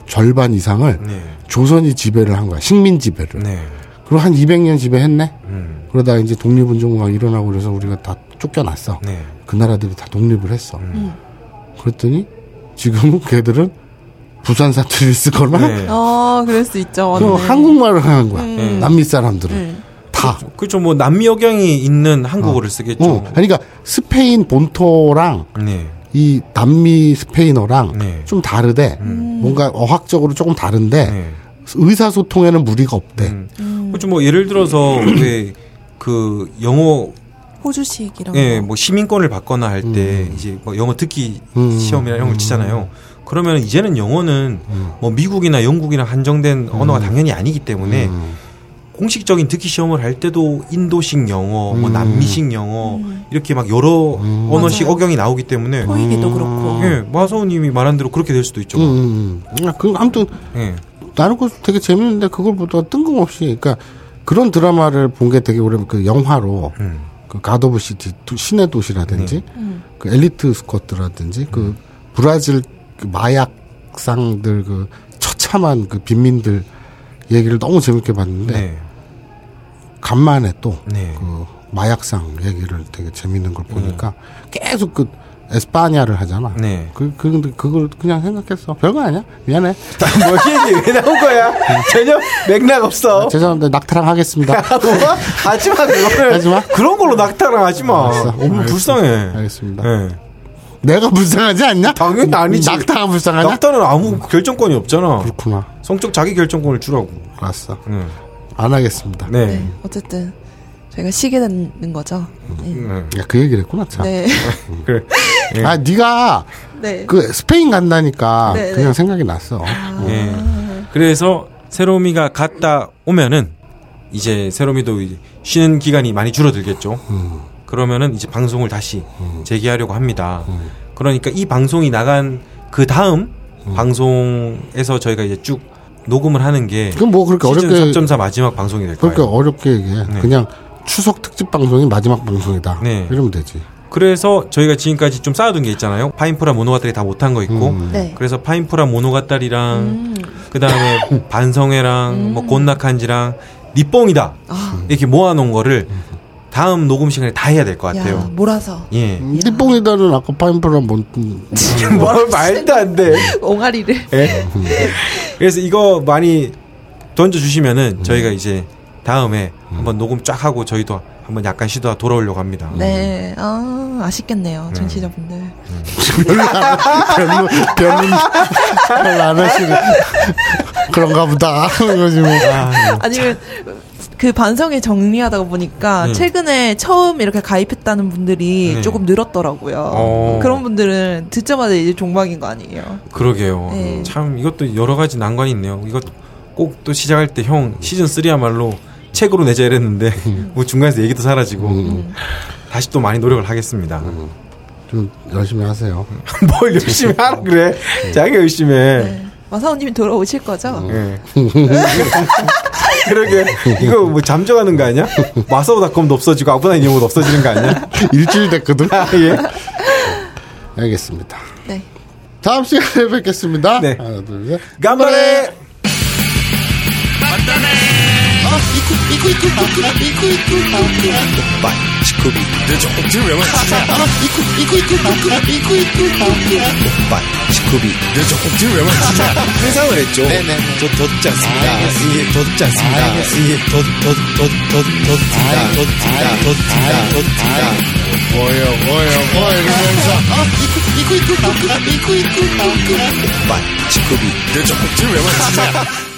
A: 절반 이상을
B: 네.
A: 조선이 지배를 한 거야. 식민 지배를.
B: 네.
A: 그리고 한 200년 지배했네.
B: 음.
A: 그러다 이제 독립운동가 일어나고 그래서 우리가 다 쫓겨났어.
B: 네.
A: 그 나라들이 다 독립을 했어.
B: 음.
A: 그랬더니 지금은 걔들은 부산 사투리를 쓰거나
B: 네.
C: 아, 그럴 수 있죠.
A: 그. 한국말을 하는 거야.
B: 음.
A: 남미 사람들은
C: 음.
A: 다.
B: 그렇죠. 뭐 남미 억양이 있는 한국어를 쓰겠죠.
A: 어, 그러니까 스페인 본토랑
B: 네.
A: 이 남미 스페인어랑
B: 네.
A: 좀 다르대. 뭔가 어학적으로 조금 다른데
B: 네.
A: 의사소통에는 무리가 없대.
B: 음. 그렇죠. 뭐 예를 들어서 왜그 영어
C: 호주식 이런
B: 예,
C: 거.
B: 뭐 시민권을 받거나 할 때 이제 뭐 영어 듣기
A: 음.
B: 시험이나 이런 걸 치잖아요. 그러면 이제는 영어는 뭐 미국이나 영국이나 한정된 언어가 당연히 아니기 때문에
A: 음.
B: 공식적인 듣기 시험을 할 때도 인도식 영어, 뭐
A: 음.
B: 남미식 영어 이렇게 막 여러 언어식
C: 맞아요.
B: 억양이 나오기 때문에
C: 토익이도 그렇고.
B: 예, 마서우님이 말한 대로 그렇게 될 수도 있죠.
A: 음, 음, 음. 아, 그 아무튼
B: 예,
A: 나는 그거 되게 재밌는데 그걸 보다가 뜬금없이 그러니까 그런 드라마를 본 게 되게 오래 그 영화로
B: 음.
A: 그 God of City 도- 신의 도시라든지 그 Elite Squad라든지 그 브라질 그 마약상들 그 처참한 그 빈민들 얘기를 너무 재밌게 봤는데
B: 네,
A: 간만에 또 그
B: 네,
A: 마약상 얘기를 되게 재밌는 걸 보니까 계속 그 에스파냐를 하잖아.
B: 네.
A: 그, 그, 근데 그걸 그냥 생각했어. 별거 아니야. 미안해.
B: 뭐 얘기 왜 나온 거야? 전혀 맥락 없어.
A: 죄송합니다. 낙타랑 하겠습니다.
B: 뭐? 하지 마, 그거를.
A: 하지 마.
B: 그런 걸로 낙타랑 하지 마.
A: 알았어.
B: 너무
A: 알겠습니다.
B: 불쌍해.
A: 알겠습니다.
B: 예.
A: 내가 불쌍하지 않냐?
B: 당연히 아니지.
A: 낙타가 불쌍하냐?
B: 낙타는 아무 결정권이 없잖아.
A: 그렇구나.
B: 성적 자기 결정권을 주라고.
A: 알았어.
B: 응.
A: 안 하겠습니다.
B: 네.
C: 네. 어쨌든 저희가 쉬게 되는 거죠. 네.
B: 네.
A: 야, 그 얘기를 했구나, 참.
C: 네.
B: 그래. 예.
A: 아, 네가
C: 네.
A: 그 스페인 간다니까
C: 네,
A: 그냥
C: 네.
A: 생각이 났어.
B: 예. 그래서 세로미가 갔다 오면은 이제 세로미도 이제 쉬는 기간이 많이 줄어들겠죠. 그러면은 이제 방송을 다시 재개하려고 합니다. 그러니까 이 방송이 나간 그 다음 방송에서 저희가 이제 쭉 녹음을 하는 게
A: 그럼 뭐 그렇게 어렵게
B: 3.4 마지막 방송이 될
A: 그렇게
B: 거예요.
A: 어렵게 얘기해.
B: 네.
A: 그냥 추석 특집 방송이 마지막 방송이다.
B: 네.
A: 이러면 되지.
B: 그래서 저희가 지금까지 좀 쌓아둔 게 있잖아요. 파인프라 모노가딸이 다 못한 거 있고,
A: 음.
C: 네.
B: 그래서 파인프라 모노가딸이랑
C: 음.
B: 그 다음에 반성회랑 뭐 곤낙한지랑 니뽕이다
C: 아,
B: 이렇게 모아놓은 거를 다음 녹음 시간에 다 해야 될것
C: 야,
B: 같아요.
C: 몰아서
B: 예.
A: 니뽕이다는 아까 파인프라 뭔 음,
B: 뭐 말도 안 돼.
C: 옹알이를.
B: 예? 그래서 이거 많이 던져주시면은 저희가 이제 다음에 한번 녹음 쫙 하고 저희도 한번 약간 쉬다가 돌아오려고 합니다.
C: 네. 아, 아쉽겠네요. 청취자분들.
A: 별로 별로 별로 별로 안 하시는 그런가 보다 하는 거지 뭐.
C: 아 니면 그 반성회 정리하다가 보니까
B: 네.
C: 최근에 처음 이렇게 가입했다는 분들이
B: 네.
C: 조금 늘었더라고요.
B: 어.
C: 그런 분들은 듣자마자 이제 종방인 거 아니에요?
B: 그러게요.
C: 네.
B: 참 이것도 여러 가지 난관이 있네요. 이거 꼭또 시작할 때 형 시즌 3야말로 책으로 내자 이랬는데 뭐 중간에서 얘기도 사라지고 다시 또 많이 노력을 하겠습니다.
A: 좀 열심히 하세요.
B: 뭘 열심히 하라 그래. 자기가 열심히 해.
C: 네. 마사오님이 돌아오실 거죠?
B: 예. 그러게 이거 뭐 잠정하는 거 아니야? 마사오닷컴도 없어지고 아브나인 영어도 없어지는 거 아니야?
H: 일주일 됐거든.
B: 아, 예.
H: 알겠습니다.
C: 네.
H: 다음 시간에 뵙겠습니다.
B: 네.
H: 하나, 둘, 셋.
B: 간발 い
A: くいくいくいくいくいくバイい首いちいう10い待いていくいくいくいくいくいくいイい首
H: いちいう10い待いて
A: い覚いちいといっいゃい
B: 好いだいいえいっいゃい好いだいいえいといといといちいといちいと。いちいといちい
A: おいおいおいおいごめいさいくいくいくいくいくいくいくいイい
B: 首い
A: ちいう10い待い
B: て